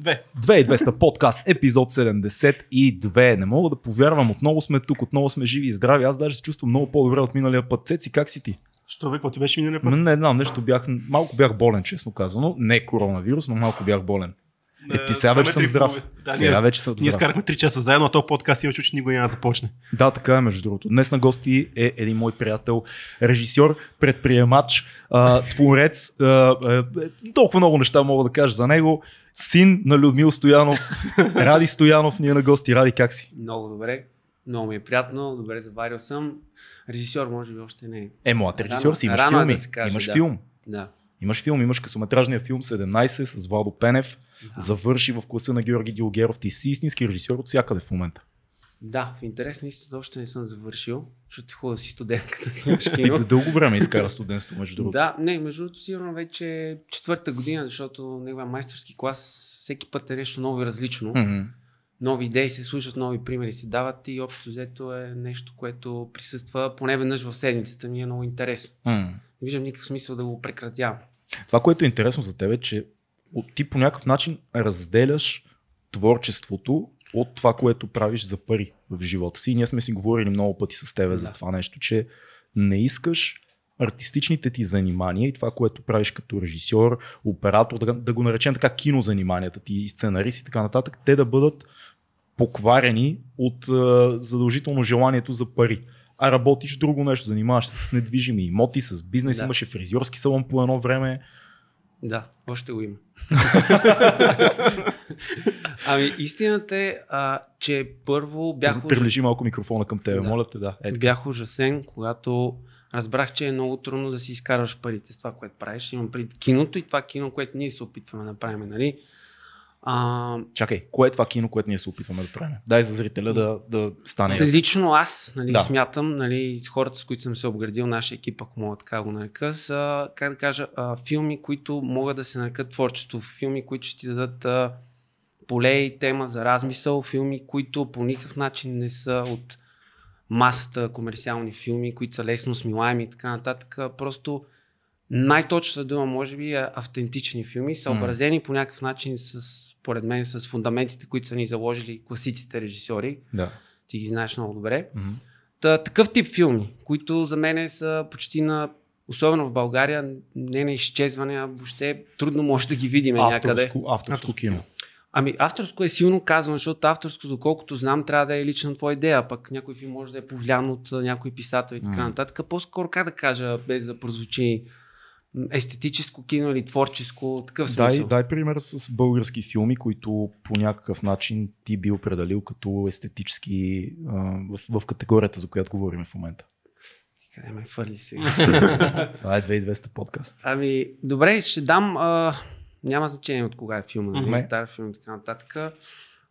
Две. 2200 подкаст, епизод 72. Не мога да повярвам, отново сме тук, отново сме живи и здрави. Аз даже се чувствам много по-добре от миналия път. Цеци, как си ти? Що бе, какво ти беше миналия път? Не знам, нещо бях, малко бях болен, честно казано. Не коронавирус, но малко бях болен. Е, ти сега вече съм здрав. Да, Сега ние, вече съм ние здрав. скарахме 3 часа заедно, а този подкаст има чу, че никога няма да започне. Да, така е, между другото. Днес на гости е един мой приятел, режисьор, предприемач, а, творец. А, а, толкова много неща мога да кажа за него. Син на Людмил Стоянов, Ради Стоянов, ние на гости. Ради, как си? Много добре. Много ми е приятно. Добре заварил съм. Режисьор може би още не е. Е, млад режисьор си, имаш Рано е филми. да се каже, имаш да. филм. Да. Имаш филм, имаш късометражния филм 17 с Владо Пенев. Да. Завърши в класа на Георги Дилгеров. Ти си истински режисьор от всякъде в момента. Да, в интерес на истината още не съм завършил, защото е хубаво си студент, като Ти дълго време изкара студентство, между другото. Да, не, между другото сигурно вече е четвърта година, защото неговия майсторски клас всеки път е нещо ново и различно. Мгм. Нови идеи се слушат, нови примери се дават и общо взето е нещо, което присъства поне веднъж в седмицата ми е много интересно. М. Не виждам никакъв смисъл да го прекратявам. Това, което е интересно за теб е, че ти по някакъв начин разделяш творчеството от това, което правиш за пари в живота си. И ние сме си говорили много пъти с теб за Да. това нещо, че не искаш артистичните ти занимания и това, което правиш като режисьор, оператор, да, да го наречем така кинозаниманията ти, сценарист и така нататък, те да бъдат покварени от а, задължително желанието за пари. А работиш друго нещо, занимаваш се с недвижими имоти, с бизнес, Да. имаше фризьорски салон по едно време. Да, още го има. ами истината е, а, че първо бях. Приближи малко микрофона към тебе, Да. моля те, да. Е, бях ужасен, когато разбрах, че е много трудно да си изкарваш парите с това, което правиш. Имам пред киното и това кино, което ние се опитваме да направим, нали? А, Чакай, кое е това кино, което ние се опитваме да правим? Дай за зрителя да, да стане ясно. Лично аз, нали, Да. смятам, нали, хората, с които съм се обградил, нашия екип, ако мога така го нарека, са, как да кажа, а, филми, които могат да се нарекат творчество, филми, които ще ти дадат а, поле и тема за размисъл, филми, които по никакъв начин не са от масата комерциални филми, които са лесно смилаеми и така нататък. Просто най-точната дума, може би, е автентични филми, съобразени по някакъв начин с, според мен, с фундаментите, които са ни заложили класиците режисьори Да. ти ги знаеш много добре. Мгм. Та, такъв тип филми, които за мен са почти на, особено в България, не на изчезване, а въобще трудно може да ги видим някъде. Авторско, авторско кино. Ами авторско е силно казано, защото авторско, доколкото знам, трябва да е лична твоя идея, пък някой филм може да е повлиян от някой писател и така М. нататък. По-скоро как да кажа, без да прозвучи естетическо кино или творческо, такъв смисъл. Дай, дай пример с български филми, които по някакъв начин ти би определил като естетически в, в категорията, за която говорим в момента. Къде ме фърли сега? Това е 2200 подкаст. Ами, добре, ще дам. А, няма значение от кога е филма, нали? Стар филм и така нататък.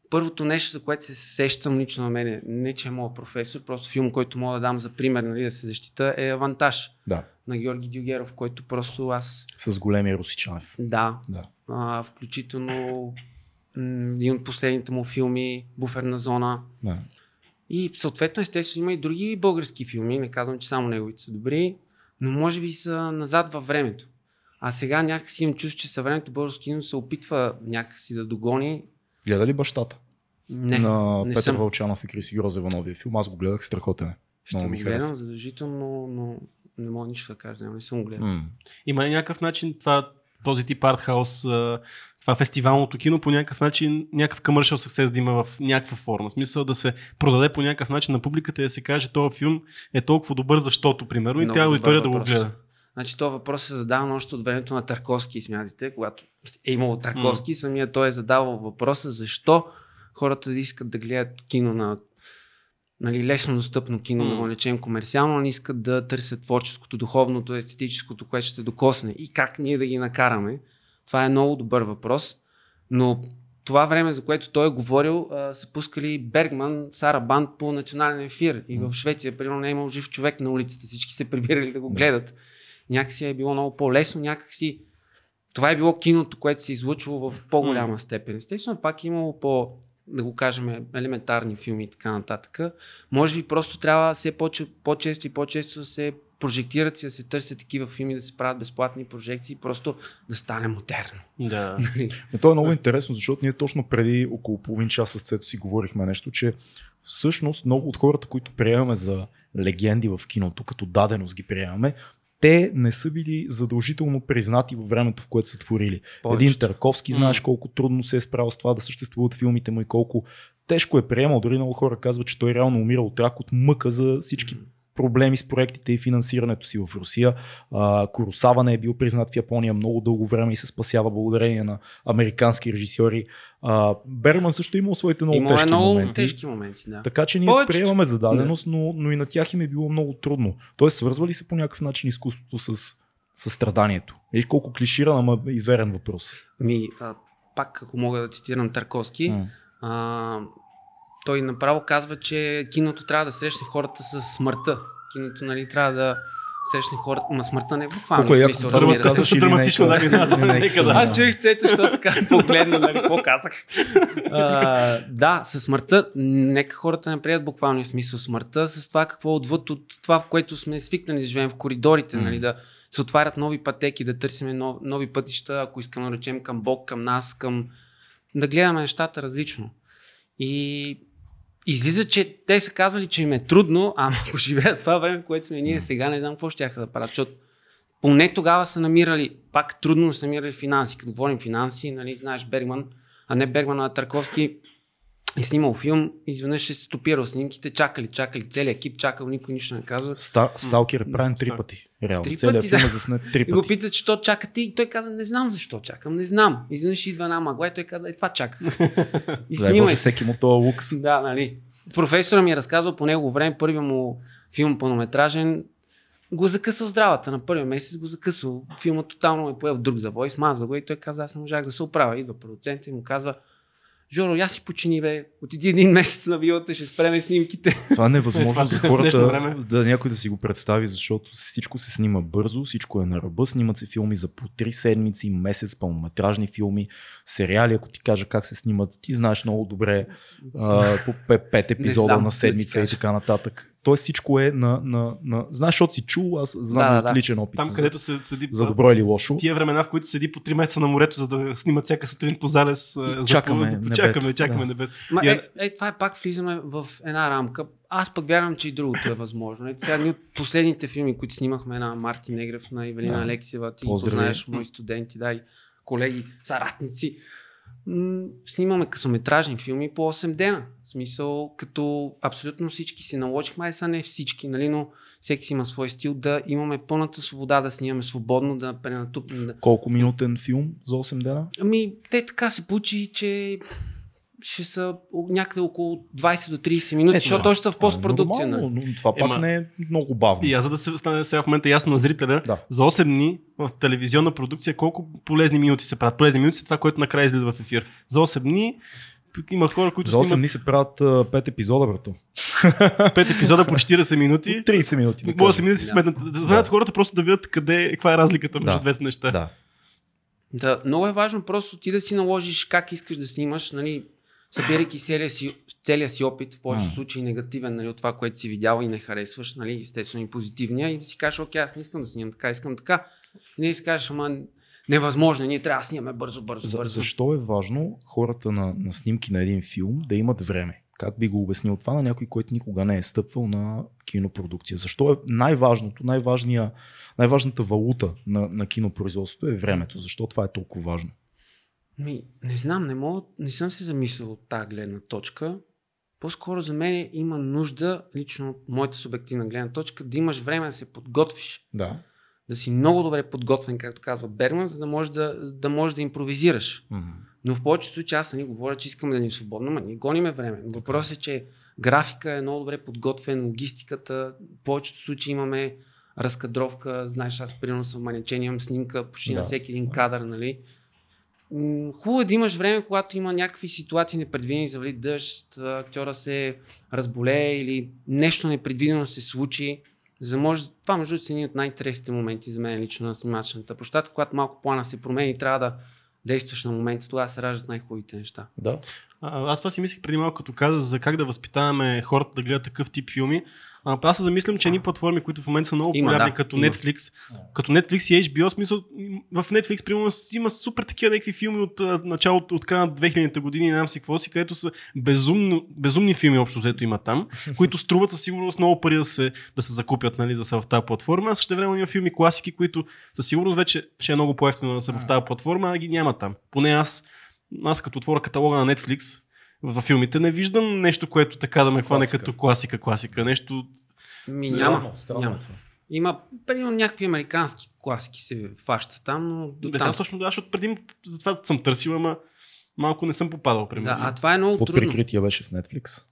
Първото нещо, за което се сещам лично на мен, не че е моят професор, просто филм, който мога да дам за пример, нали, да се защита, е Авантаж Да, на Георги Дюгеров, който просто аз, с големия Русичанев. да, Да. а, включително един от последните му филми, Буферна зона. да. И съответно, естествено, има и други български филми, не казвам, че само неговите са добри, но може би са назад във времето. А сега някакси им чувство, че съвременното българско кино се опитва някакси да догони. Гледа ли бащата? Не, на не Петър съм. Вълчанов и Криси Грозева новия филм. Аз го гледах страхотен. е. ще Много го ми гледам задължително, но не мога нищо да кажа, не съм го гледал. М. Има ли някакъв начин това, този тип артхаус, това фестивалното кино по някакъв начин, някакъв commercial success да има в някаква форма. В смисъл да се продаде по някакъв начин на публиката и да се каже, този филм е толкова добър, защото, примерно, и Много тя добър аудитория да го гледа. Значи този въпрос се задава още от времето на Тарковски, смятате, когато е имало Тарковски, самия той е задавал въпроса защо хората искат да гледат кино на нали, лесно достъпно кино, М. да го наречем комерциално, не искат да търсят творческото, духовното, естетическото, което ще докосне. И как ние да ги накараме? Това е много добър въпрос. Но това време, за което той е говорил, а, са пускали Бергман, Сара Банд по национален ефир. И в Швеция, примерно, не е имал жив човек на улицата. Всички се прибирали да го гледат. Някакси е било много по-лесно, някакси това е било киното, което се е излучвало в по-голяма степен. Естествено, пак е имало по, да го кажем, елементарни филми и така нататък. Може би просто трябва все по- по-често и по-често да се прожектират и да се търсят такива филми, да се правят безплатни прожекции, просто да стане модерно. Да. Но то е много интересно, защото ние точно преди около половин час с Цето си говорихме нещо, че всъщност много от хората, които приемаме за легенди в киното, като даденост ги приемаме, те не са били задължително признати във времето, в което са творили. Повечето. Един Тарковски, знаеш колко трудно се е справил с това да съществуват филмите му и колко тежко е приемал. Дори много хора казват, че той реално умира от рак от мъка за всички проблеми с проектите и финансирането си в Русия. А, Куросава не е бил признат в Япония много дълго време и се спасява благодарение на американски режисьори. А, Бергман също е имал своите много Има тежки много моменти. тежки моменти, да. Така че ние Повечето. приемаме зададеност, но, но и на тях им е било много трудно. Тоест, свързва ли се по някакъв начин изкуството с, с страданието? Виж колко клиширан, ама и верен въпрос. Ми, а, пак, ако мога да цитирам Тарковски, а, той направо казва, че киното трябва да срещне хората с смъртта. Киното, нали, трябва да срещне хората, ма смъртта не е буквално. Колко е смисъл, това да го разбира се. казваш или Драматично, нека- да. Аз чуих Цецо, защото така погледна, нали, какво казах. А, да, със смъртта, нека хората не прият буквалния смисъл смъртта, с това какво отвъд от това, в което сме свикнали да живеем в коридорите, нали, да се отварят нови пътеки, да търсим нов, нови пътища, ако искаме да речем към Бог, към нас, към... да гледаме нещата различно. И излиза, че те са казвали, че им е трудно, ама ако живеят това време, което сме ние сега, не знам какво ще да правят, защото поне тогава са намирали, пак трудно са намирали финанси. Като говорим финанси, нали, знаеш Бергман, а не Бергман, а Тарковски е снимал филм, изведнъж е стопирал снимките, чакали, чакали, целият екип чакал, никой нищо не казва. Ста, Сталкер е правен три пъти. Реално. Три Целият пъти, филм да. е заснет три И го пъти. пита, че то чакате и той каза, не знам защо чакам, не знам. Изведнъж идва една магла и той каза, е това чаках. И Дай снимай. Боже, всеки му този лукс. Да, нали. Професора ми е разказал по него време, първият му филм пълнометражен, го закъсал здравата. На първия месец го закъсал. Филмът тотално ме поел друг завой, смаза го и той каза, аз не можах да се оправя. Идва продуцент и му казва, Жоро, я си почини, бе. Отиди един месец на вилата, ще спреме снимките. Това е Е, невъзможно това за хората да някой да си го представи, защото всичко се снима бързо, всичко е на ръба, снимат се филми за по 3 седмици, месец, пълнометражни филми, сериали, ако ти кажа как се снимат, ти знаеш много добре а, по 5 епизода знам, на седмица и кажа. така нататък. Тоест всичко е на, на, на... Знаеш, защото си чул, аз знам Да, от да, да. личен опит Там, за, където се седи за добро или лошо. Тия времена, в които седи по 3 месеца на морето, за да снимат всяка сутрин по залез. за чакаме небето, Чакаме, чакаме да. небето. Ма, е, е, това е пак влизаме в една рамка. Аз пък вярвам, че и другото е възможно. Е, сега едни от последните филми, които снимахме на Марти Негрев, на Ивелина Да. Алексиева, ти Поздрави. познаеш мои студенти, да, и колеги, съратници. Снимаме късометражни филми по 8 дена. В смисъл, като абсолютно всички си наложихме, ай са не всички, нали, но всеки си има свой стил, да имаме пълната свобода да снимаме свободно, да пренатупнем. Да... Колко минутен филм за 8 дена? Ами, те така се получи, че ще са някъде около 20 до 30 минути, Ето, защото да. още са в постпродукция. Е, нали? нормално, но това пак Ема- не е много бавно. И аз за да се стане сега в момента ясно на зрителя, Да. за 8 дни в телевизионна продукция колко полезни минути се правят. Полезни минути са това, което накрая излиза в ефир. За 8 дни има хора, които За 8 снимат дни се правят 5 епизода, брато. 5 епизода по 40 минути. 30 минути. Да Може да се да си Да. сметнат. Да знаят хората просто да видят къде, каква е разликата между Да. двете неща. Да. Да, много е важно просто ти да си наложиш как искаш да снимаш, нали, събирайки целия си, целия си опит, в повечето случаи негативен, нали, от това, което си видял и не харесваш, нали, естествено и позитивния, и да си кажеш, окей, аз не искам да снимам така, искам така. И не си кажеш, ама невъзможно, ние трябва да снимаме бързо, бързо, За, бързо. защо е важно хората на, на снимки на един филм да имат време? Как би го обяснил това на някой, който никога не е стъпвал на кинопродукция? Защо е най-важното, най-важната валута на, на кинопроизводството е времето? Защо това е толкова важно? Ми, не знам, не, мога, не съм се замислил от тази гледна точка. По-скоро за мен има нужда, лично от моята субективна гледна точка, да имаш време да се подготвиш. Да. Да си много добре подготвен, както казва Бергман, за да можеш да, да, можеш да импровизираш. Но в повечето случаи аз не говоря, че искаме да ни е свободно, но ние гониме време. Въпросът е, че графика е много добре подготвен, логистиката, в повечето случаи имаме разкадровка, знаеш, аз примерно съм манечен, имам снимка почти Да. на всеки един кадър, нали? Хубаво е да имаш време, когато има някакви ситуации непредвидени, завали дъжд, актьора се разболее или нещо непредвидено се случи, за да може, това между другото са едни от най-интересните моменти за мен лично на снимачната площадка, когато малко плана се промени, трябва да действаш на момента, тогава се раждат най-хубавите неща. Да. А, аз това си мислех преди малко, като каза за как да възпитаваме хората да гледат такъв тип филми. А, аз се замислям, че едни платформи, които в момента са много Има, популярни, да, като има. Netflix, като Netflix и HBO, смисъл, в Netflix, примерно, има супер такива някакви филми от началото, от края на 2000-те години, не знам си какво си, където са безумно, безумни филми, общо взето има там, които струват със сигурност много пари да се, да се закупят, нали, да са в тази платформа. А също време има филми класики, които със сигурност вече ще е много по-ефтино да са в тази платформа, а ги няма там. Поне аз, аз като отворя каталога на Netflix, в филмите не виждам нещо, което така да ме хване Класика. като класика, класика. Нещо Ми, няма. странно няма. е. Има, примерно, някакви американски класики се фащат там, но до Да, там. аз точно да, защото преди затова съм търсил, ама малко не съм попадал, Да, примерно. а това е много Под трудно. прикритие беше в Netflix.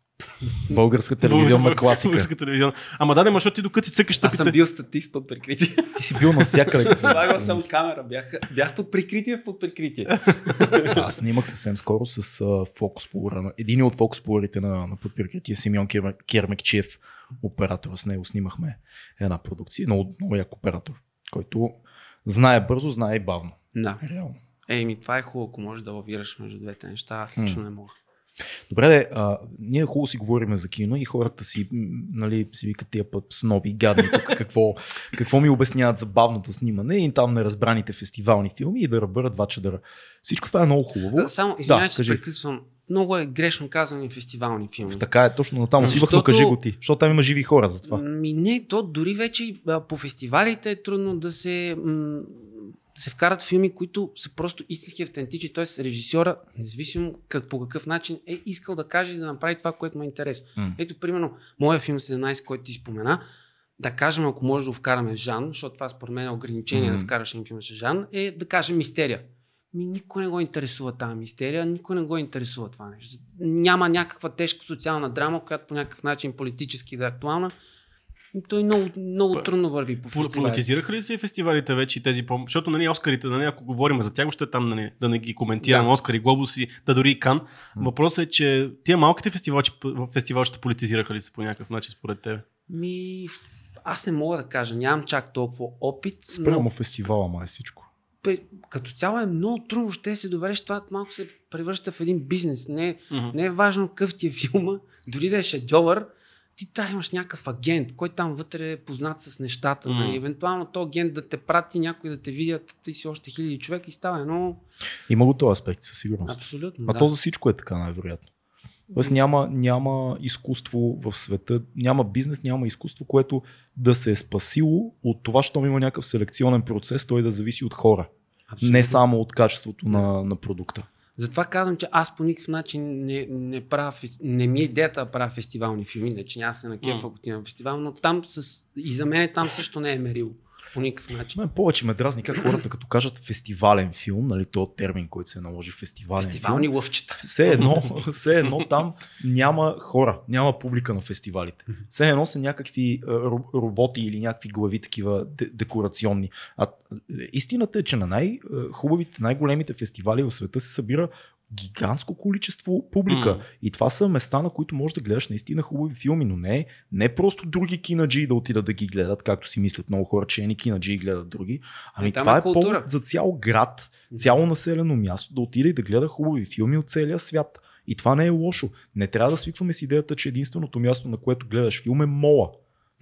Българска телевизионна класика. Българска телевизионна. Ама да, не, ма, защото ти докато си цъкаш Аз съм тъпите. бил статист под прикритие. Ти си бил навсякъде. като Слагал съм камера. Бях, бях под прикритие под прикритие. Аз снимах съвсем скоро с а, фокус полура. Един от фокус полурите на, на подприкритие Симеон Керме- Кермекчиев, оператора. С него снимахме една продукция. Много, много як оператор, който знае бързо, знае и бавно. Да. Реално. Ей, ми това е хубаво, ако можеш да лавираш между двете неща. Аз лично не мога. Добре, де, а, ние хубаво си говорим за кино и хората си, нали, си викат тия път сноби, гадни тук, какво, какво ми обясняват за бавното снимане и там неразбраните фестивални филми и да ръбърят два чадъра. Всичко това е много хубаво. Само, извинявай, че кажи. прекъсвам. Много е грешно казани фестивални филми. Така е, точно на там отивах, но кажи го ти. Защото там има живи хора за това. Ми не, то дори вече по фестивалите е трудно да се, се вкарат филми, които са просто истински автентични. Т.е. режисьора, независимо как, по какъв начин, е искал да каже и да направи това, което му е интересно. М. Ето, примерно, моя филм 17, който ти спомена, да кажем, ако може да вкараме Жан, защото това според мен е ограничение Мгм. да вкараш един филм с Жан, е да кажем мистерия. Ми никой не го интересува тази мистерия, никой не го интересува това нещо. Няма някаква тежка социална драма, която по някакъв начин политически да е актуална. Той много, много трудно върви по фестивалите. Политизираха ли се фестивалите вече и тези по... Защото нали, Оскарите, нали, ако говорим за тях, ще там нали, да не ги коментирам. Да. Оскари, Глобуси, да дори и Кан. Въпросът е, че тия малките фестивалчи, фестивалчета политизираха ли се по някакъв начин според теб? Ми, аз не мога да кажа, нямам чак толкова опит, Спрямо но фестивала, май всичко. при- като цяло е много трудно, ще се довериш, това малко се превръща в един бизнес. Не, не е важно какъв ти е филма, дори да е шедьовър, ти трябва да имаш някакъв агент, който там вътре е познат с нещата. Мгм. Нали? Евентуално то агент да те прати, някой да те видят, ти си още хиляди човек и става едно Има го този аспект със сигурност. абсолютно. А да. то за всичко е така, най-вероятно. Тоест няма, няма изкуство в света, няма бизнес, няма изкуство, което да се е спасило от това, щом има някакъв селекционен процес, той да зависи от хора. Абсолютно. Не само от качеството на, на продукта. Затова казвам, че аз по никакъв начин не, не, правя, не ми е идеята да правя фестивални филми, не че няма се на кефа, М. ако отивам на фестивал, но там с... и за мен там също не е мерило. По никакъв начин. Мен повече ме дразни как хората като кажат фестивален филм, нали, то термин, който се наложи фестивален Фестивални филм. лъвчета. Все едно, все едно там няма хора, няма публика на фестивалите. Все едно са някакви роботи или някакви глави такива де- декорационни. А е, истината е, че на най-хубавите, най-големите фестивали в света се събира гигантско количество публика. М. И това са места, на които можеш да гледаш наистина хубави филми, но не, не просто други кинаджи да отидат да ги гледат, както си мислят много хора, че едни кинаджи гледат други. Ами Е, там това е е повод за цял град, цяло населено място да отиде и да гледа хубави филми от целия свят. И това не е лошо. Не трябва да свикваме с идеята, че единственото място, на което гледаш филм е мола.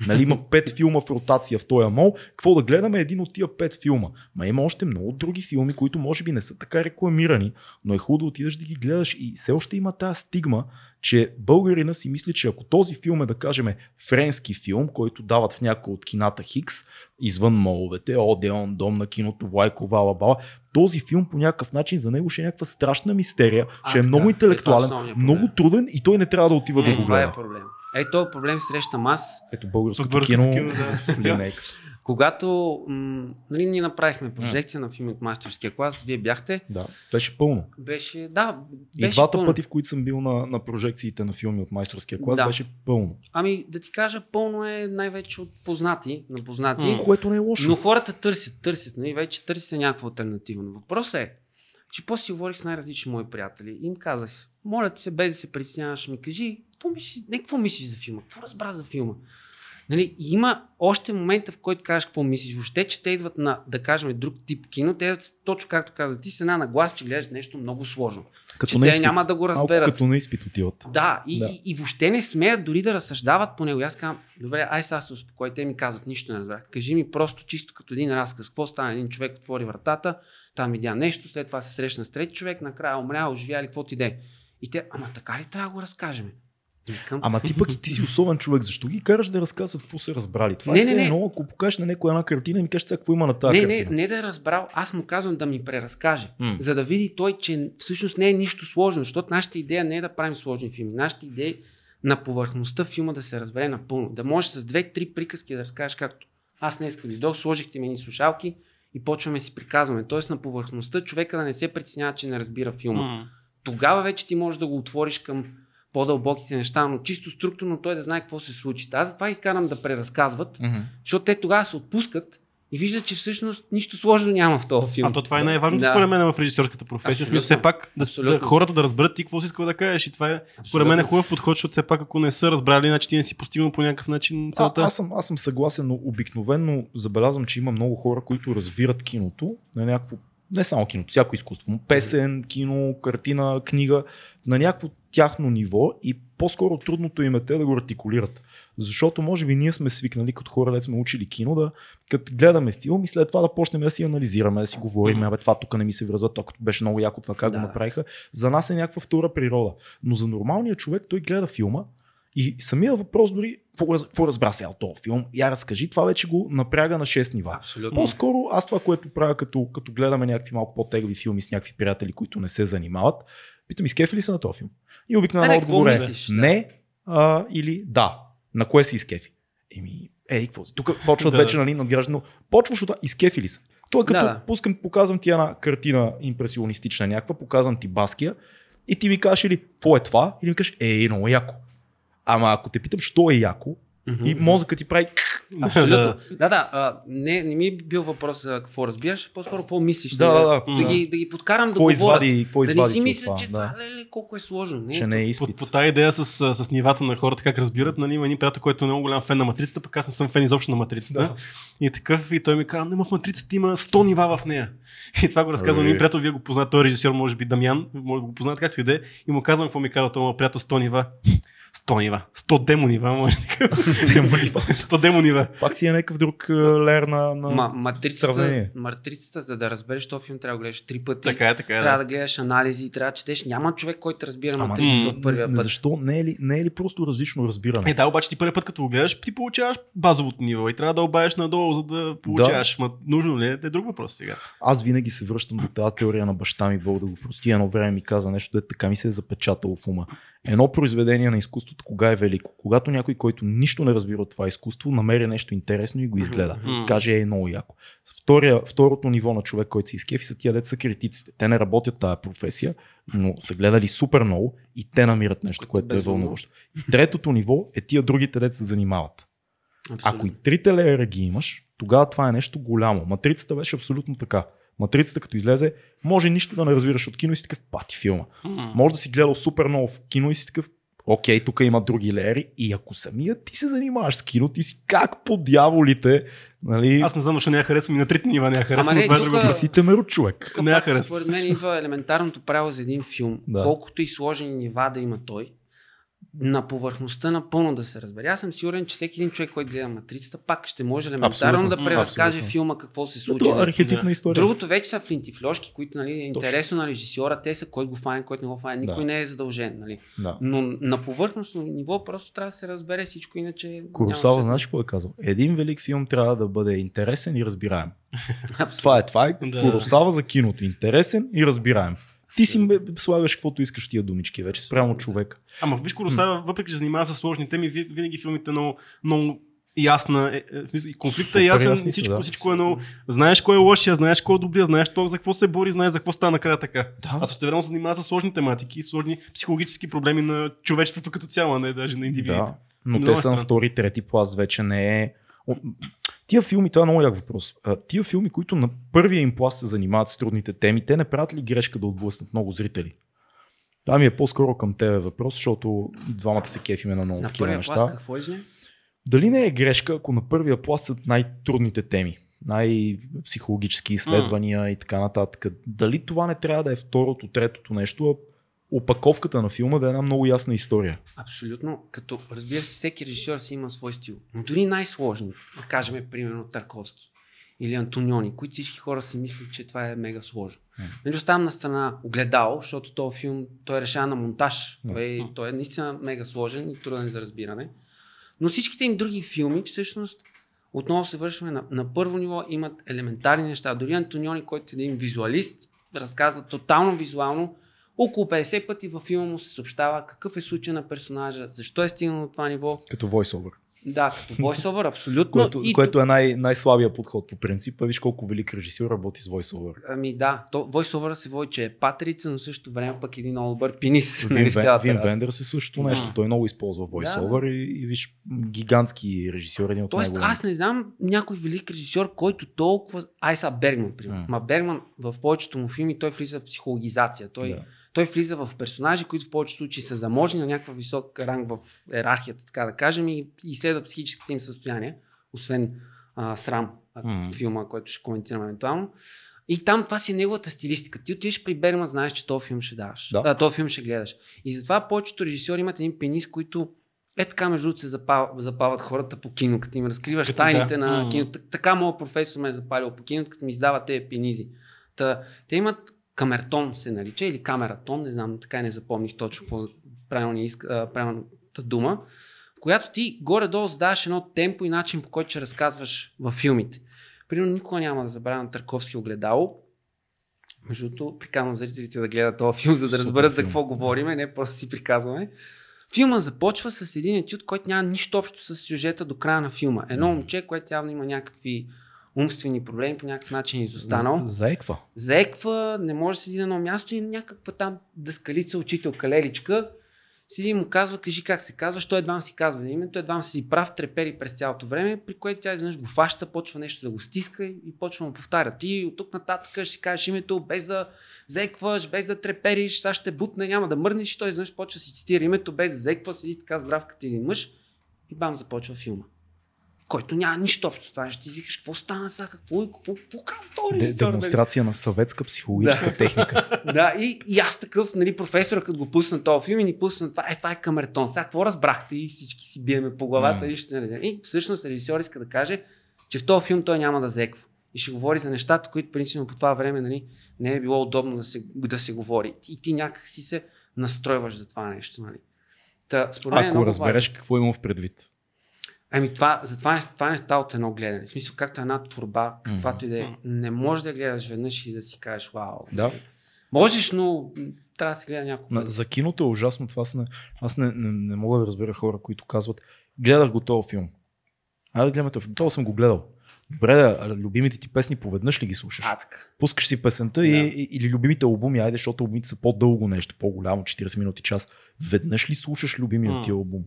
Нали, има пет филма в ротация в този мол. Какво да гледаме? Един от тия пет филма. Ма има още много други филми, които може би не са така рекламирани, но е хубаво да отидеш да ги гледаш. И все още има тази стигма, че българина си мисли, че ако този филм е, да кажем, френски филм, който дават в някои от кината Хикс, извън моловете, Одеон, Дом на киното, Влайко, Вала, Бала, този филм по някакъв начин за него ще е някаква страшна мистерия, А, ще е така. много Е, е интелектуален, проблем. много труден и той не трябва да отива да Е, го това е гледа. проблем. Е, този проблем срещам аз. Ето българското Бърка кино такива, да. Когато м- нали, ние направихме прожекция на филм от майсторския клас, вие бяхте, Да, беше пълно. беше, да, И беше двата пълно. пъти, в които съм бил на, на прожекциите на филми от майсторския клас, Да. беше пълно. Ами да ти кажа, пълно е най-вече от познати, на познати. М. Което не е лошо. Но хората търсят, търсят, нали? вече търсят някаква альтернатива. Но въпросът е, че после си говорих с най-различни мои приятели и им казах, моля се, без да се притесняваш, ми кажи, какво мислиш, не какво мислиш за филма, какво разбра за филма? Нали, има още момента, в който кажеш какво мислиш. Въобще, че те идват на, да кажем, друг тип кино, те идват точно както каза ти, с една наглас, че гледаш нещо много сложно. Като че те изпит. няма да го Малко разберат. като на изпит отиват. Да, и, Да. И, и въобще не смеят дори да разсъждават по него. И Аз казвам, добре, ай сега се успокой. Те ми казват, нищо не разбрах. Кажи ми просто чисто като един разказ. Какво стана? Един човек отвори вратата, там видя нещо, след това се срещна с трети човек, накрая умря, оживя ли, какво ти де. И те, ама така ли трябва да го разкажем? Викам, Ама ти пък и ти си особен човек. Защо ги караш да разказват какво са разбрали? Това Не, е не, не. едно, ако покажеш на някоя една картина и ми кажеш какво има на тази не, не, картина. не да е разбрал, аз му казвам да ми преразкаже, М. за да види той, че всъщност не е нищо сложно, защото нашата идея не е да правим сложни филми. Нашата идея е на повърхността филма да се разбере напълно. Да можеш с две-три приказки да разкажеш както аз днес дойдох, сложихте ми ни слушалки и почваме си приказваме. Тоест на повърхността човека да не се притеснява, че не разбира филма. М. Тогава вече ти можеш да го отвориш към по-дълбоките неща, но чисто структурно той да знае какво се случи. Аз затова ги карам да преразказват, Мгм. защото те тогава се отпускат и виждат, че всъщност нищо сложно няма в този филм. А то това е най-важното Да. според мен в режисьорската професия. Абсолютно. смисъл все пак да, да, Абсолютно. хората да разберат ти какво си искал да кажеш. И това е според мен е Абсолютно. хубав подход, защото все пак ако не са разбрали, значи ти не си постигнал по някакъв начин А, целта. аз, съм, аз съм съгласен, но обикновено забелязвам, че има много хора, които разбират киното на някакво, не само киното, всяко изкуство, песен, кино, картина, книга, на някакво тяхно ниво и по-скоро трудното им е те да го артикулират. Защото може би ние сме свикнали като хора, да сме учили кино, да като гледаме филм и след това да почнем да си анализираме, да си говорим, абе това тук не ми се връзва, то като беше много яко това как Да. го направиха. За нас е някаква втора природа. Но за нормалния човек той гледа филма и самия въпрос дори, какво, раз- какво разбра сега от този филм, я разкажи, това вече го напряга на 6 нива. Абсолютно. По-скоро аз това, което правя, като, като гледаме някакви малко по-тегли филми с някакви приятели, които не се занимават, питам, изкефи ли са на този филм? И обикновено отговор е не а, или да. На кое си изкефи? Еми, ей, какво? Тук почват Да, вече, нали, надграждано. Почваш от това, изкефи ли са? Той е като Да, да. пускам, показвам ти една картина импресионистична някаква, показвам ти Баския и ти ми кажеш или какво е това, или ми кажеш, е, много яко. Ама ако те питам, що е яко, Мгм. и мозъкът ти прави Абсолютно. Да. да, да. А, не, не ми е бил въпрос какво разбираш, по-скоро какво мислиш. Да, нали, да, да. да, Да. ги, да ги подкарам какво да говорят. извади, какво Да не извади си това, че да. това леле, колко е сложно. Не, че не е По, изпит. по тази идея с, с, нивата на хората, как разбират, нали, има един приятел, който е много голям фен на матрицата, пък аз не съм фен изобщо на матрицата. Да. И такъв, и той ми каза, не, в матрицата има 100 нива в нея. И това го разказвам един приятел, вие го познавате, той е режисьор, може би Дамян, може да го познавате както и да е. И му казвам какво ми казва този моят приятел 100 нива. 100 нива. 100 демо нива, може така. Демо нива. 100 демо нива. Пак си е някакъв друг е, лер на, на... Ма, матрицата, сравнение. матрицата, за да разбереш този филм, трябва да гледаш три пъти. Така е, така е. трябва Да. да гледаш анализи, трябва да четеш. Няма човек, който разбира Ама матрицата м, от първия не, път. защо? Не е, ли, не е ли просто различно разбиране? Е, да, обаче ти първи път, като го гледаш, ти получаваш базовото ниво и трябва да обаеш надолу, за да получаваш. Ма, нужно ли е? Е друг въпрос сега. Аз винаги се връщам до тази теория на баща ми, Бог да го прости. Едно време ми каза нещо, де така ми се е запечатало в ума. Едно произведение на изкуството, кога е велико? Когато някой, който нищо не разбира от това изкуство, намери нещо интересно и го изгледа. Мгм. Каже, е много яко. Втория, второто ниво на човек, който се изкефи, са тия деца критиците. Те не работят тази професия, но са гледали супер много и те намират нещо, Което което е вълнуващо. И третото ниво е тия другите деца се занимават. Абсолютно. Ако и трите леера ги имаш, тогава това е нещо голямо. Матрицата беше абсолютно така. Матрицата като излезе, може нищо да не разбираш от кино и си такъв пати филма. Може да си гледал супер много в кино и си такъв, окей, тук има други леери и ако самият ти се занимаваш с кино, ти си как по дяволите, нали, Аз не знам, защо не я харесвам и на трите нива не я харесвам, Ама не, това е тук- ти си темеро човек. Тук Не я пак, харесва. Според мен идва елементарното правило за един филм. Да. Колкото и сложени нива да има той, на повърхността напълно да се разбере. Аз съм сигурен, че всеки един човек, който гледа матрицата, пак ще може елементарно Абсолютно. да преразкаже Абсолютно. филма какво се случи. Това е архетипна история. Другото вече са флинтифлошки, които нали, е интересно на режисьора, те са кой го фане, кой не го фане, никой Да. не е задължен. Нали. Да. Но на повърхностно ниво просто трябва да се разбере всичко, иначе. Куросава, няма знаеш какво е казал? Един велик филм трябва да бъде интересен и разбираем. Абсолютно. Това е, това е Да. Куросава за киното. Интересен и разбираем. Ти си слагаш каквото искаш тия думички вече спрямо човек. Ама виж Коросава, въпреки че занимава с сложни теми, ви- винаги филмите много, много ясна. Е, е, конфликта Супер е ясен, ясни всичко, да. всичко е много. Знаеш кой е лошия, знаеш кой е добрия, знаеш то за какво се бори, знаеш за какво става накрая така. Да. А също време се занимава с сложни тематики, сложни психологически проблеми на човечеството като цяло, а не даже на индивидите. Да, но Много те е са на втори, трети пласт, вече не е... Тия филми, това е много як въпрос. Тия филми, които на първия им пласт се занимават с трудните теми, те не правят ли грешка да отблъснат много зрители? Това ми е по-скоро към тебе въпрос, защото и двамата се кефиме на много На такива неща. клас какво изне? Дали не е грешка, ако на първия пласт са най-трудните теми? най-психологически изследвания mm. и така нататък. Дали това не трябва да е второто, третото нещо, а опаковката на филма да е една много ясна история? Абсолютно. Като разбира се, всеки режисьор си има свой стил. Но дори най-сложни, да кажем, примерно Тарковски или Антониони, които всички хора си мислят, че това е мега сложно. Mm. Нали оставам на страна огледал, защото този филм той решава на монтаж. Mm. Той, той е наистина мега сложен и труден за разбиране. Но всичките им други филми всъщност отново се вършваме на, на първо ниво, имат елементарни неща. Дори Антониони, който е един визуалист, разказва тотално визуално, около 50 пъти във филма му се съобщава какъв е случай на персонажа, защо е стигнал до това ниво. Като войсовър. Да, като voiceover, абсолютно. което, и... което е най- най-слабия подход по принцип. Виж колко велик режисьор работи с voiceover. Ами да, то, voiceover се води, че е патерица, но също време пък един много добър пенис. Вин, нали, Вен, Вин Вендърс е също нещо. Той много използва voiceover да. и, и, виж гигантски режисьор, един от Тоест, аз не знам някой велик режисьор, който толкова... Айса Бергман, примерно. Ма Бергман в повечето му филми той влиза в психологизация. Той да той влиза в персонажи, които в повечето случаи са заможни на някакъв висок ранг в иерархията, така да кажем, и изследва психическите им състояния, освен а, срам, а, mm. филма, който ще коментираме евентуално. И там това си е неговата стилистика. Ти отиваш при Бергман, знаеш, че този филм ще даваш. Да. А, този филм ще гледаш. И затова повечето режисьори имат един пенис, които е така между другото се запал, запалват хората по кино, като им разкриваш като тайните да. на кино. Така моят професор ме е запалил по кино, като ми издава тези пенизи. Та, те имат камертон се нарича или камератон, не знам, така и не запомних точно правилни, правилната дума, в която ти горе-долу задаваш едно темпо и начин по който ще разказваш във филмите. Примерно никога няма да забравя на Търковски огледало. Между другото, приканвам зрителите да гледат този филм, за да разберат филм. за какво говориме, не просто си приказваме. Филма започва с един етюд, който няма нищо общо с сюжета до края на филма. Едно момче, което явно има някакви умствени проблеми, по някакъв начин изостанал. Заеква. Заеква, не може да седи на едно място и някаква там дъскалица, учителка Леличка, седи и му казва, кажи как се казва, той едва си казва името, едва си прав, трепери през цялото време, при което тя изведнъж го фаща, почва нещо да го стиска и почва да му повтаря. Ти от тук нататък ще си кажеш името, без да зекваш, без да трепериш, сега ще бутне, няма да мърнеш и той изведнъж почва да си цитира името, без да зеква, седи така здрав като един мъж и бам започва филма който няма нищо общо с това. Ще ти викаш, какво стана сега, какво, какво, какво каза Де, Демонстрация на съветска психологическа да. техника. да, и, и, аз такъв, нали, професора, като го пусна този филм и ни пусна това, е, това е камертон. Сега какво разбрахте и всички си биеме по главата mm. и ще нали. И всъщност режисьор иска да каже, че в този филм той няма да зеква. И ще говори за нещата, които принципно по това време нали, не е било удобно да се, да се говори. И ти някак си се настройваш за това нещо. Нали. Та, според Ако е разбереш важно. какво имам в предвид. Ами това, затова не, това не става от едно гледане. В смисъл, както една творба, каквато и да е, не можеш да гледаш веднъж и да си кажеш, вау. Да. Можеш, но трябва да се гледа няколко. За киното е ужасно това. Аз не, аз не, не, не мога да разбера хора, които казват, гледах го този филм. Айде да гледаме този филм. Това съм го гледал. Добре, да, любимите ти песни поведнъж ли ги слушаш? А, така. Пускаш си песента да. и, или любимите албуми, айде, защото албумите са по-дълго нещо, по-голямо, 40 минути час. Веднъж ли слушаш любимия ти албум?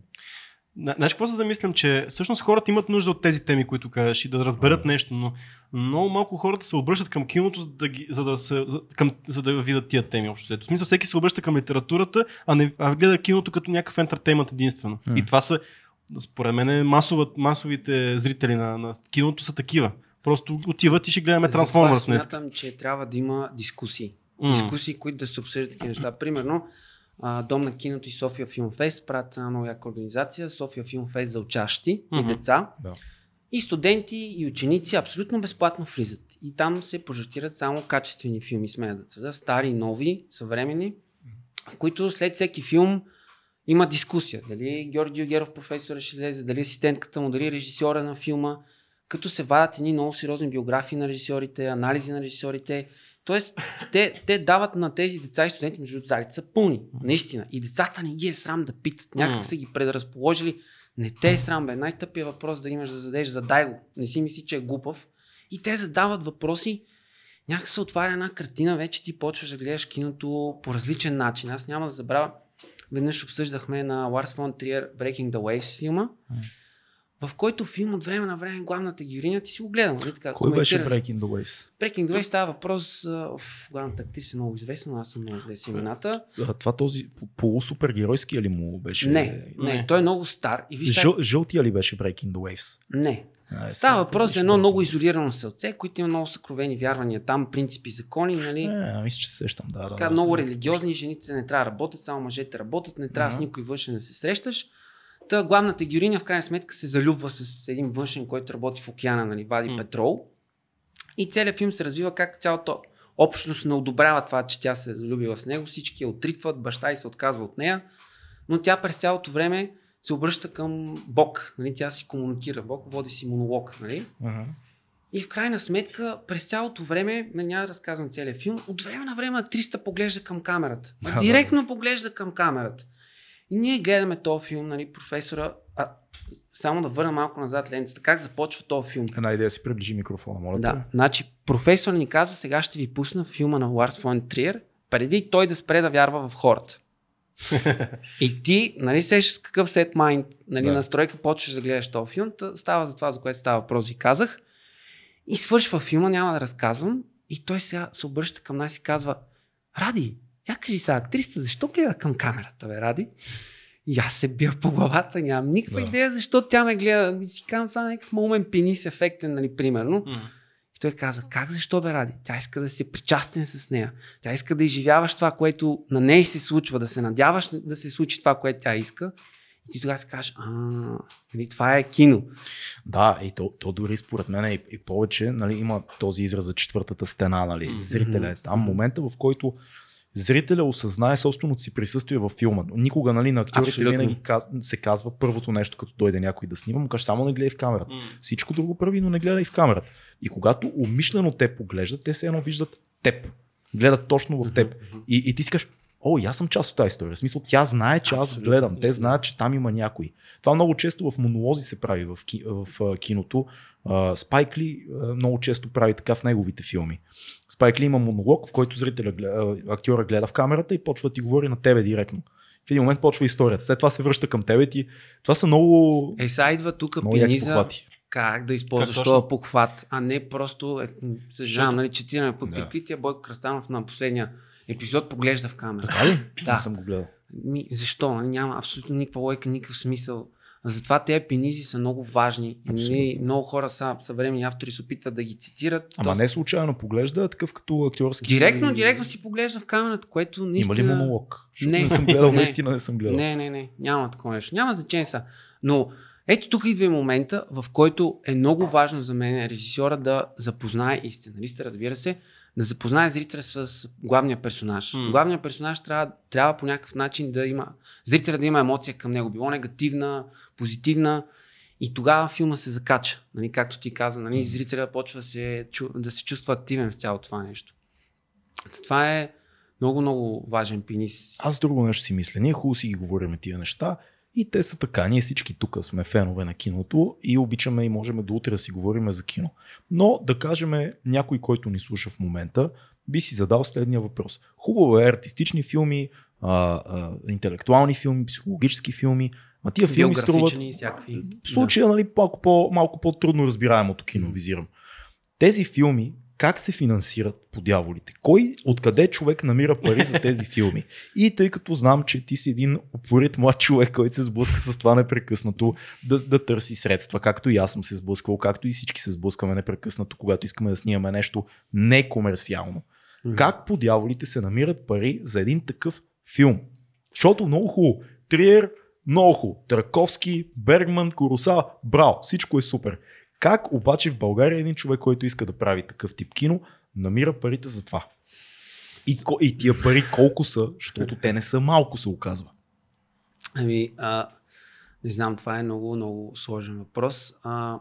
Знаеш какво се замислям, че всъщност хората имат нужда от тези теми, които кажеш и да разберат нещо, но много малко хората се обръщат към киното, за да, ги, за да, се, към, за да видят тия теми общо. В смисъл всеки се обръща към литературата, а не а гледа киното като някакъв ентертеймент единствено. Mm. И това са, според мен, масовите зрители на, на киното са такива. Просто отиват и ще гледаме Трансформърс днес. Смятам, че трябва да има дискусии. Mm. Дискусии, които да се обсъждат такива неща. Примерно, Дом на киното и София Филм Фест правят една много яка организация, София Филм Фест за учащи mm-hmm. и деца. Да. И студенти и ученици абсолютно безплатно влизат. И там се пожертират само качествени филми, смея да твърда, стари, нови, съвремени, в които след всеки филм има дискусия. Дали Георги Геров професор ще излезе, дали асистентката му, дали режисьора на филма, като се вадят едни много сериозни биографии на режисьорите, анализи на режисьорите Тоест, те, те дават на тези деца и студенти, между залите са пълни, наистина. И децата не ги е срам да питат. Някак са ги предразположили. Не те е срам, бе. Най-тъпия въпрос да имаш да зададеш, задай го. Не си мисли, че е глупав. И те задават въпроси. Някак се отваря една картина, вече ти почваш да гледаш киното по различен начин. Аз няма да забравя. Веднъж обсъждахме на Ларс фон Триер Breaking the Waves филма. В който филм от време на време главната героиня ти си го гледам. Нали, така, Кой беше. Breaking the Waves? Breaking the Waves става въпрос, уф, главната актриса е много известна, но аз съм много с имената. А, това този полусупергеройския ли му беше? Не, не, не. той е много стар. И виж, Жъл, жълтия ли беше Breaking the Waves? не. А, е, Става въпрос за едно много изолирано селце, които има много съкровени вярвания. Там принципи, закони, нали? Е, мисля, че се сещам, да. да, така, да, много знам. религиозни, жените не трябва да работят, само мъжете работят, не трябва с никой външен да се срещаш. Та главната героиня в крайна сметка се залюбва с един външен, който работи в океана, нали, вади М. петрол. И целият филм се развива как цялата общност не одобрява това, че тя се е залюбила с него. Всички я отритват, баща и се отказва от нея. Но тя през цялото време се обръща към Бог. Нали? Тя си комуникира. Бог води си монолог. Нали? Ага. И в крайна сметка, през цялото време, нали, няма да разказвам целият филм, от време на време актрисата поглежда към камерата. Директно поглежда към камерата. И ние гледаме този филм, нали, професора. А, само да върна малко назад лентата. Как започва този филм? Една идея си приближи микрофона, моля. Да, значи професор ни казва, сега ще ви пусна филма на Ларс фон Триер, преди той да спре да вярва в хората. и ти, нали, сещаш с какъв сет майнд, нали, Да. настройка, почваш да гледаш този филм, та става за това, за което става въпрос и казах. И свършва филма, няма да разказвам. И той сега се обръща към нас и казва, Ради, я кажи сега, актрисата, защо гледа към камерата, бе, Ради? И аз се бия по главата, нямам никаква Да. идея защо тя ме гледа. И си казвам, това е някакъв момен пенис ефектен, нали, примерно. М. И той каза, как защо бе ради? Тя иска да си причастен с нея. Тя иска да изживяваш това, което на нея се случва, да се надяваш да се случи това, което тя иска. И ти тогава си кажеш, а, нали, това е кино. Да, и то, то дори според мен и, и повече нали, има този израз за четвъртата стена. Нали. Зрителя е там. Момента, в който зрителя осъзнае собственото си присъствие във филма. Никога нали, на актьорите Абсолютно. винаги каз, се казва първото нещо, като дойде някой да снима, му каже само не гледай в камерата. М. Всичко друго прави, но не гледай в камерата. И когато умишлено те поглеждат, те се едно виждат теб. Гледат точно в теб. И, и ти си кажеш, о, и аз съм част от тази история. В смисъл, тя знае, че аз Абсолютно. гледам. Те знаят, че там има някой. Това много често в монолози се прави в, ки, в киното. Спайк Ли много често прави така в неговите филми. Спайк Ли има монолог, в който зрителя, актьора гледа в камерата и почва да ти говори на тебе директно. В един момент почва историята. След това се връща към тебе и ти. Това са много, Е, сега идва тук пениза, как да използваш Как този похват, а не просто, е, съжалявам, нали, четиране под Да. прикритие, Бойко Кръстанов на последния епизод поглежда в камера. Така ли? Да. Не съм го гледал. Ми, защо? Няма абсолютно никаква лойка, никакъв смисъл. Затова тези пенизи са много важни. Абсолютно. Нали, много хора са съвременни автори се опитват да ги цитират. Ама То- не случайно поглежда, такъв като актьорски. Директно, директно си поглежда в камерата, което Има наистина... ли монолог? Защото Не. не съм гледал, Не. наистина не съм гледал. Не, не, не. Няма такова нещо. Няма значение са. Но ето тук идва и момента, в който е много важно за мен режисьора да запознае и сценариста, разбира се, да запознае зрителя с главния персонаж. М. Главният персонаж трябва, трябва по някакъв начин да има, зрителя да има емоция към него, било негативна, позитивна. И тогава филма се закача. Нали, както ти каза, нали, зрителя почва да се, чу- да се чувства активен с цялото това нещо. Това е много, много важен пенис. Аз друго нещо си мисля. Ние хубаво си ги говорим тия неща и те са така. Ние всички тук сме фенове на киното и обичаме и можем до утре да си говорим за кино. Но да кажем някой, който ни слуша в момента, би си задал следния въпрос. Хубаво е артистични филми, а, а, интелектуални филми, психологически филми, а тия филми струват всякакви. в случая, нали, малко, по, малко по-трудно разбираемото кино визирам. Тези филми как се финансират по дяволите? Кой, откъде човек намира пари за тези филми? И тъй като знам, че ти си един упорит млад човек, който се сблъска с това непрекъснато, да, да търси средства, както и аз съм се сблъсквал, както и всички се сблъскваме непрекъснато, когато искаме да снимаме нещо некомерциално. Мгм. Как по дяволите се намират пари за един такъв филм? Защото много хубаво. Триер, много хубаво. Траковски, Бергман, Короса, браво, всичко е супер. Как обаче в България един човек, който иска да прави такъв тип кино, намира парите за това? И, и тия пари колко са, защото те не са малко, се оказва. Ами, а, не знам, това е много, много сложен въпрос. А,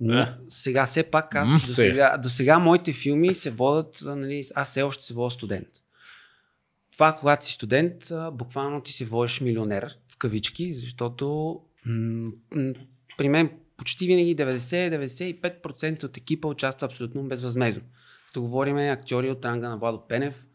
но, Да. сега все пак аз, до, сега. сега, до сега моите филми се водят, нали, аз все още се водя студент. Това, когато си студент, а, буквално ти се водиш милионер, в кавички, защото м- м- при мен почти винаги 90-95% от екипа участва абсолютно безвъзмезно. Като говорим актьори от ранга на Владо Пенев,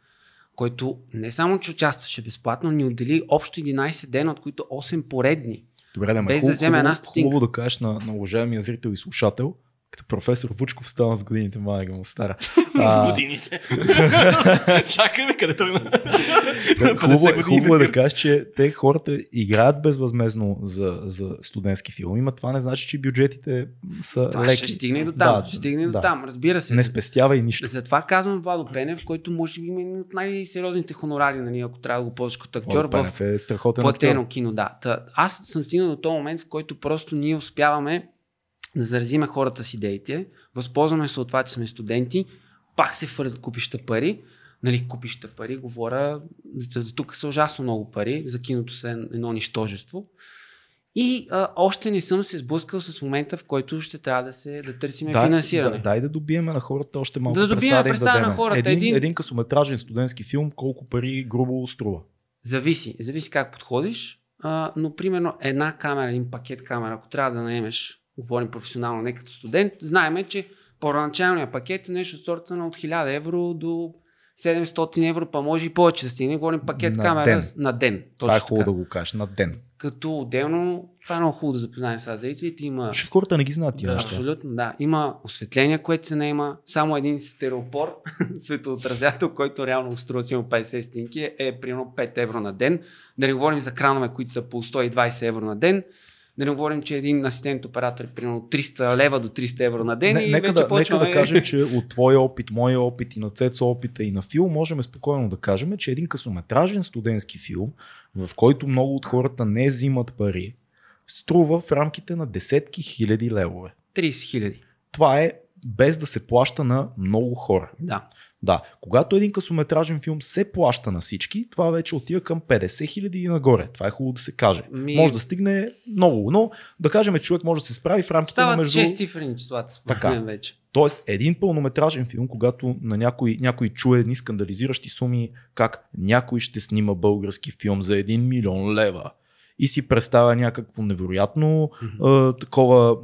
който не само, че участваше безплатно, ни отдели общо 11 дена, от които 8 поредни. Добре, да, Без да хубаво, вземе една стотинка. хубаво да кажеш на, на уважаемия зрител и слушател, като професор Вучков стана с годините, майка му стара. С годините. Чакай, бе, къде тръгна? Да, 50 хубаво, е- хубаво е да кажеш, че те хората играят безвъзмезно за, за студентски филми, но това не значи, че бюджетите са Това леки. ще стигне до там. Да, ще стигне и до да. там, разбира се. Не спестява и нищо. Затова казвам Владо Пенев, който може би има един от най-сериозните хонорари, нали, ако трябва да го ползваш като актьор Владо в е страхотен платено актьор. кино. Да. Та, аз съм стигнал до този момент, в който просто ние успяваме да заразиме хората с идеите, възползваме се от това, че сме студенти, пак се фърлят купища пари, нали, купища пари, говоря, за, за тук са ужасно много пари, за киното са едно нищожество. И а, още не съм се сблъскал с момента, в който ще трябва да, се, да търсиме Да, финансиране. да, дай да добиеме на хората още малко Да добиеме представа да на хората. Един, Един- един късометражен студентски филм, колко пари грубо струва? Зависи. Зависи как подходиш. А, но, примерно, една камера, един пакет камера, ако трябва да наемеш, говорим професионално, не като студент, знаеме, че първоначалният пакет е нещо от сорта на от 1000 евро до 700 евро, па може и повече да стигне. Говорим пакет На камера ден. на ден. Това е Точно хубаво така. да го кажеш на ден. Като отделно, това е много хубаво да запознаем с зрителите. Има Защото хората не ги знаят тия Да, неща. Абсолютно, да. Има осветление, което се наема. Само един стереопор, светоотразятел, който реално струва си 50 стинки, е, е примерно 5 евро на ден. Да не говорим за кранове, които са по 120 евро на ден. Да не говорим, че един асистент оператор е примерно 300 лева до 300 евро на ден. Не, и нека, вече да, нека почваме... да кажем, че от твоя опит, моя опит и на Цецо опита и на Фил, можем спокойно да кажем, че един късометражен студентски филм, в който много от хората не взимат пари, струва в рамките на десетки хиляди левове. 30 хиляди. Това е без да се плаща на много хора. Да. Да, когато един късометражен филм се плаща на всички, това вече отива към 50 хиляди и нагоре. Това е хубаво да се каже. Ми- Може да стигне много, но да кажем, човек може да се справи в рамките на Стават между... 6 цифрени числата, Така. вече. Тоест, един пълнометражен филм, когато на някой, някой чуе едни скандализиращи суми, как някой ще снима български филм за 1 милион лева и си представя някакво невероятно а, такова,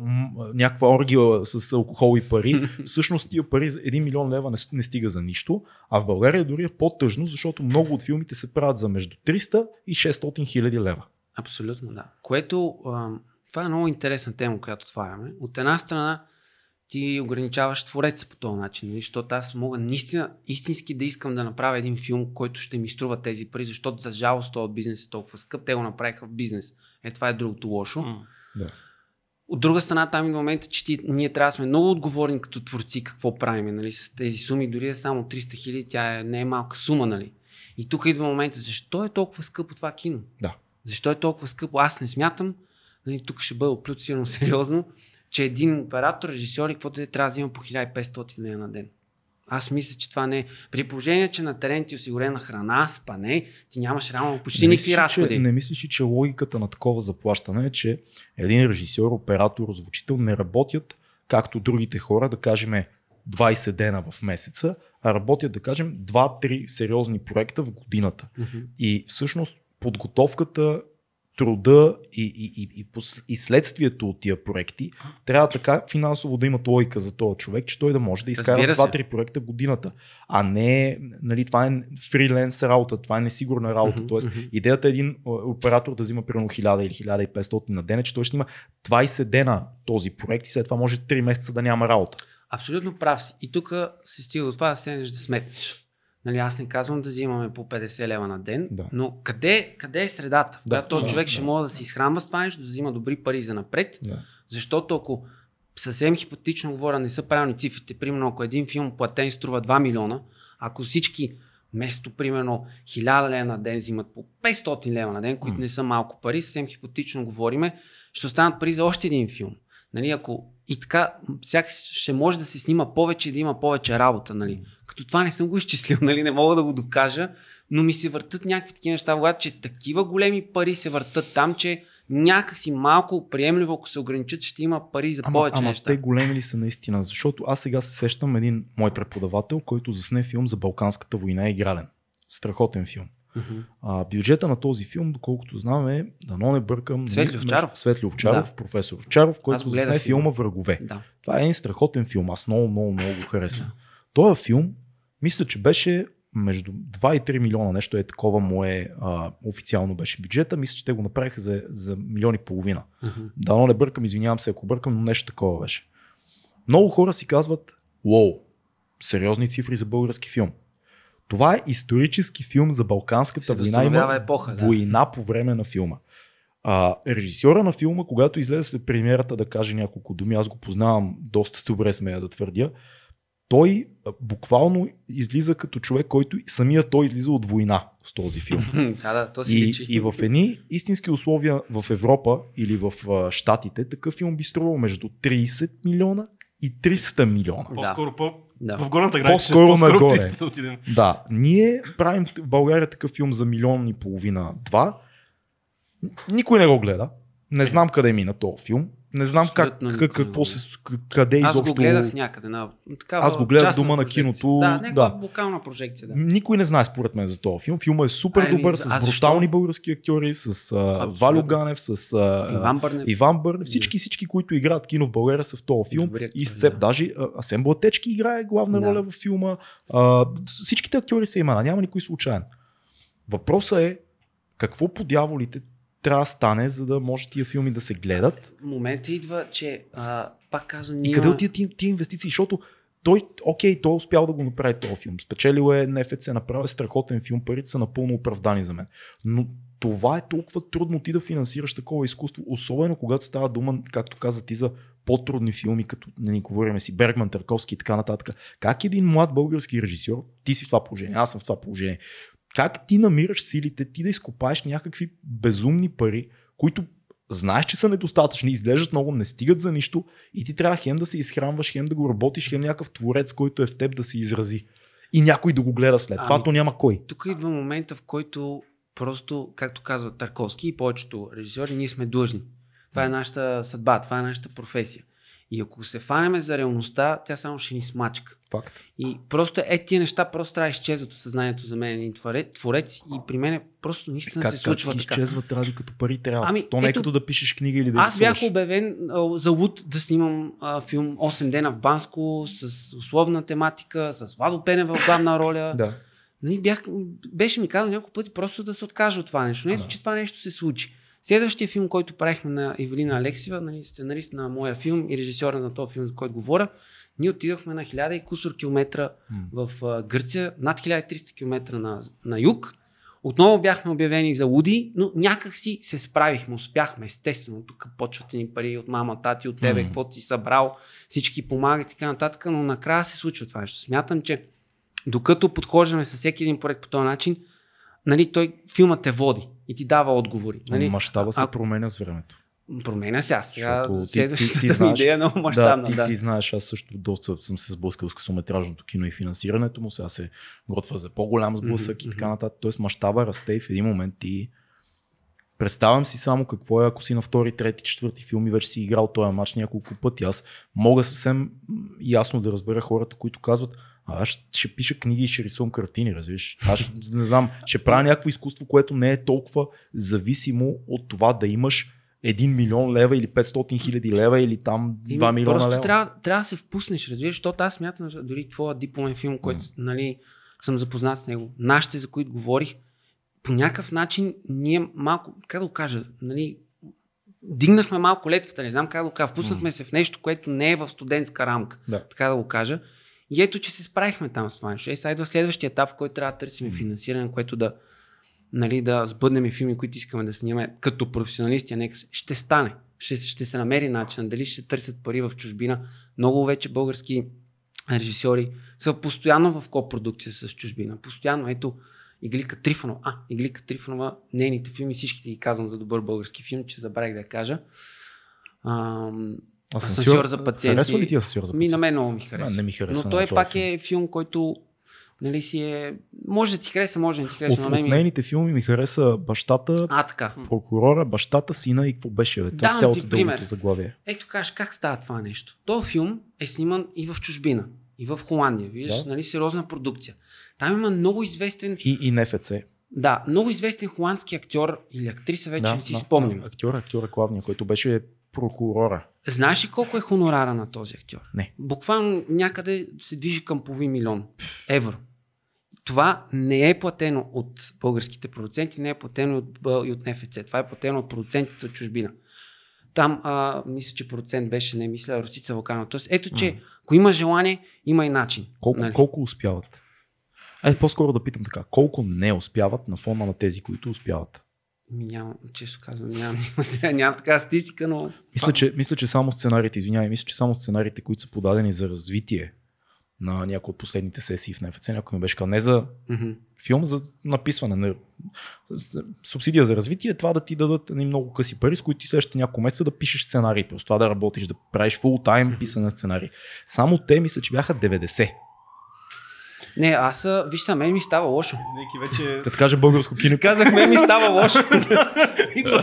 някаква оргия с алкохол и пари. Всъщност тия пари за 1 милион лева не, не стига за нищо, а в България дори е по-тъжно, защото много от филмите се правят за между 300 и 600 хиляди лева. Абсолютно, да. Което, а, това е много интересна тема, която отваряме. От една страна, ти ограничаваш твореца по този начин, нали? защото аз мога наистина, истински да искам да направя един филм, който ще ми струва тези пари, защото за жалост този бизнес е толкова скъп, те го направиха в бизнес. Е, това е другото лошо. М. Да. От друга страна, там и момента, че ти, ние трябва да сме много отговорни като творци какво правим нали, с тези суми. Дори е само 300 хиляди, тя е, не е малка сума. Нали. И тук идва момента, защо е толкова скъпо това кино? Да. Защо е толкова скъпо? Аз не смятам, нали, тук ще бъда оплют сериозно, че един оператор, режисьор и каквото е, трябва да взима по 1500 лева на ден. Аз мисля, че това не е. При положение, че на терен ти е осигурена храна, спане, ти нямаш реално почти Не никакви мислиш, разходи. Че, не мислиш, ли, че логиката на такова заплащане е, че един режисьор, оператор, озвучител не работят както другите хора, да кажем 20 дена в месеца, а работят, да кажем, 2-3 сериозни проекта в годината. Мгм. И всъщност подготовката, труда и, и, и, и, следствието от тия проекти трябва така финансово да имат логика за този човек, че той да може да изкара Разбира с се. 2-3 проекта годината. А не, нали, това е фриленс работа, това е несигурна работа. Тоест, идеята е един оператор да взима примерно 1000 или 1500 на ден, е, че той ще има 20 дена този проект и след това може 3 месеца да няма работа. Абсолютно прав си. И тук се стига до това да седнеш да сметнеш. Нали, аз не казвам да взимаме по 50 лева на ден, Да. но къде, къде е средата? Да, Да, този да, човек да. ще може да се изхранва с това нещо, да взима добри пари за напред, Да. защото ако съвсем хипотетично говоря, не са правилни цифрите, примерно ако един филм платен струва 2 милиона, ако всички вместо примерно 1000 лева на ден взимат по 500 лева на ден, които М. не са малко пари, съвсем хипотетично говориме, ще останат пари за още един филм. Нали, ако и така, сякаш ще може да се снима повече и да има повече работа. Нали. Като това не съм го изчислил, нали, не мога да го докажа, но ми се въртат някакви такива неща, когато че такива големи пари се въртат там, че някакси малко приемливо, ако се ограничат, ще има пари за Ама, повече ама неща. те големи ли са наистина? Защото аз сега се сещам един мой преподавател, който засне филм за Балканската война игрален. Страхотен филм. Мгм. А, бюджета на този филм, доколкото знам е, дано не бъркам, Светли нали, Овчаров. Светли Овчаров, Да. професор Овчаров, който засне филма. Врагове. Да. Това е един страхотен филм, аз много, много, много го харесвам. Този филм, мисля, че беше между 2 и 3 милиона, нещо е такова му е а, официално беше бюджета. Мисля, че те го направиха за, за милиони и половина. Мгм. Дано не бъркам, извинявам се ако бъркам, но нещо такова беше. Много хора си казват, уоу, сериозни цифри за български филм. Това е исторически филм за Балканската война. Има епоха, да. война по време на филма. А, режисьора на филма, когато излезе след премиерата да каже няколко думи, аз го познавам доста добре, смея да твърдя, той а, буквално излиза като човек, който самия той излиза от война с този филм. Хм, Да, да, то си И, личи. и в едни истински условия в Европа или в а, Штатите, такъв филм би струвал между 30 милиона и 300 милиона. По-скоро по... Да. в горната граница. По-скоро по-скоро нагоре. 300 да отидем. Да, ние правим в България такъв филм за милион и половина, два. Никой не го гледа. Не знам къде мина този филм. Не знам как, как, какво се, къде Аз изобщо... го гледах някъде на такава Аз го гледах дома на киното, Да, някаква да. локална прожекция. Да. Никой не знае според мен за този филм. Филмът е супер Ами, добър, с а защо? брутални български актьори, с а, Валю Ганев, с а, Иван Бърнев. Иван Бърнев. Всички, всички, които играят кино в България са в този филм. Актьори, и с Цеп. да. Даже а, Асен Блатечки играе главна Да. роля в филма. А, всичките актьори са имена, няма никой случайен. Въпросът е какво по дяволите трябва да стане, за да може тия филми да се гледат. Момента идва, че а, пак казвам, И ние къде имаме- отиват тия, тия инвестиции? Защото той, окей, той е успял да го направи този филм. Спечелил е НФЦ, е страхотен филм, парите са напълно оправдани за мен. Но това е толкова трудно ти да финансираш такова изкуство, особено когато става дума, както каза ти, за по-трудни филми, като не ни говорим си Бергман, Тарковски и така нататък. Как един млад български режисьор, ти си в това положение, аз съм в това положение, как ти намираш силите ти да изкопаеш някакви безумни пари, които знаеш, че са недостатъчни, изглеждат много, не стигат за нищо и ти трябва хем да се изхранваш, хем да го работиш, хем някакъв творец, който е в теб да се изрази. И някой да го гледа след това, Ами, то няма кой. Тук идва момента, в който просто, както казва Тарковски и повечето режисьори, ние сме длъжни. Това е нашата съдба, това е нашата професия. И ако се фанеме за реалността, тя само ще ни смачка. Факт. И просто е тия неща просто трябва да изчезват от съзнанието за мен един творе- творец и при мен просто наистина Как, се случва как така. изчезват ради като пари трябва? Ами, то не е ето- като да пишеш книга или да Аз бях обявен а, за Луд да снимам а, филм 8 дена в Банско с условна тематика, с Владо Пенев в главна роля. Да. Нали, бях, беше ми казал няколко пъти просто да се откажа от това нещо. Не, Да. че това нещо се случи. Следващия филм, който правихме на Евелина Алексева, нали, сценарист на моя филм и режисьора на този филм, за който говоря, ние отидохме на 1000 и кусор километра в а, Гърция, над 1300 км на, на юг. Отново бяхме обявени за луди, но някак си се справихме, успяхме, естествено. Тук почват ни пари от мама, тати, от тебе, М. какво си събрал, всички помагат и така нататък, но накрая се случва това нещо. Смятам, че докато подхождаме с всеки един проект по този начин, нали, той филмът те води и ти дава отговори. Нали? Мащаба се а- променя с времето. Променя се аз. Сега ти- ти- следващата ти ми знаеш- идея е много мащабна. да, ти, Да, ти знаеш, аз също доста съм се сблъскал с късометражното кино и финансирането му. Сега се готва за по-голям сблъсък Мгм, и така нататък. Тоест мащаба расте и в един момент ти Представям си само какво е, ако си на втори, трети, четвърти филм и вече си играл този матч няколко пъти. Аз мога съвсем ясно да разбера хората, които казват, а аз ще- пиша книги и ще рисувам картини, разбираш. Аз не знам, ще правя някакво изкуство, което не е толкова зависимо от това да имаш 1 милион лева или 500 хиляди лева или там 2 Ими, милиона просто лева. трябва, трябва да се впуснеш, разбираш, защото аз смятам, дори твоя дипломен филм, който нали, съм запознат с него, нашите, за които говорих, по някакъв начин ние малко, как да го кажа, нали, дигнахме малко летвата, не знам как да го кажа, впуснахме се в нещо, което не е в студентска рамка, Да. така да го кажа. И ето, че се справихме там с това нещо. Е, сега идва следващия етап, в който трябва да търсим финансиране, което да, нали, да сбъднем филми, които искаме да снимаме като професионалисти, а нека ще стане. Ще, ще се намери начин. Дали ще търсят пари в чужбина. Много вече български режисьори са постоянно в копродукция с чужбина. Постоянно. Ето, Иглика Трифонова. А, Иглика Трифонова, нейните филми, всичките ги казвам за добър български филм, че забравих да кажа. Ам, Асансьор за пациенти. Харесва ли ти асансьор за ми, пациенти? на мен много ми хареса. А, не ми хареса Но той пак филм. е филм, който нали си е... Може да ти хареса, може да ти хареса. От, на от мен ми... нейните филми ми хареса бащата, А, така. прокурора, бащата, сина и какво беше. Бе? Е цялото ти пример. заглавие. Ето кажеш, как става това нещо? Този филм е сниман и в чужбина, и в Холандия. Виждаш, Да. нали, сериозна продукция. Там има много известен, И, и НФЦ. да, много известен холандски актьор или актриса, вече не си спомням. Да, актьор, актьор главния, който беше прокурора. Знаеш ли колко е хонорара на този актьор? Не. Буквално някъде се движи към половин милион евро. това не е платено от българските продуценти, не е платено от, и от НФЦ. Това е платено от продуцентите от чужбина. Там, а, мисля, че продуцент беше, не мисля, Ростица Вълканова. Тоест, ето, че ако има желание, има и начин. Колко, Нали? колко успяват? Е, по-скоро да питам така. Колко не успяват на фона на тези, които успяват? Ми нямам, често казвам, нямам, нямам, нямам такава статистика, но Мисля, че, мисля, че само сценариите, извинявай, мисля, че само сценариите, които са подадени за развитие на някои от последните сесии в НФЦ, някой ми беше казал, не за мгм. филм, за написване на субсидия за развитие, това да ти дадат едни много къси пари, с които ти следващите няколко месеца да пишеш сценарий, просто това да работиш, да правиш фул тайм писане на сценарий. Само те мисля, че бяха 90. Не, аз, а, виж са, мен ми става лошо. Ники вече... Като каже българско кино, Казах, мен ми става лошо.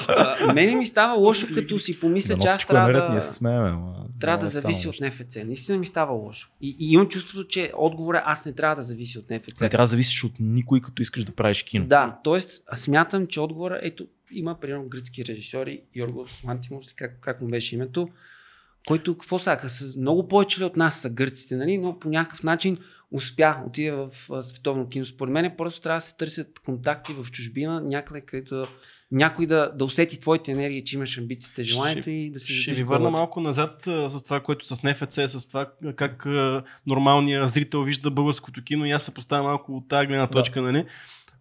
А, Мене ми става лошо, като си помисля, да че аз е трябва да... ние се смееме. Трябва да не става зависи от. НФЦ. Наистина ми става лошо. И, и имам чувството, че отговора аз не трябва да зависи от НФЦ. Не трябва да зависиш от никой, като искаш да правиш кино. Да, т.е. смятам, че отговора, ето, има примерно гръцки режисьори, Йоргос Лантимос, как, как му беше името, който, какво сака, с много повече ли от нас са гърците, нали? но по някакъв начин успя, отиде в световно кино. Според мен просто трябва да се търсят контакти в чужбина, някъде, където да- някой да, да усети твоите енергии, че имаш амбицията, желанието Ще- и да се Ще ви върна колата. малко назад а, с това, което с НФЦ, с това как а, нормалният зрител вижда българското кино и аз се поставя малко от тази гледна точка, нали?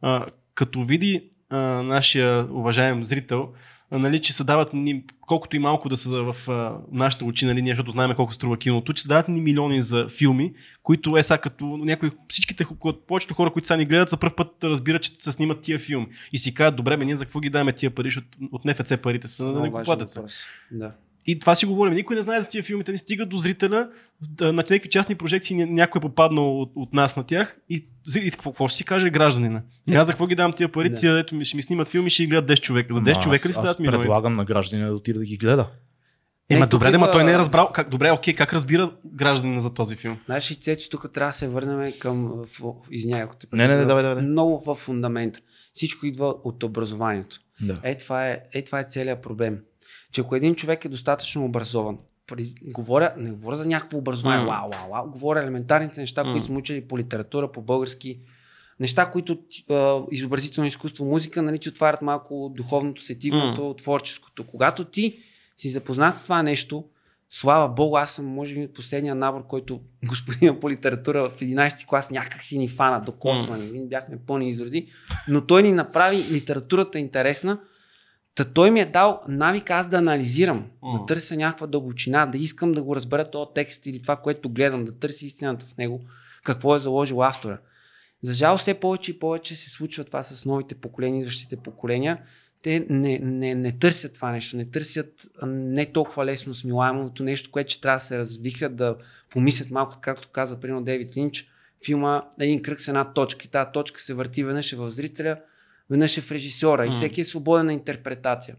А, като види а, нашия уважаем зрител, нали, че се дават ни, колкото и малко да са в а, нашите очи, нали, ние, защото знаем колко струва киното, че се дават ни милиони за филми, които е сега като някои, всичките, повечето хора, които сега ни гледат, за първ път разбират, че се снимат тия филми. И си казват, добре, бе, ние за какво ги даваме тия пари, защото от НФЦ парите са на Много важен некоплатеца. въпрос. Да. И това си говорим. Никой не знае за тия филми. Те не стигат до зрителя. Да, на някакви частни прожекции ня- някой е попаднал от, от нас на тях. И, и какво, какво ще си каже гражданина? И аз за какво ги давам тия пари? Да. Тия, дето ми, ще ми снимат филми, ще ги гледат 10 човека. За 10 Ама човека ли дават милиони? предлагам на гражданина да отиде да ги гледа. Ема, Е, добре, да, ма има- той не е разбрал. Как, добре, окей, как разбира гражданина за този филм? Знаеш, и Цецо, тук трябва да се върнем към... Извинявай, ако те Не, не, не, давай, давай. Много в фундамента. Всичко идва от образованието. Да. Е, това е, е, това е целият проблем. Че ако един човек е достатъчно образован, при- говоря, не говоря за някакво образование, М. вау, вау, вау, говоря елементарните неща, М. които сме учили по литература, по български, неща, които а, изобразително изкуство, музика, нали, ти отварят малко духовното, сетивното, творческото. Когато ти си запознат с това нещо, слава богу, аз съм, може би, последния набор, който господина по литература в 11 клас някак си ни фана, докосване, mm. бяхме пълни изроди, но той ни направи литературата интересна, Та той ми е дал навик аз да анализирам, М. да търся някаква дълбочина, да искам да го разбера този текст или това, което гледам, да търся истината в него, какво е заложил автора. За жал все повече и повече се случва това с новите поколения, идващите поколения. Те не, не, не търсят това нещо, не търсят не толкова лесно смилаемото нещо, което ще трябва да се развихрят, да помислят малко, както каза примерно Дейвид Линч, филма един кръг с една точка и тази точка се върти веднъж е в зрителя, веднъж е в режисьора и всеки е свободен на интерпретация.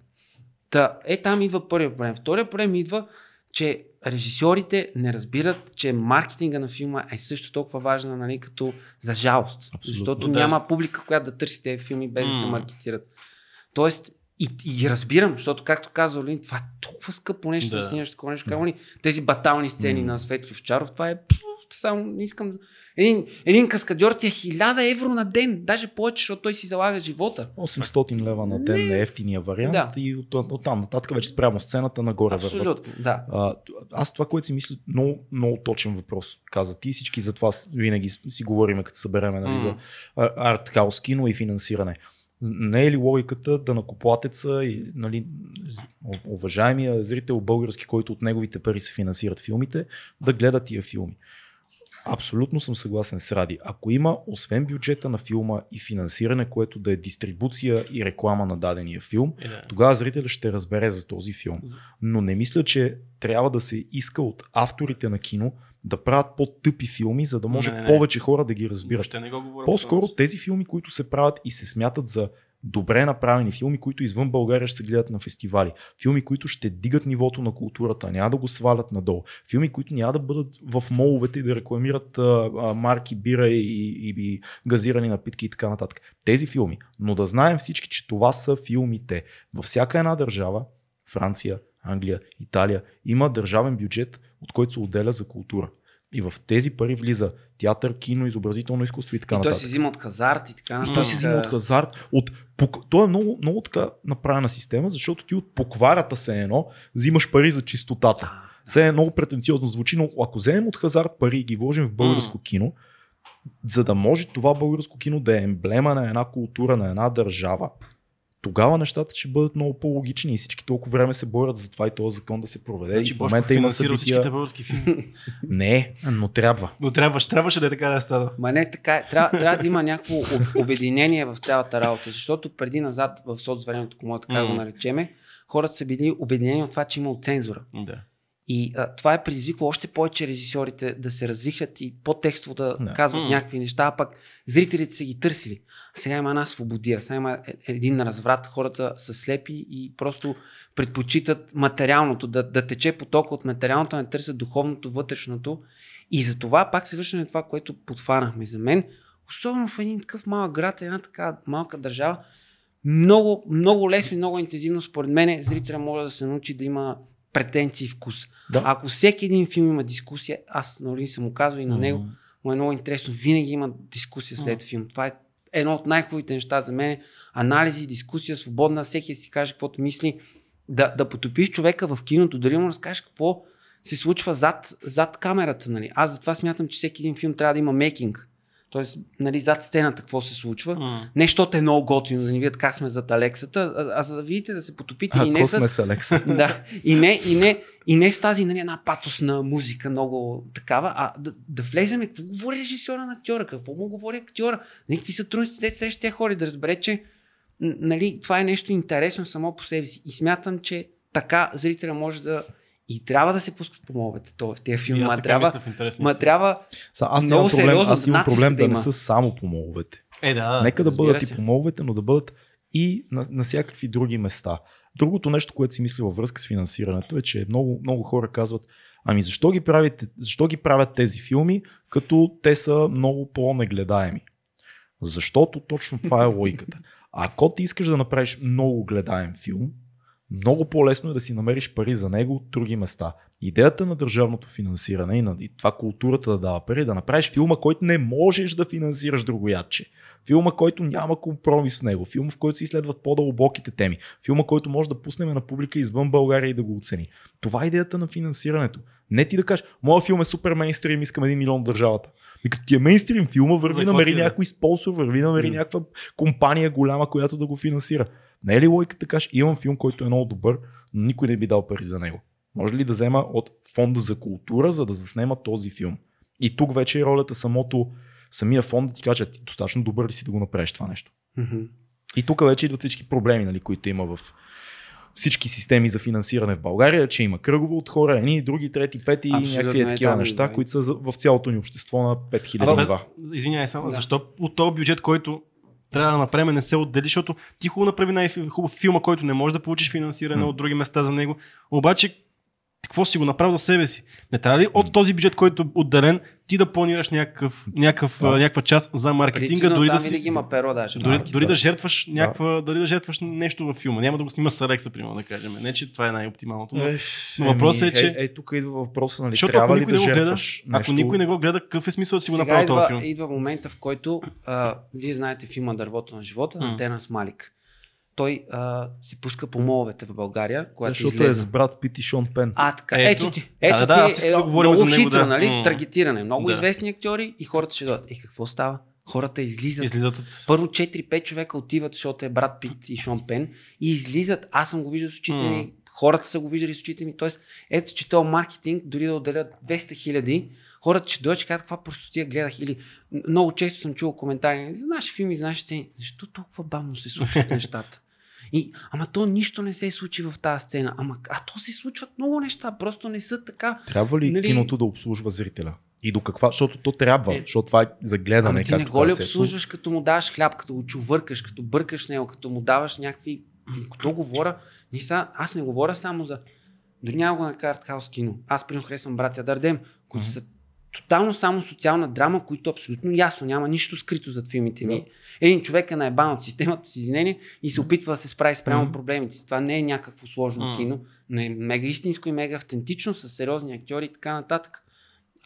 Та, е там идва първият проблем. Втория проблем идва, че режисьорите не разбират, че маркетинга на филма е също толкова важна, нали, като за жалост. Абсолютно, защото да. няма публика, която да търси тези филми без да се маркетират. Тоест, и, и разбирам, защото както каза Олин, това е толкова скъпо нещо да, Да. снимаш такова нещо. Как, нали, тези батални сцени М. на Светли Овчаров, това е пф, само не искам. Един, един каскадьор ти е 1000 евро на ден, даже повече, защото той си залага живота. 800 лева на ден е ефтиния вариант Да. и от, от там нататък вече спрямо сцената нагоре върват. Абсолютно, да. А, аз това, което си мисля, много, много точен въпрос каза ти. Всички за това винаги си говорим, като събереме нали, М. за артхаус кино и финансиране. Не е ли логиката да накоплатеца и нали, уважаемия зрител български, който от неговите пари се финансират филмите, да гледа тия филми? Абсолютно съм съгласен с Ради. Ако има, освен бюджета на филма и финансиране, което да е дистрибуция и реклама на дадения филм, Е, да. тогава зрителя ще разбере за този филм. Но не мисля, че трябва да се иска от авторите на кино да правят по-тъпи филми, за да може Не, не, не. повече хора да ги разбират. По-скоро тези филми, които се правят и се смятат за добре направени филми, които извън България ще се гледат на фестивали. Филми, които ще дигат нивото на културата, няма да го свалят надолу. Филми, които няма да бъдат в моловете и да рекламират а, а, марки, бира и, и, и газирани напитки и така нататък. Тези филми. Но да знаем всички, че това са филмите. Във всяка една държава, Франция, Англия, Италия, има държавен бюджет, от който се отделя за култура. И в тези пари влиза театър, кино, изобразително изкуство и така И той нататък. си взима от хазарт и така И нататък. той си взима от хазарт. От. Той е много, много така направена система, защото ти от покварата се едно взимаш пари за чистотата. Все е много претенциозно звучи, но ако вземем от хазарт пари и ги вложим в българско кино, за да може това българско кино да е емблема на една култура, на една държава, тогава нещата ще бъдат много по-логични и всички толкова време се борят за това и този закон да се проведе. Значи и в момента има събития. български филми. Не, но трябва. Но трябваше, трябваше да е така да става. Ма не така, е. трябва, трябва да има някакво об- обединение в цялата работа, защото преди назад в соцвремето, ако мога така да го наречеме, хората са били обединени от това, че има цензура. Да. И а, това е предизвикало още повече режисьорите да се развихрят и по-текстово да Да. казват М. някакви неща, а пък зрителите са ги търсили. А сега има една свободия, сега има е- един разврат, хората са слепи и просто предпочитат материалното, да, да тече потока от материалното, а не търсят духовното, вътрешното. И за това пак се връщаме това, което подфанахме за мен, особено в един такъв малък град, една така малка държава, много, много лесно и много интензивно, според мен, зрителя може да се научи да има претенции и вкус. Да. Ако всеки един филм има дискусия, аз нали съм му казвал и на него, му е много интересно. Винаги има дискусия след филм. Това е едно от най-хубавите неща за мен. Анализи, дискусия, свободна, всеки си каже каквото мисли. Да, да потопиш човека в киното, дали му разкажеш какво се случва зад, зад камерата. Нали. Аз затова смятам, че всеки един филм трябва да има мейкинг. Тоест, нали, зад сцената какво се случва. М. Не, защото е много готино да ни видят как сме зад Алексата, а, а за да видите да се потопите и Ако не сме с с Алекса. да. И не, и не, и не с тази нали, една патосна музика, много такава, а да, да влеземе, какво говори режисьора на актьора, какво му говори актьора, нали, какви са трудности, те тези хора и да разбере, че нали, това е нещо интересно само по себе си. И смятам, че така зрителя може да и трябва да се пускат по мовете това в тези филми. Ма трябва, мисля ма трябва Са, аз Много имам проблем, сериозно, аз имам проблем да да не са само по моловете. Е, да. Нека да бъдат се. и по моловете, но да бъдат и на, на всякакви други места. Другото нещо, което си мисля във връзка с финансирането е, че много, много хора казват, ами защо ги, правите, защо ги правят тези филми, като те са много по-негледаеми? Защото точно това е логиката. Ако ти искаш да направиш много гледаем филм, много по-лесно е да си намериш пари за него от други места. Идеята на държавното финансиране и на и това културата да дава пари е да направиш филма, който не можеш да финансираш другояче. Филма, който няма компромис в него. Филма, в който се изследват по-дълбоките теми. Филма, който може да пуснем на публика извън България и да го оцени. Това е идеята на финансирането. Не ти да кажеш, моят филм е супер мейнстрим, искам 1 милион от държавата. И като ти е мейнстрим филма, върви намери да? някой спонсор, върви намери М. някаква компания голяма, която да го финансира. Не е ли логиката да кажеш, имам филм, който е много добър, но никой не би дал пари за него? Може ли да взема от фонда за култура, за да заснема този филм? И тук вече е ролята самото, самия фонд да ти каже, ти достатъчно добър ли си да го направиш това нещо. Мгм. И тук вече идват всички проблеми, нали, които има в всички системи за финансиране в България, че има кръгове от хора, едни, други, трети, пети и някакви е, такива да, неща, да. които са в цялото ни общество на 5000 Абе, нива. Извинявай само, Да. защо от този бюджет, който трябва да направим, не се отдели, защото ти хубаво направи най-хубав филма, който не може да получиш финансиране М. от други места за него. Обаче, какво си го направил за себе си? Не трябва ли от този бюджет, който е отделен, ти да планираш някакъв, някакъв, Да. някаква част за маркетинга, Принципно дори да си... има перо даже. Дори, Да, дори да да. жертваш някаква, дори да жертваш нещо във филма. Няма да го снима с Алекса, примерно да кажем. Не, че това е най-оптималното. Но, но въпросът е, че... Е, е, тук идва въпроса, нали, защото трябва ако ли никой да не го гледа, жертваш ако нещо? никой не го гледа, какъв е смисъл да си го Сега направил този филм? идва момента, в който а, вие знаете филма Дървото на живота на Денас Малик. Той а, се пуска по моловете в България, когато Защото е излезе. с брат Пит и Шон Пен. А, така. Ето. Ето, ти. Ето Да, да, ти е да говорим много за него, хитро, да. нали? М. Таргетиране. Много Да. известни актьори и хората ще дойдат. И какво става? Хората излизат. Излизат от... Първо 4-5 човека отиват, защото е брат Пит и Шон Пен и излизат. Аз съм го виждал с очите ми, хората са го виждали с очите ми. Тоест, ето, че този маркетинг, дори да отделят 200 хиляди, хората ще дойдат и кажат каква простотия гледах. Или много често съм чувал коментари за наши филми, наши сцени. Защо толкова бавно се случват нещата? И, ама то нищо не се случи в тази сцена. Ама, а то се случват много неща, просто не са така. Трябва ли Нали- киното да обслужва зрителя? И до каква? Защото то трябва, Е. защото това е за гледане. Ами ти не го ли обслужваш, като му даваш хляб, като го чувъркаш, като бъркаш него, като му даваш някакви... Като говоря, не са, аз не говоря само за... Дори няма го на хаус кино. Аз примерно харесвам братя Дардем, които са тотално само социална драма, които абсолютно ясно, няма нищо скрито зад филмите ми. Един човек е наебан от системата с извинение и се опитва да се справи спрямо Мгм. проблемите си. Това не е някакво сложно Мгм. кино, но е мега истинско и мега автентично, с сериозни актьори и така нататък.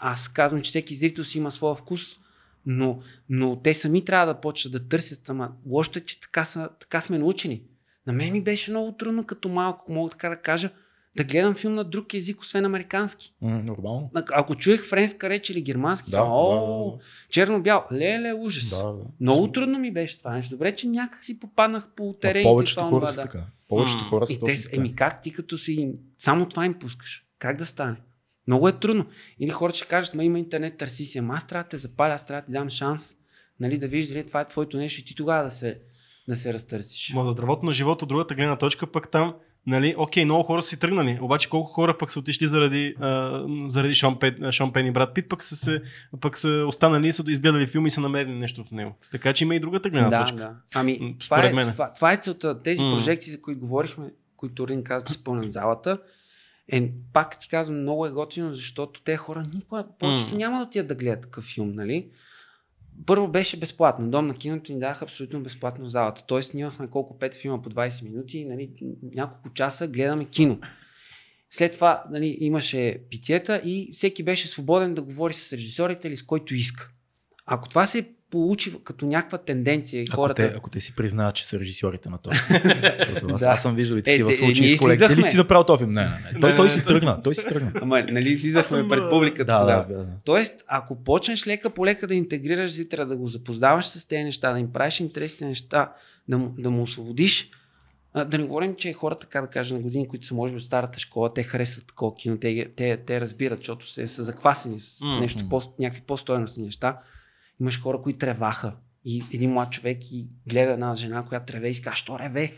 аз казвам, че всеки зрител си има своя вкус, но, но те сами трябва да почнат да търсят. Ама лошото е, че така, са, така сме научени. На мен ми беше много трудно като малко, мога така да кажа, да гледам филм на друг език, освен американски. М, нормално. Ако чуех френска реч или германски, Да, да, о, да, да. черно-бял, леле, ужас. Да, да. Много трудно ми беше това нещо. Добре, че някак си попаднах по А терените. повечето това, хора са да. така. Повечето хора са И те, така. еми как ти като си им, само това им пускаш? Как да стане? Много е трудно. Или хората ще кажат, ма има интернет, търси си, ама аз трябва да те запаля, аз трябва да ти дам шанс, нали, да видиш дали това е твоето нещо и ти тогава да се, да се разтърсиш. Ма да здравото на живота, от другата гледна точка, пък там, нали, окей, много хора си тръгнали, обаче колко хора пък са отишли заради, а, заради Шон, Пен, Шон Пен и брат Пит, пък са, се, пък са останали и са изгледали филм и са намерили нещо в него. Така че има и другата гледна да, точка. да. Ами, това е, това, това е целта. Тези М. прожекции, за които говорихме, които Рин каза, че се пълнят залата, е, пак ти казвам, много е готино, защото те хора никога, повечето М. няма да отидат да гледат такъв филм, нали? Първо беше безплатно. Дом на киното ни даха абсолютно безплатно залата. Тоест, ние имахме колко 5 филма по 20 минути, нали, няколко часа гледаме кино. След това нали, имаше питиета и всеки беше свободен да говори с режисьорите или с който иска. Ако това се получи като някаква тенденция и Ако, хората... те, ако те си признаят, че са режисьорите на това. Защото аз, Да. аз съм виждал и такива те- случаи ние с колеги. Дали си направил този филм? Не, не, не. Той, той си тръгна. Той си тръгна. Ама, нали, излизахме съм, пред публиката Да, тогава. да, да. Тоест, ако почнеш лека по лека да интегрираш зрителя, да го запознаваш с тези неща, да им правиш интересни неща, да му, да му освободиш, да не говорим, че хората, така да кажа, на години, които са може би от старата школа, те харесват такова кино, те, те, те разбират, защото се, са заквасени с нещо, по, някакви по-стойностни неща. Имаш хора, които треваха и един млад човек и гледа една жена, която треве и си казва, що реве?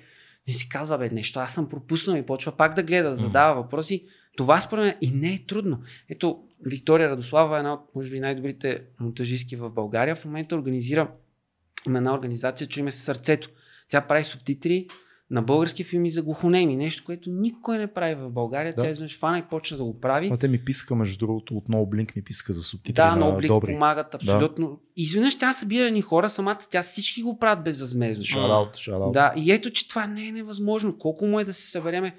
Не си казва, бе, нещо аз съм пропуснал и почва пак да гледа, да задава въпроси. Това според мен и не е трудно. Ето, Виктория Радослава е една от, може би, най-добрите монтажистки в България. В момента организира има една организация, че име Сърцето. Тя прави субтитри на български филми за глухонеми. Нещо, което никой не прави в България. Да. Тя изведнъж фана и почна да го прави. А те ми писаха, между другото, от No Blink ми писаха за субтитри Да, на добри. помагат абсолютно. Изведнъж тя събира ни хора, самата тя всички го правят безвъзмезно. Шараут, шараут. Да, и ето, че това не е невъзможно. Колко му е да се събереме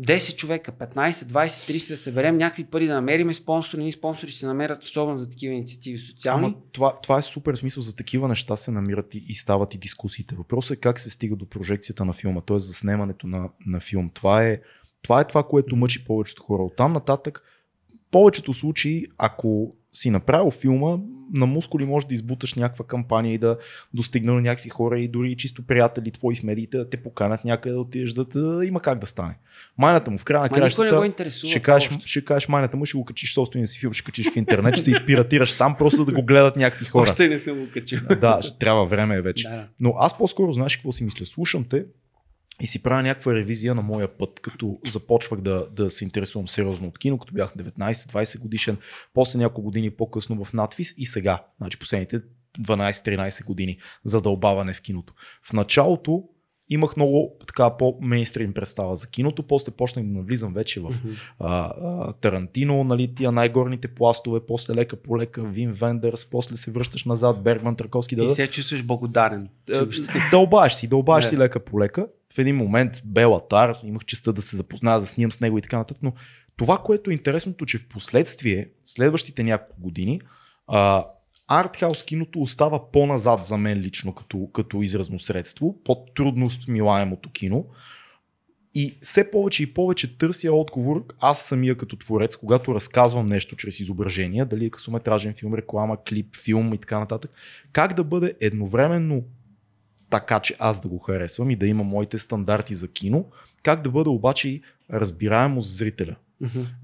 10 човека, 15, 20, 30 да съберем някакви пари, да намериме спонсори, ни спонсори ще се намерят особено за такива инициативи социални. Ама това, това е супер смисъл. За такива неща се намират и, и стават и дискусиите. Въпросът е как се стига до прожекцията на филма, т.е. за снимането на, на филм. Това е, това е това, което мъчи повечето хора. Оттам нататък, в повечето случаи, ако си направил филма, на мускули можеш да избуташ някаква кампания и да достигне до някакви хора и дори чисто приятели твои в медиите да те поканят някъде да отидеш да, да има как да стане. Майната му в края на кращата ще кажеш, ще кажеш майната му, ще го качиш собствения си филм, ще качиш в интернет, ще се изпиратираш сам, просто да го гледат някакви хора. Още не съм го качил. Да, трябва време е вече. Да. Но аз по-скоро знаеш какво си мисля. Слушам те и си правя някаква ревизия на моя път, като започвах да, да се интересувам сериозно от кино, като бях 19-20 годишен, после няколко години по-късно в надвис и сега, значи последните 12-13 години задълбаване в киното. В началото имах много така по-мейнстрим представа за киното, после почнах да навлизам вече в а, а, Тарантино, нали, тия най-горните пластове, после лека по лека, Вин Вендърс, после се връщаш назад, Бергман, Тарковски, да, И се чувстваш благодарен. е, дълбаеш си, дълбаеш Да. си лека по лека. В един момент Бела Тар, имах честа да се запозная, да снимам с него и така нататък, но това, което е интересното, че в последствие, следващите няколко години, а, артхаус киното остава по-назад за мен лично като, като изразно средство, по-трудно смилаемото кино. И все повече и повече търся отговор, аз самия като творец, когато разказвам нещо чрез изображения, дали е късометражен филм, реклама, клип, филм и така нататък, как да бъде едновременно така, че аз да го харесвам и да има моите стандарти за кино, как да бъде обаче и разбираемо зрителя.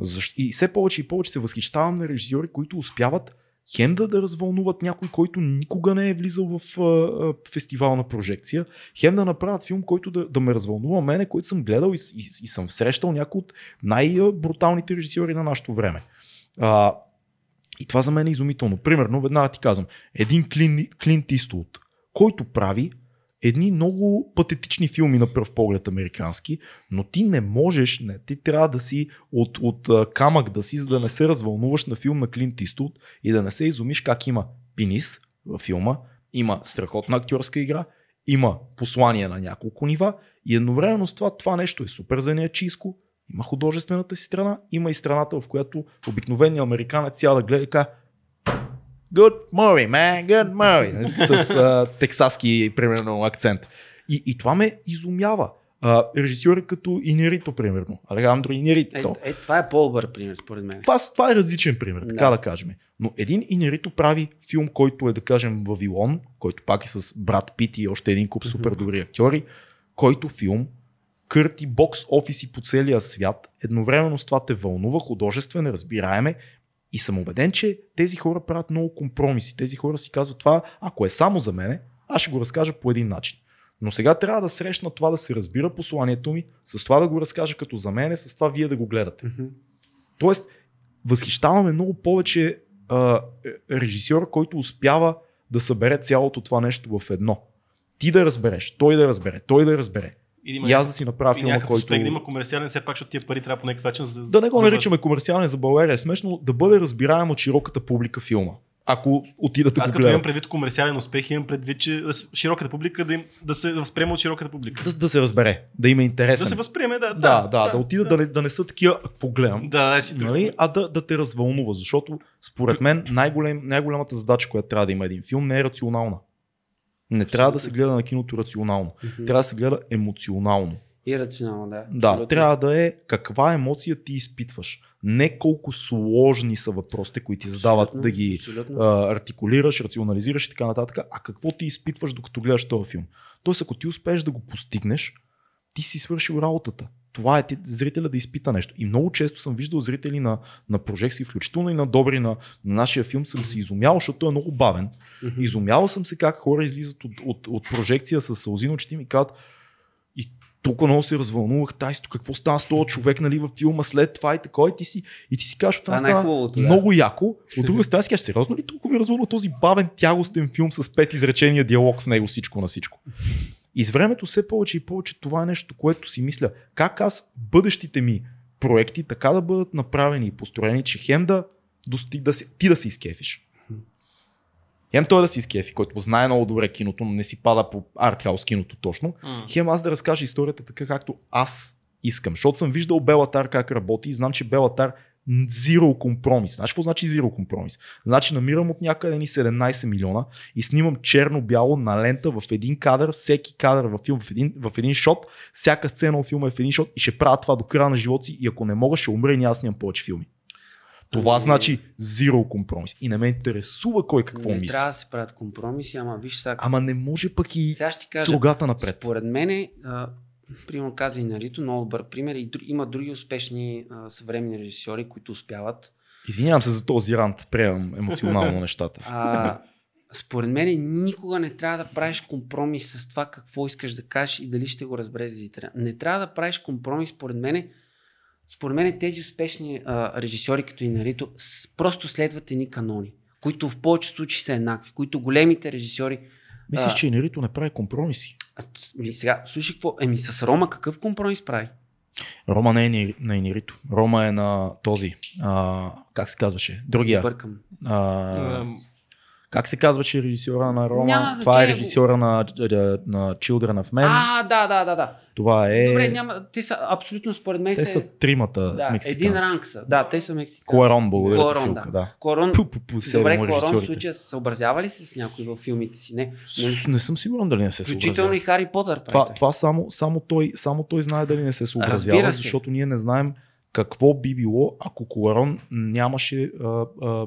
Защ... И все повече и повече се възхищавам на режисьори, които успяват хем да, да развълнуват някой, който никога не е влизал в а, а, фестивална прожекция, хем да направят филм, който да, да ме развълнува мене, който съм гледал и, и, и съм срещал някой от най-бруталните режисьори на нашето време. А, и това за мен е изумително. Примерно, веднага ти казвам, един Клин, Клинт Иствуд, който прави едни много патетични филми на пръв поглед американски, но ти не можеш, не, ти трябва да си от, от камък да си, за да не се развълнуваш на филм на Клинт Иствуд и да не се изумиш как има пенис във филма, има страхотна актьорска игра, има послание на няколко нива и едновременно с това това нещо е супер занаячийско, Има художествената си страна, има и страната, в която обикновеният американец цял да гледа и Good morning, man, good morning. С а, тексаски, примерно, акцент. И, и това ме изумява. А, режисьори като Инерито, примерно. Алехандро Е, Инерито. е, това е по-добър пример, според мен. Това, това е различен пример, така Да. да кажем. Но един Инерито прави филм, който е, да кажем, Вавилон, който пак е с брат Пит и още един куп супер добри актьори, който филм кърти бокс офиси по целия свят, едновременно с това те вълнува, художествен, разбираеме и съм убеден, че тези хора правят много компромиси. Тези хора си казват това, ако е само за мене, аз ще го разкажа по един начин. Но сега трябва да срещна това да се разбира посланието ми, с това да го разкажа като за мене, с това вие да го гледате. Тоест, възхищаваме много повече а, режисьор, който успява да събере цялото това нещо в едно. Ти да разбереш, той да разбере, той да разбере. И, да има И аз да си направя филма, който... успех, да има комерциален, все пак, защото тия пари трябва по някакъв начин за, Да не го наричаме комерциален за България, е смешно да бъде разбираем от широката публика филма. Ако отидат да Аз го като имам предвид комерциален успех, имам предвид, че да широката публика да, им, да се възприема от широката публика. Да, да се разбере, да има Да интересен. се възприеме, да. да, да, да, отидат да, не, да не са такива, «А, какво гледам. Да, да, си. Нали? А да, да те развълнува, защото според мен най-голем, най-голямата задача, която трябва да има един филм, не е рационална. Не трябва да се гледа на киното рационално. Мгм. Трябва да се гледа емоционално. И рационално, да. Да, Абсолютно. трябва да е каква емоция ти изпитваш. Не колко сложни са въпросите, които ти задават Абсолютно, да ги абсолютно. а, артикулираш, рационализираш и така нататък, а какво ти изпитваш докато гледаш този филм. Тоест, ако ти успееш да го постигнеш, ти си свършил работата. Това е ти, зрителя да изпита нещо. И много често съм виждал зрители на, на прожекции, включително и на добри на, на нашия филм, съм се изумял, защото той е много бавен. Мгм. Изумявал съм се как хора излизат от, от, от прожекция с сълзи на очите ми и казват толкова много се развълнувах, тайсто, какво стана с този човек нали, във филма след това и така, и ти си, и ти си кажеш, Това това е стана да. много яко. От друга страна си кажеш, сериозно ли толкова ви развълнува този бавен, тягостен филм с пет изречения диалог в него, всичко на всичко. И с времето все повече и повече това е нещо, което си мисля, как аз бъдещите ми проекти така да бъдат направени и построени, че хем да, дости, да си, ти да си изкефиш. Хем той да си изкефи, който знае много добре киното, но не си пада по артхаус киното точно. Хем аз да разкажа историята така, както аз искам. Защото съм виждал Белатар как работи и знам, че Белатар зиро компромис. Знаеш какво значи зиро компромис? Значи намирам от някъде ни 17 милиона и снимам черно-бяло на лента в един кадър, всеки кадър във филм, в един, в един шот, всяка сцена от филма е в един шот и ще правя това до края на живота си и ако не мога ще умра и аз нямам повече филми. Това Ами- значи зиро компромис. И не ме интересува кой какво не мисли. трябва да се правят компромиси, ама виж сега. Ама не може пък и Сега ще кажа. слугата напред. Според мен, примерно каза и Нарито, много добър пример. И има други успешни а, съвременни режисьори, които успяват. Извинявам се за този рант, приемам емоционално нещата. А, според мен никога не трябва да правиш компромис с това какво искаш да кажеш и дали ще го разбереш зрителя. Не трябва да правиш компромис, според мен. Според мен тези успешни а, режисьори като и Нарито с- просто следват едни канони, които в повечето случаи са еднакви, които големите режисьори Мислиш, А. че Енерито не прави компромиси? А, или сега, слушай какво, еми с Рома какъв компромис прави? Рома не е на Енерито. Рома е на този. А, как се казваше? Другия. Бъркам. А, как се казваше режисьора на Рома? Няма Това е режисьора на, на Children of Men. А, да, да, да, да. Това е... Добре, няма, те са абсолютно според мен Те са тримата да, мексиканци. един ранг са. Да, те са мексиканци. Куарон, благодаря Куарон, Филка, да. да. Корон, Пу, пу, добре, му Корон в случая съобразява ли се с някой във филмите си? Не. С- Не съм сигурен дали не се Включително съобразява. и Хари Потър прави. Това, това само, само, той, само той знае дали не се съобразява, защото ние не знаем какво би било, ако Куарон нямаше. А, а,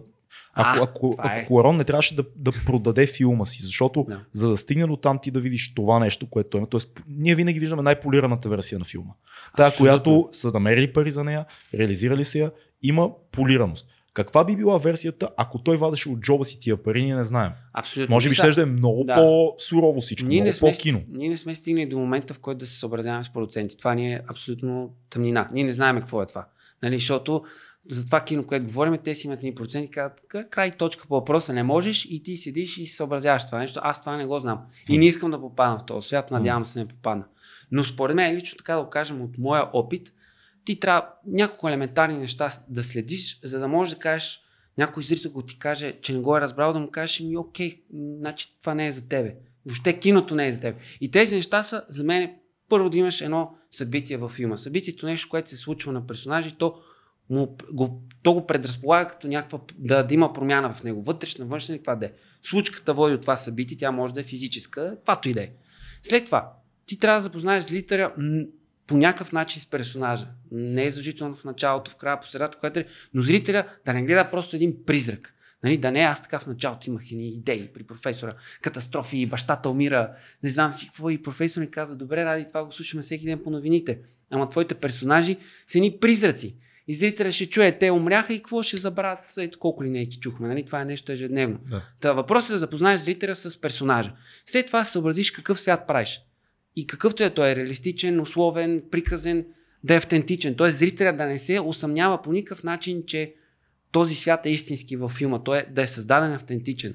ако, А, ако, е. ако не трябваше да, да продаде филма си, защото Да. за да стигне до там ти да видиш това нещо, което е. Тоест, ние винаги виждаме най-полираната версия на филма. Тая, Абсолютно. която са намерили пари за нея, реализирали се я, има полираност. Каква би била версията, ако той вадеше от джоба си тия пари, ние не знаем. Абсолютно. Може би ще да е много Да. по-сурово всичко, ние много сме, по-кино. ние не сме стигнали до момента, в който да се съобразяваме с продуценти. Това ни е абсолютно тъмнина. Ние не знаем какво е това. Нали, защото за това кино, което говорим, те си имат ни проценти, казват «К- край точка по въпроса, не можеш и ти седиш и се съобразяваш това нещо. Аз това не го знам. И не искам да попадна в този свят, надявам се не попадна. Но според мен, лично така да го кажем от моя опит, ти трябва няколко елементарни неща да следиш, за да можеш да кажеш някой зрител, ако ти каже, че не го е разбрал, да му кажеш, ми окей, значи това не е за тебе. Въобще киното не е за теб. И тези неща са за мен първо да имаш едно събитие във филма. Събитието нещо, което се случва на персонажи, то, му, го, то го предразполага като някаква, да, да има промяна в него, вътрешна, външна, каква да е. Случката води от това събитие, тя може да е физическа, каквато и да е. След това, ти трябва да запознаеш зрителя по някакъв начин с персонажа. Не е задължително в началото, в края, по средата, което е, но зрителя да не гледа просто един призрак. Нали, да не, аз така в началото имах едни идеи при професора, катастрофи, бащата умира, не знам си какво и професор ми каза, добре, ради това го слушаме всеки ден по новините. Ама твоите персонажи са ни призраци. И зрителя ще чуе, те умряха и какво ще забравят, ето колко ли не ти чухме, нали? това е нещо ежедневно. Да. Та въпросът е да запознаеш зрителя с персонажа. След това съобразиш какъв свят правиш. И какъвто е той, е реалистичен, условен, приказен, да е автентичен. Тоест зрителя да не се усъмнява по никакъв начин, че този свят е истински във филма. Той е да е създаден автентичен.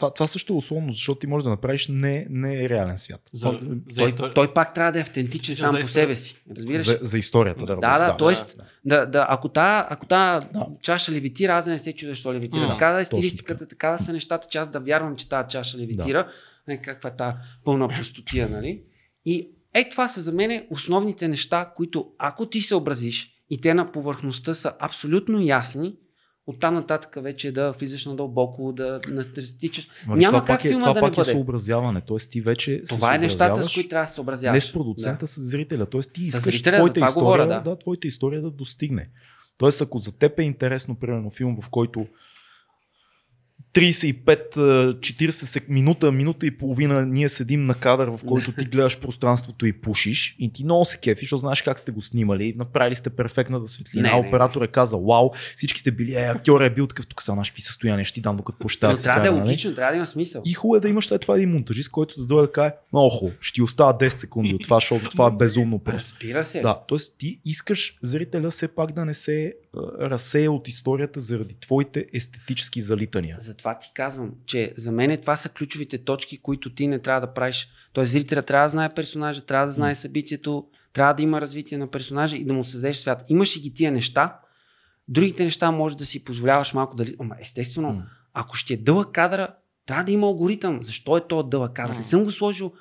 Това, това също е условно, защото ти можеш да направиш не, не реален свят. За, може, за той, той, той пак трябва да е автентичен сам по себе си. Разбираш? За, за историята да Да, да, да, т.е. Да, да, да, ако та, ако та да. чаша левитира, аз не се чудя защо левитира. Да, така да е стилистиката, така да са нещата, че аз да вярвам, че тази чаша левитира. Да. Не, каква е тази пълна простотия, нали? И е, това са за мен основните неща, които ако ти се образиш и те на повърхността са абсолютно ясни, оттам нататък вече да влизаш надълбоко, да настичаш. Няма това как е, това да пак не е съобразяване. Тоест ти вече Това е нещата, с които трябва да се съобразяваш. Не с продуцента, да. с зрителя. Тоест ти искаш твоята, история, говоря, да. да, твоята история да достигне. Тоест ако за теб е интересно, примерно филм, в който 35-40 минута, минута и половина ние седим на кадър, в който ти гледаш пространството и пушиш и ти много се кефиш, защото знаеш как сте го снимали, направили сте перфектната светлина, не, оператор е казал вау, всички сте били, е, актьор е бил такъв, тук са наши състояния, ще ти дам докато поща. Но трябва да е нали? логично, трябва да има смисъл. И хубаво е да имаш след това един монтажист, който да дойде да каже, много хубаво, ще ти остава 10 секунди от това, защото това е безумно просто. Разбира се. Да, т.е. ти искаш зрителя все пак да не се разсея от историята заради твоите естетически залитания. Затова ти казвам, че за мен това са ключовите точки, които ти не трябва да правиш. Тоест, зрителя трябва да знае персонажа, трябва да знае събитието, трябва да има развитие на персонажа и да му създадеш свят. Имаш и ги тия неща, другите неща може да си позволяваш малко да. Ама, естествено, mm. ако ще е дълъг кадър, трябва да има алгоритъм. Защо е то дълъг кадър? Mm. Не съм го сложил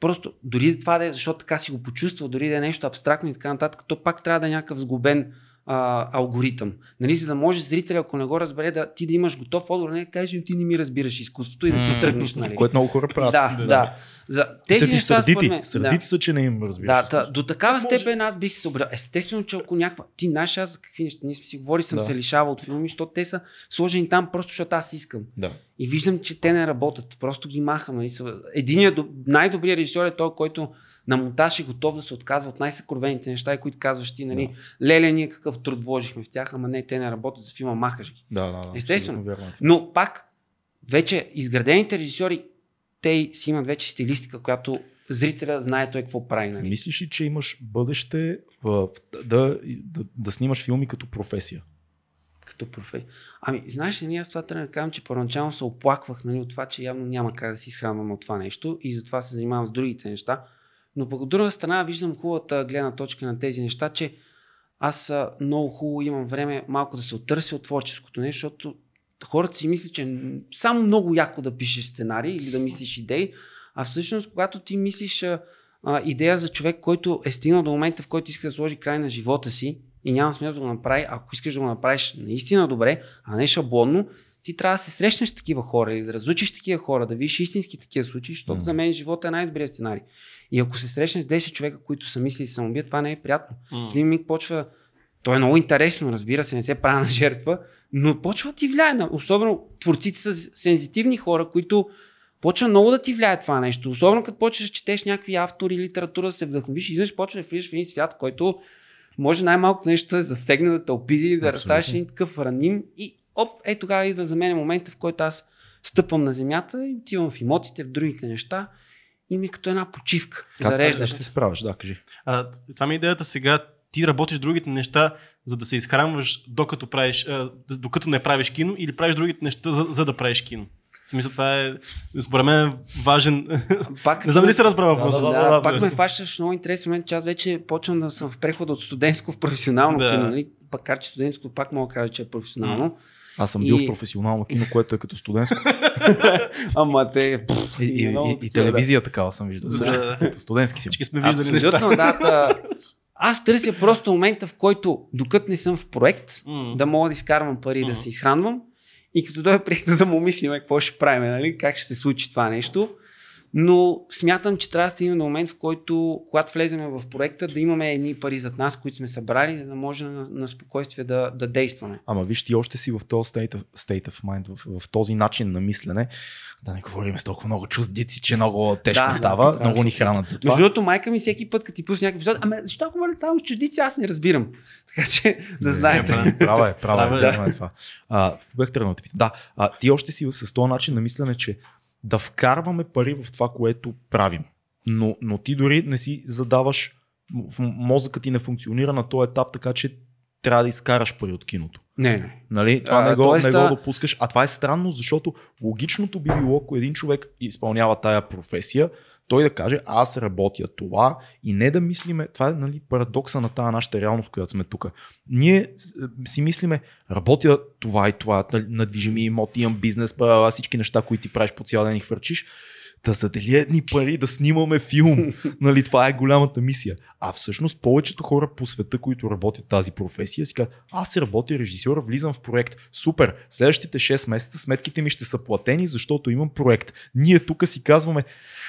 Просто дори това да е, защото така си го почувства, дори да е нещо абстрактно и така нататък, то пак трябва да е някакъв сгубен а, алгоритъм. Нали, за да може зрителя, ако не го разбере, да ти да имаш готов отговор, не кажеш, ти не ми разбираш изкуството и да се тръгнеш. Нали. Което много хора правят. Да, да. да. За тези неща, сърдити, мен, сърдити да. са, че не им разбираш. Да, да, до такава степен аз бих се съобразил. Естествено, че ако някаква. Ти знаеш аз за какви неща. Ние сме си говорили, съм да. се лишавал от филми, защото те са сложени там просто защото аз искам. Да. И виждам, че те не работят. Просто ги махам. Нали. Единият най-добрият режисьор е той, който на монтаж е готов да се отказва от най-съкровените неща, които казваш ти, нали, да. леле, ние какъв труд вложихме в тях, ама не, те не работят за филма, махаш ги. Да, да, да. Естествено. Е Но пак, вече изградените режисьори, те си имат вече стилистика, която зрителя знае той какво прави. Нали? Мислиш ли, че имаш бъдеще в, да, да, да снимаш филми като професия? Като професия. Ами, знаеш ли, ние аз това трябва да кажем, че първоначално се оплаквах нали, от това, че явно няма как да си изхранвам от това нещо и затова се занимавам с другите неща. Но от друга страна виждам хубавата гледна точка на тези неща, че аз много хубаво имам време малко да се оттърся от творческото нещо, защото хората си мислят, че само много яко да пишеш сценарий или да мислиш идеи, а всъщност когато ти мислиш а, идея за човек, който е стигнал до момента, в който иска да сложи край на живота си и няма смисъл да го направи, ако искаш да го направиш наистина добре, а не шаблонно, ти трябва да се срещнеш с такива хора или да разучиш такива хора, да видиш истински такива случаи, защото mm. за мен живота е най-добрият сценарий. И ако се срещнеш с 10 човека, които са мислили самоубият, това не е приятно. Mm. В един миг почва. То е много интересно, разбира се, не се прави на жертва, но почва ти влияе. На... Особено творците са сензитивни хора, които почва много да ти влияе това нещо. Особено като почваш да четеш някакви автори, литература, да се вдъхновиш изведнъж почваш да влизаш в един свят, който може най-малко нещо да засегне, да те обиди, да разставиш един такъв раним и оп, е тогава идва за мен момента, в който аз стъпвам на земята и отивам в имотите, в другите неща и ми е като една почивка. Как Зареждаш се справиш, да, кажи. А, това ми е идеята сега. Ти работиш другите неща, за да се изхранваш, докато, правиш, а, докато не правиш кино, или правиш другите неща, за, за да правиш кино? В смисъл, това е, според мен, важен. Пак, не знам ли сте разбрал въпроса. Да, да, да, пак ме фащаш много интересен момент, че аз вече почвам да съм в преход от студентско в професионално Да. кино. Нали? Пак че студентско пак мога да кажа, че е професионално. Аз съм бил И- в професионално кино, което е като студентско. Ама те... И, и, и, много и, телевизия такава съм виждал. Да. Също, като студентски си. Всички сме виждали неща. Абсолютно, да. та- Аз търся просто момента, в който, докато не съм в проект, М. да мога да изкарвам пари и да се изхранвам. И като дойде приехте да му мислим какво ще правим, нали? как ще се случи това нещо. Но смятам, че трябва да стигнем до момент, в който, когато влеземе в проекта, да имаме едни пари зад нас, които сме събрали, за да може на, на спокойствие да, да действаме. Ама виж, ти още си в този state of, state of mind, в, в този начин на мислене. Да не говорим с толкова много чуждици, че много тежко Да, става. да, много да. ни хранат за Между това. другото, майка ми всеки път, като ти пусне някакъв епизод, ами защо говорят само с чуждици, аз не разбирам. Така че да знаете. Не, Права е, права е, Права е. е това. А, бях тръгнал да питам. Да, а, ти още си с този начин на мислене, че да вкарваме пари в това, което правим. Но, но ти дори не си задаваш, мозъкът ти не функционира на този етап, така че трябва да изкараш пари от киното. Не, не. Нали? Това А, не, го, тоест, не го допускаш. А това е странно, защото логичното би било, ако един човек изпълнява тая професия, той да каже, аз работя това и не да мислиме, това е нали, парадокса на тази нашата реалност, която сме тук. Ние с- си мислиме, работя това и това, нали, надвижими имоти, имам бизнес, всички неща, които ти правиш по цял ден и хвърчиш, да задели едни пари, да снимаме филм. нали, това е голямата мисия. А всъщност повечето хора по света, които работят тази професия, си казват, аз работя режисьор, влизам в проект. Супер, следващите 6 месеца сметките ми ще са платени, защото имам проект. Ние тук си казваме,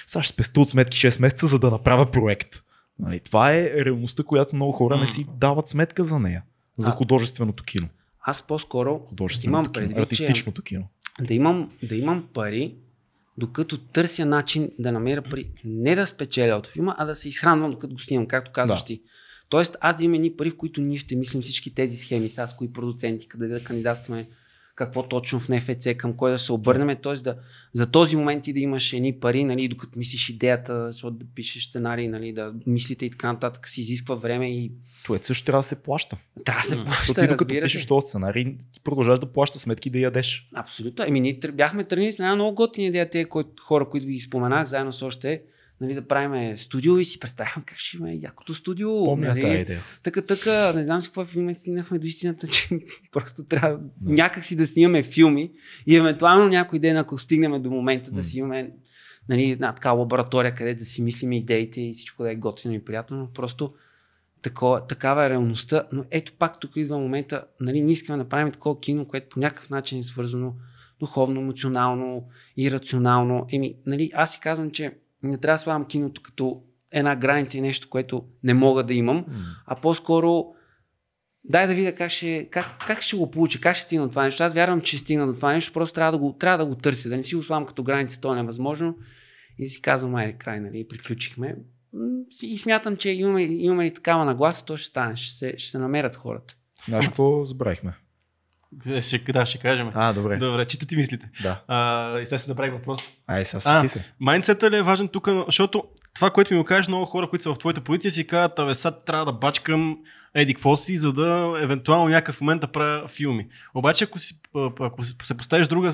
сега ще спеста от сметки 6 месеца, за да направя проект. Нали, това е реалността, която много хора не си дават сметка за нея. За художественото кино. Аз по-скоро имам кино. предвид, Артистичното кино. да имам, да имам пари, докато търся начин да намеря пари. Не да спечеля от филма, а да се изхранвам докато го снимам, както казваш Да. ти. Тоест, аз да имам едни пари, в които ние ще мислим всички тези схеми, с кои продуценти, къде да кандидатстваме, какво точно в НФЦ, към кой да се обърнем, т.е. Да, за този момент ти да имаш едни пари, нали, докато мислиш идеята, защото да пишеш сценарий, нали, да мислите и така нататък, си изисква време и Това също трябва да се плаща. трябва да се плаща, ти докато пишеш този сценарий, ти продължаваш да плащаш сметки да ядеш. Абсолютно. Еми, ние бяхме тръгнали с една много готина идея, тези кои, хора, които ви споменах, заедно с още, нали, да правим студио и си представяхме как ще има якото студио. Помня нали, тази идея. Така, така, не знам с какво филме стигнахме до истината, че просто трябва някак си да снимаме филми и евентуално някой ден, ако стигнем до момента да си имаме нали, една така лаборатория, къде да си мислиме идеите и всичко да е готино и приятно, но просто такова, такава е реалността. Но ето пак тук идва момента, нали, ние искаме да направим такова кино, което по някакъв начин е свързано духовно, емоционално и рационално. Еми, нали, аз си казвам, че не трябва да слагам киното като една граница и нещо, което не мога да имам, а по-скоро дай да видя как ще, как, как ще го получа, как ще стигна до това нещо. Аз вярвам, че ще стигна до това нещо, просто трябва да го, трябва да го търся, да не си го слагам като граница, то е невъзможно. И си казвам, айде, край, нали, приключихме. И смятам, че имаме, имаме ли такава нагласа, то ще стане, ще се, ще се намерят хората. Знаеш какво забравихме? Ще, да, ще кажем. А, добре. Добре, читате мислите. Да. А, и сега се забравих въпрос. Ай, сега си се. Майндсетът ли е важен тук, защото това, което ми го кажеш, много хора, които са в твоята позиция, си казват, абе, сега трябва да бачкам еди какво си, за да евентуално някакъв момент да правя филми. Обаче, ако, си, ако се- поставиш друга,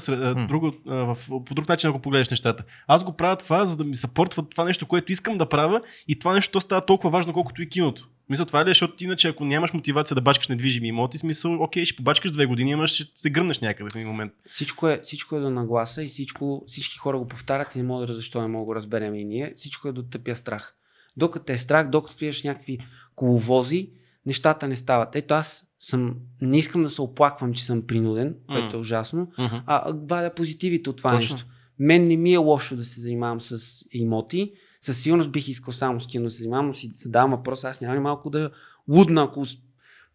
друго, в, по друг начин, ако погледнеш нещата, аз го правя това, за да ми съпортва това нещо, което искам да правя и това нещо става толкова важно, колкото и киното. Мисля, това е ли, защото ти иначе, ако нямаш мотивация да бачкаш недвижими имоти, смисъл, окей, ще побачкаш две години, ама ще се гръмнеш някъде в един момент. Всичко е, всичко е до нагласа и всичко, всички хора го повтарят и не мога да защо не мога да го разберем и ние. Всичко е до тъпия страх. Докато е страх, докато влизаш в някакви коловози, нещата не стават. Ето аз съм, не искам да се оплаквам, че съм принуден, което е ужасно, а, а вадя позитивите от това Точно. нещо. Мен не ми е лошо да се занимавам с имоти. Със сигурност бих искал само с кино да се занимавам, но си задавам въпрос, аз няма ли малко да лудна, ако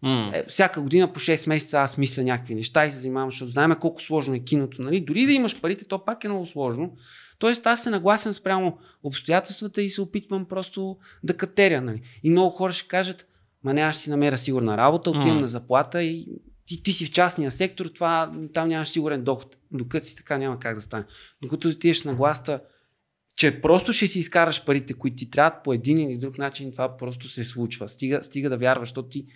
М. е, всяка година по 6 месеца аз мисля някакви неща и се занимавам, защото знаем колко сложно е киното. Нали? Дори да имаш парите, то пак е много сложно. Тоест аз се нагласям спрямо обстоятелствата и се опитвам просто да катеря. Нали? И много хора ще кажат, ма не, аз ще си намеря сигурна работа, отивам М. на заплата и ти, ти си в частния сектор, това, там нямаш сигурен доход. Докато си така няма как да стане. Докато отидеш на гласта, че просто ще си изкараш парите, които ти трябват по един или друг начин, това просто се случва. Стига, стига да вярваш, защото ти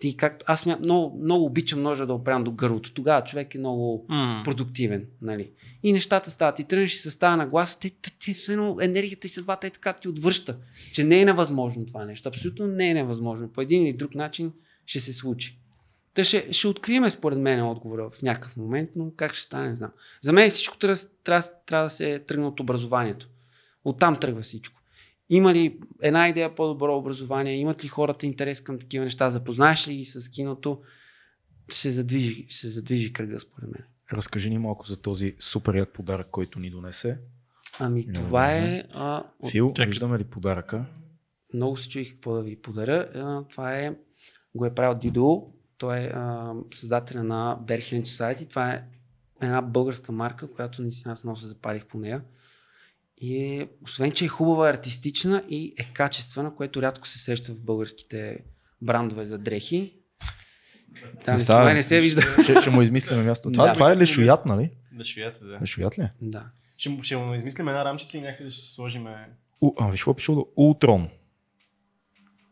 Ти как, аз мя, много, много обичам ножа да опрям до гърлото. Тогава човек е много М. продуктивен. Нали? И нещата стават. И тръгнеш и се става на гласа, те, те, те, едно енергията и съдбата е така ти отвръща. Че не е невъзможно това нещо. Абсолютно не е невъзможно. По един или друг начин ще се случи. Та ще, ще открием според мен отговора в някакъв момент, но как ще стане, не знам. За мен всичко трябва, трябва, трябва да се тръгне от образованието. Оттам тръгва всичко. Има ли една идея по-добро образование? Имат ли хората интерес към такива неща? Запознаеш ли ги с киното? Се задвижи, се задвижи кръга, според мен. Разкажи ни малко за този супер як подарък, който ни донесе. Ами, Няма това е. А, от, Фил, Чакай. виждаме ли подаръка? много се чуих какво да ви подаря. А, това е. Го е правил Дидо. Той е а, създателя на Bergen Society. Това е една българска марка, която наистина аз много се запалих по нея. И е, освен, че е хубава, е артистична и е качествена, което рядко се среща в българските брандове за дрехи. Да, не, става, това не се вижда. Ще, ще му измислим място. Това, Да. това е лешоят, нали? Да швията, да. Лешоят ли? е? Да. Ще, ще му измислим една рамчица и някъде ще сложим. У, а, виж какво пише до Ултрон.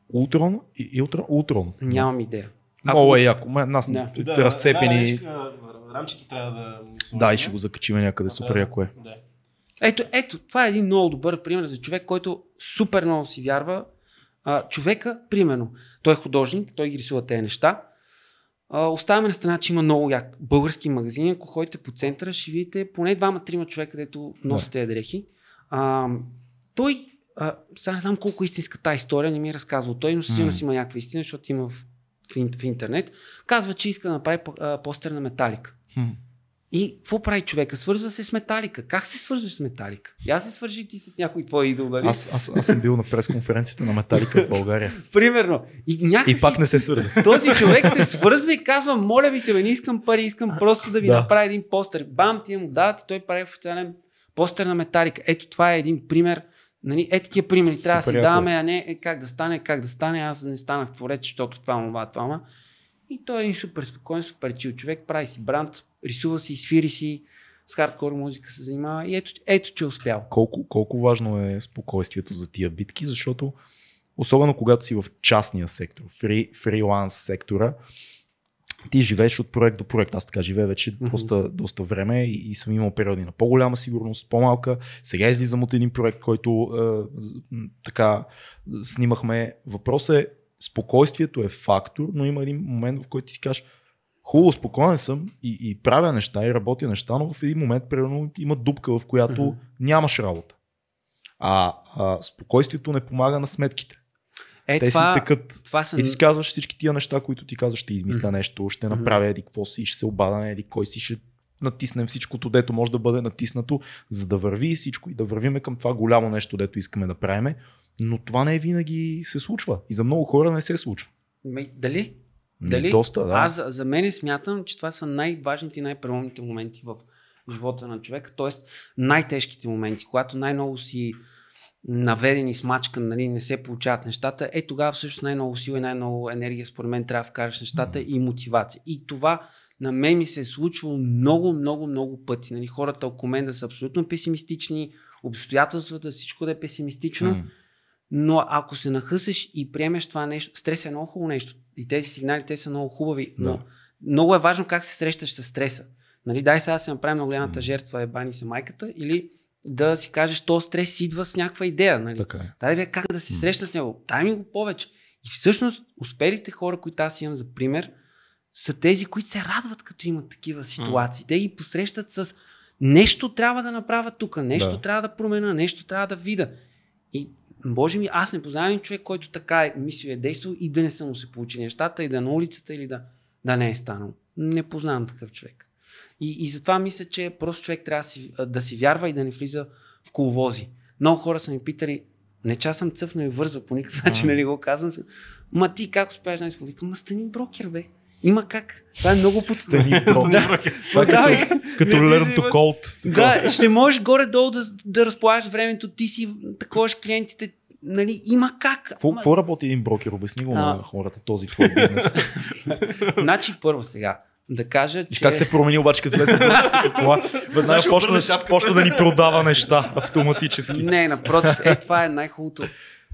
Ултрон и Илтрон. Ултрон. Нямам идея. Много е яко. Нас Да. да, разцепени. Да, рамчица трябва да. Да, и ще го закачим някъде. Супер Да, яко е. Да. Ето, ето, това е един много добър пример за човек, който супер много си вярва. А, човека, примерно, той е художник, той ги рисува тези неща. А, оставяме на страна, че има много як български магазини. Ако ходите по центъра, ще видите поне двама-трима човека, където носят тези дрехи. А, той, а, сега не знам колко е истинска тази история, не ми е разказвал той, но със сигурност има някаква истина, защото има в, в, в интернет. Казва, че иска да направи а, постер на Металика. Хм. И какво прави човека? Свързва се с Металика. Как се свързваш с Металика? Я се свържи ти с някой твой идол, нали? Аз, аз, аз съм бил на пресконференцията на Металика в България. Примерно. И, някакси, И пак не се свързах. този човек се свързва и казва, моля ви се, бе, не искам пари, искам просто да ви Да. направя един постер. Бам, ти му дават и той прави официален постер на Металика. Ето това е един пример. Нали, е такива примери трябва да си яко. даваме, а не е, как да стане, как да стане. Аз не станах творец, защото това, това, това. И той е един супер спокоен, супер чил човек, прави си бранд, рисува си, свири си, с хардкор музика се занимава и ето, ето че е успял. Колко, колко важно е спокойствието за тия битки, защото особено когато си в частния сектор, фри, фриланс сектора, ти живееш от проект до проект. Аз така живея вече Мгм. доста, доста време и, и съм имал периоди на по-голяма сигурност, по-малка. Сега излизам от един проект, който е, така снимахме. Въпрос е, спокойствието е фактор, но има един момент, в който ти си кажеш, хубаво, спокоен съм и, и правя неща и работя неща, но в един момент, примерно, има дупка, в която Мгм. нямаш работа. А, а спокойствието не помага на сметките. Е, Те това, си текат. това са И ти си казваш всички тия неща, които ти казваш, ще измисля нещо, ще направя еди какво си, ще се обада на еди кой си, ще натиснем всичкото, дето може да бъде натиснато, за да върви всичко и да вървиме към това голямо нещо, дето искаме да правиме. Но това не винаги се случва. И за много хора не се случва. Ами, Дали? Не, Дали? Доста, да. Аз за мен смятам, че това са най-важните и най-преломните моменти в живота на човека, т.е. най-тежките моменти, когато най-много си наведен и смачкан, нали, не се получават нещата, е тогава всъщност най-много сила и най-много енергия според мен трябва да вкараш нещата и мотивация. И това на мен ми се е случвало много, много, много пъти. Нали, хората около мен да са абсолютно песимистични, обстоятелствата, всичко да е песимистично. М. Но ако се нахъсеш и приемеш това нещо, стрес е много хубаво нещо. И тези сигнали, те са много хубави. Но Да. много е важно как се срещаш с стреса. Нали, дай сега се направим на голямата жертва, е бани се майката, или да си кажеш, то стрес идва с някаква идея. Нали? Така е. Дай бе, как да се срещна с него? Дай ми го повече. И всъщност, успелите хора, които аз имам за пример, са тези, които се радват, като имат такива ситуации. Те ги посрещат с нещо трябва да направя тук, нещо Да. трябва да променя, нещо трябва да видя. И Боже ми, аз не познавам човек, който така е мислил, е действал и да не са му се получи нещата, и да е на улицата или да, да не е станал. Не познавам такъв човек. И, и затова мисля, че просто човек трябва да си, да си вярва и да не влиза в коловози. Много хора са ми питали, не че аз съм цъфнал и вързал по никакъв начин, нали го казвам. Ма ти как успяваш да Викам, ма стани брокер, бе. Има как. Това е много под... Стани Да. брокер. Това е като, като learn to code. Да, ще можеш горе-долу да, да разполагаш времето, ти си таковаш клиентите, нали, има как. Какво, Ама- работи един брокер? Обясни го А. на хората този твой бизнес. Значи първо сега, да кажа, че... как се промени обаче, като влезе в кола. Веднага ще почна, почна да ни продава неща автоматически. Не, напротив, е, това е най-хубавото.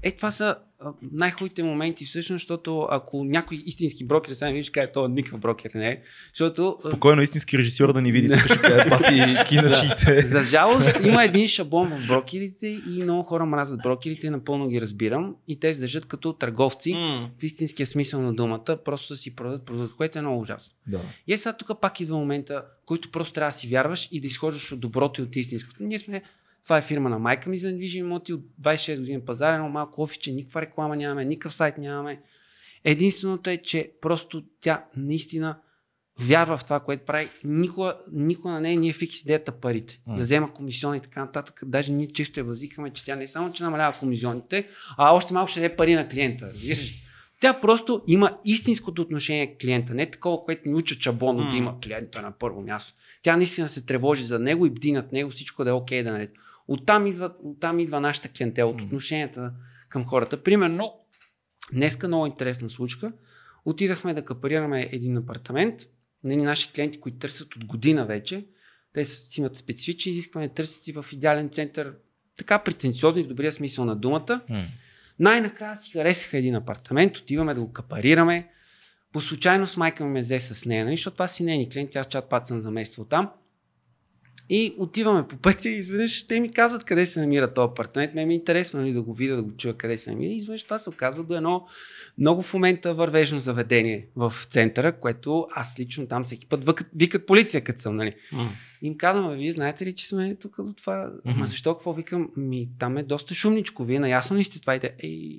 Е, това са най-хубавите моменти всъщност, защото ако някой истински брокер сега виж каже, то никакъв брокер не е, защото... Спокойно истински режисьор да ни види. Тук ще каже бати киначите. За жалост има един шаблон в брокерите и много хора мразят брокерите, напълно ги разбирам и те се държат като търговци М. в истинския смисъл на думата, просто да си продадат продукт, което е много ужасно. Да. И е сега тук пак идва момента, който просто трябва да си вярваш и да изхождаш от доброто и от истинското. Ние сме, това е фирма на майка ми за недвижими имоти от 26 години пазар, едно малко офиче, никаква реклама нямаме, никакъв сайт нямаме. Единственото е, че просто тя наистина вярва в това, което прави. Никога, никога на нея не е фикс идеята парите. М. Да взема комисиони и така нататък. Даже ние често я възикаме, че тя не само, че намалява комисионите, а още малко ще даде пари на клиента. Разбираш? Тя просто има истинското отношение към клиента, не такова, което ни учат шаблонно да М. има клиента на първо място. Тя наистина се тревожи за него и бди над него, всичко да е окей да наред. Оттам идва, оттам идва нашата клиентела, от отношенията към хората. Примерно, днеска много интересна случка. Отидахме да капарираме един апартамент. Нали, наши клиенти, които търсят от година вече, те имат специфични изисквания, търсят си в идеален център, така претенциозни в добрия смисъл на думата. М. Най-накрая си харесаха един апартамент, отиваме да го капарираме. По случайност майка ми ме взе с нея, нали, защото това си нейни клиенти, аз чат пат съм замествал там. И отиваме по пътя и изведнъж те ми казват къде се намира този апартамент. Ме ми е интересно нали, да го видя, да го чуя къде се намира. И изведнъж това се оказва до едно много в момента вървежно заведение в центъра, което аз лично там всеки път викат, викат полиция, като съм. Нали. И им казвам, «Бе, вие знаете ли, че сме тук за това? Мгм. Ама защо какво викам? Ми, там е доста шумничко. Вие наясно ли сте това? И, Ей...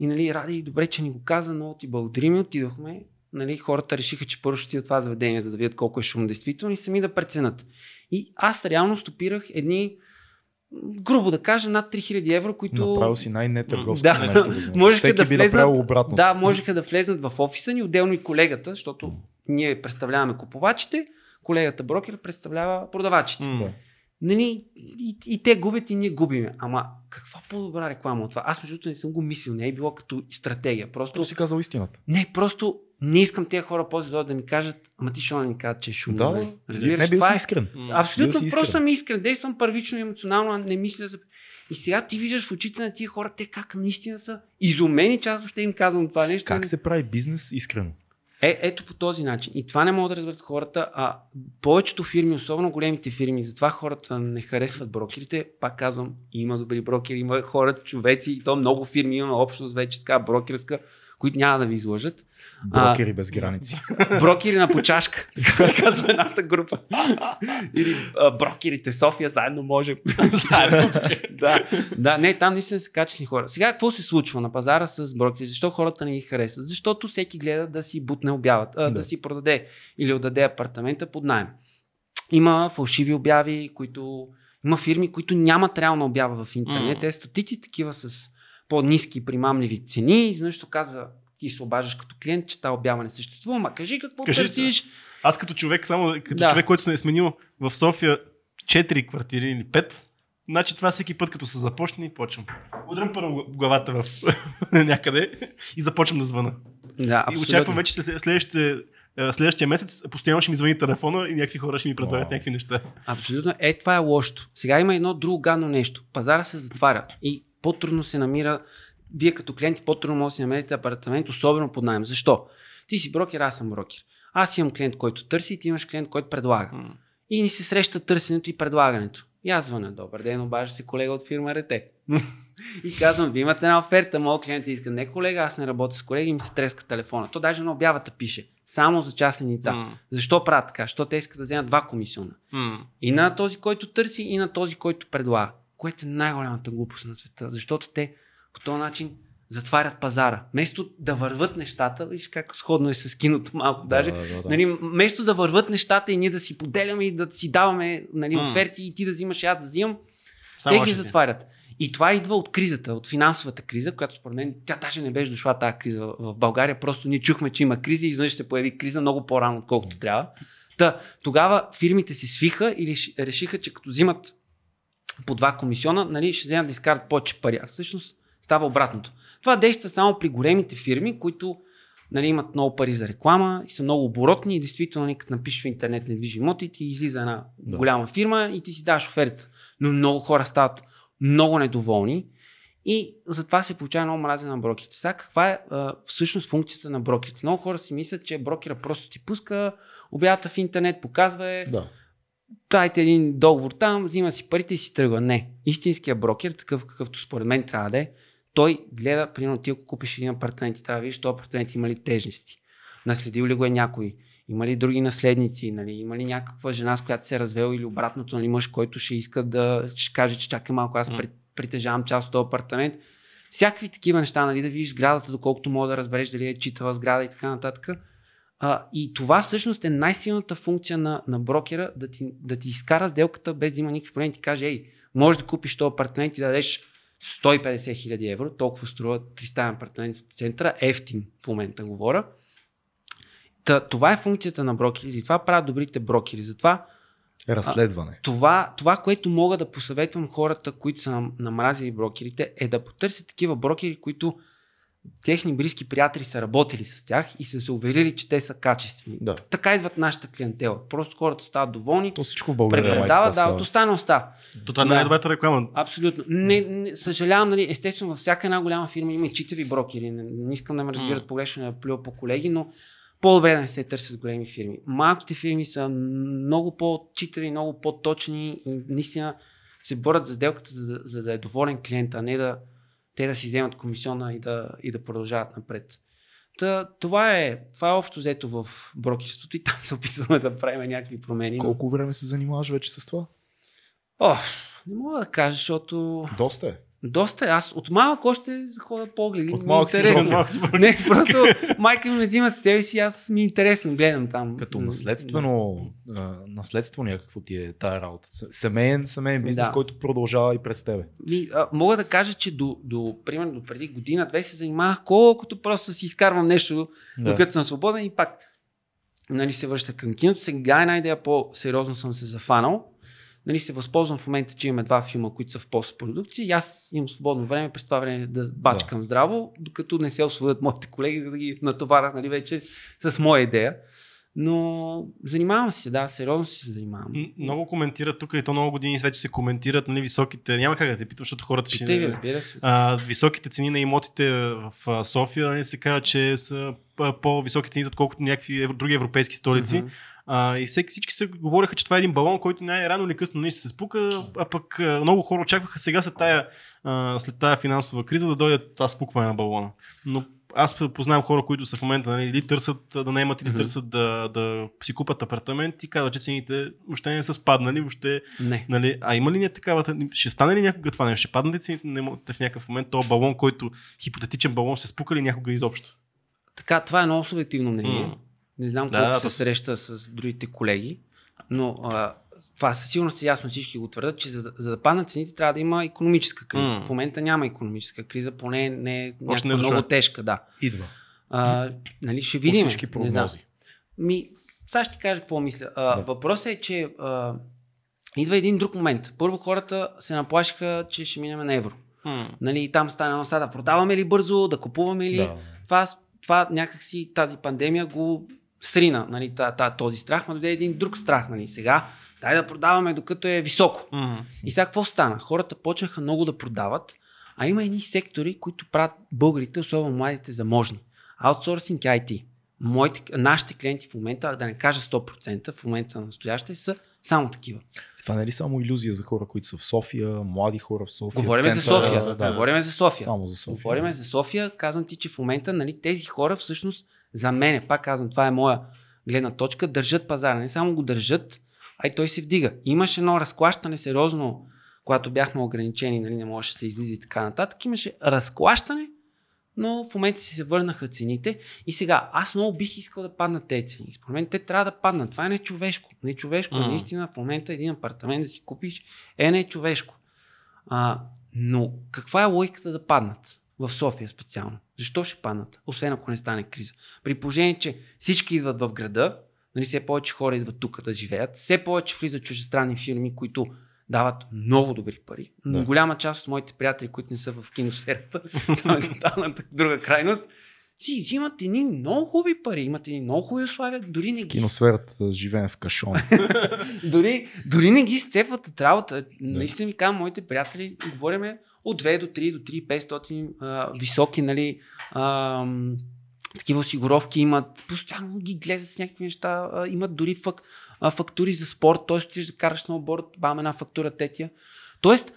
и нали, ради, добре, че ни го каза, много ти благодарим. Отидохме. Нали, хората решиха, че първо ще отидат това заведение, за да видят колко е шум действително и сами да преценят. И аз реално стопирах едни, грубо да кажа, над 3000 евро, които... Направил си най-нетърговското Да. нещо. възможно. Можеха Всеки да би влезнат- направил обратно. Да, можеха да влезнат в офиса ни, отделно и колегата, защото ние представляваме купувачите, колегата брокер представлява продавачите. М. Нали, и, и те губят и ние губиме. Ама каква по-добра реклама от това? Аз между другото не съм го мислил, не е било като стратегия. Просто, Просто си казал истината. не, просто не искам тези хора после да да ми кажат, ама ти що не ни кажат, че е шумно. Да, нали? Разбираш, Не бил си е- искрен. Абсолютно, Бил си искрен. просто съм искрен. Действам първично и емоционално, а не мисля за... И сега ти виждаш в очите на тия хора, те как наистина са изумени, че аз въобще им казвам това нещо. Как се прави бизнес искрено? Е, ето по този начин. И това не могат да разберат хората, а повечето фирми, особено големите фирми, затова хората не харесват брокерите. Пак казвам, има добри брокери, има хора, човеци, и то много фирми, има общност вече така брокерска, които няма да ви излъжат. Брокери без граници. Брокери на почашка, така се казва едната група. Или а, брокерите София заедно може. заедно. да. да, не, там наистина са качествени хора. Сега какво се случва на пазара с брокерите? Защо хората не ги харесват? Защото всеки гледа да си бутне обяват, а, да. Да. си продаде или отдаде апартамента под найем. Има фалшиви обяви, които... Има фирми, които нямат реална обява в интернет. М. Те стотици такива с по-низки примамливи цени. Изведнъж се оказва, ти се обаждаш като клиент, че тази обява не съществува. Ма кажи какво Кажи, търсиш. Аз като човек, само като Да. човек, който се е сменил в София 4 квартири или 5, значи това всеки път, като се започне и почвам. Удрям първо главата в някъде и започвам да звъна. Да, И очаквам вече след- следващите, следващия месец постоянно ще ми звъни телефона и някакви хора ще ми предлагат някакви неща. Абсолютно. Е, това е лошото. Сега има едно друго гадно нещо. Пазара се затваря и по-трудно се намира. Вие като клиенти по-трудно може да си намерите апартамент, особено под найем. Защо? Ти си брокер, аз съм брокер. Аз имам клиент, който търси и ти имаш клиент, който предлага. М. И ни се среща търсенето и предлагането. И аз звъня, добър ден, обажда се колега от фирма Рете. и казвам, вие имате една оферта, моят клиент иска. Не, колега, аз не работя с колеги, им се треска телефона. То даже на обявата пише. Само за частни лица. М. Защо правят така? Защо те искат да вземат два комисиона? М. И на този, който търси, и на този, който предлага. Което е най-голямата глупост на света. Защото те по този начин затварят пазара. Вместо да върват нещата, виж как сходно е с киното малко даже, Да, да, да. Нали, вместо да върват нещата и ние да си поделяме и да си даваме нали, оферти и ти да взимаш и аз да взимам, Само те ги си. затварят. И това идва от кризата, от финансовата криза, която според мен тя даже не беше дошла тази криза в- България. Просто ние чухме, че има криза и изведнъж се появи криза много по-рано, отколкото трябва. Та, тогава фирмите се свиха и реши- решиха, че като взимат по два комисиона, нали, ще вземат да изкарат повече пари. А всъщност става обратното. Това действа само при големите фирми, които нали, имат много пари за реклама и са много оборотни и действително, нали, като напишеш в интернет недвижими имоти, ти излиза една Да. голяма фирма и ти си даваш оферта. Но много хора стават много недоволни И затова се получава много мразен на брокерите. Сега каква е а, всъщност функцията на брокерите? Много хора си мислят, че брокера просто ти пуска обята в интернет, показва е, Да. Правите един договор там, взима си парите и си тръгва. Не. Истинският брокер, такъв какъвто според мен трябва да е, той гледа, примерно ти ако купиш един апартамент, ти трябва да видиш, този апартамент има ли тежести. Наследил ли го е някой? Има ли други наследници? Нали? Има ли някаква жена, с която се е развел или обратното, нали? мъж, който ще иска да ще каже, че чакай малко, аз при- притежавам част от този апартамент. Всякакви такива неща, нали? да видиш сградата, доколкото мога да разбереш дали е читава сграда и така нататък. А, и това всъщност е най-силната функция на, на брокера да ти, да ти изкара сделката без да има никакви проблеми. Ти каже, ей, можеш да купиш този апартамент и да дадеш 150 хиляди евро, толкова струва 300 апартамент в центъра, ефтин в момента говоря. Та, това е функцията на брокерите и това правят добрите брокери. Затова Разследване. това, това, което мога да посъветвам хората, които са нам- намразили брокерите, е да потърсят такива брокери, които техни близки приятели са работили с тях и са се уверили, че те са качествени. Да. Така идват нашата клиентела. Просто хората стават доволни, То всичко в България. препредават, да, от останалостта. То това Да. е добрата реклама. Абсолютно. Не, не, съжалявам, нали, естествено, във всяка една голяма фирма има и читави брокери. Не, не искам да ме разбират погрешно, да плюва по колеги, но по-добре да не се търсят големи фирми. Малките фирми са много по-читави, много по-точни и наистина се борят за сделката, за, да- за да е доволен клиента, а не да те да си вземат комисиона и да, и да продължават напред. Та, това, е, това е общо взето в брокерството и там се опитваме да правим някакви промени. Колко време се занимаваш вече с това? О, не мога да кажа, защото Доста е. Доста е. Аз от малък още ходя погледи. От малък си интересно. Малък си. Не, просто майка ми ме взима с себе си, аз ми е интересно, гледам там. Като наследствено, а, наследство някакво ти е тая работа. Семейен, семейен бизнес, Да. който продължава и през тебе. И, а, мога да кажа, че до, до, примерно, до преди година-две се занимавах колкото просто си изкарвам нещо, Да. докато съм свободен и пак нали, се връща към киното. Сега една идея по-сериозно съм се зафанал. Нали, се възползвам в момента, че имаме два филма, които са в постпродукция и аз имам свободно време през това време да бачкам здраво, докато не се освободят моите колеги, за да ги натоваря нали, вече с моя идея. Но занимавам се, да, сериозно си се занимавам. Много коментират тук и то много години вече се коментират нали, високите. Няма как да те питам, защото хората ще. Ви, разбира се. а, високите цени на имотите в София нали, се казва, че са по-високи цени, отколкото някакви други европейски столици. Мгм. А, и всеки, всички се говореха, че това е един балон, който най-рано или късно не ще се спука, а пък много хора очакваха сега след тая, а, след тая финансова криза да дойде това спукване на балона. Но аз познавам хора, които са в момента нали, или търсят да наемат, или Мгм. търсят да, да си купат апартамент и казват, че цените въобще не са спаднали, въобще Не. Нали, а има ли не такава? Ще стане ли някога това нещо? Ще паднат ли цените в някакъв момент? То балон, който хипотетичен балон, ще спука ли някога изобщо? Така, това е много субективно мнение. М. Не знам Да, колко да, се с- среща с другите колеги, но а, това със сигурност е ясно, всички го твърдят, че за, да- за да паднат цените трябва да има економическа криза. М. В момента няма економическа криза, поне не е Още не е много тежка, да. Идва. А, нали, ще По видим. всички прогнози. Ми, сега ще ти кажа какво мисля. А, Да. Въпросът е, че а, идва един друг момент. Първо хората се наплашиха, че ще минем на евро. Нали, и там стана едно сега да продаваме ли бързо, да купуваме ли. Да. Това, това някакси тази пандемия го срина, нали, та, та, този страх, но дойде един друг страх. Нали. Сега, дай да продаваме докато е високо. И сега какво стана? Хората почнаха много да продават, а има едни сектори, които правят българите, особено младите, заможни. Аутсорсинг и IT. Моите, нашите клиенти в момента, да не кажа 100%, в момента на настояще са само такива. Това не е ли само иллюзия за хора, които са в София, млади хора в София? Говориме за? София. Да, Говориме за София. Само за София. Говориме за София. Казвам ти, че в момента нали, тези хора всъщност за мен, пак казвам, това е моя гледна точка, държат пазара. Не само го държат, а и той се вдига. Имаше едно разклащане сериозно, когато бяхме ограничени, нали, не можеше да се излиза и така нататък. Имаше разклащане, но в момента си се върнаха цените. И сега, аз много бих искал да паднат тези цени. Според мен те трябва да паднат. Това е не човешко. Не човешко. М. Наистина, в момента един апартамент да си купиш е не човешко. А, но каква е логиката да паднат? В София специално. Защо ще паднат? Освен ако не стане криза. При положение, че всички идват в града, нали, все повече хора идват тук да живеят, все повече влизат чужестранни фирми, които дават много добри пари. Но Да. голяма част от моите приятели, които не са в киносферата, там е тоталната друга крайност, си взимат едни много хубави пари, имат едни много хубави условия, дори не ги Киносферата живеем в кашон. дори, дори не ги сцепват от работа. Наистина ви казвам, моите приятели, говориме от 2 до 3 до 3, 500 а, високи, нали, а, такива осигуровки имат, постоянно ги гледат с някакви неща, а, имат дори фак, а, фактури за спорт, т.е. ти да караш сноуборд, бам една фактура тетия. Тоест,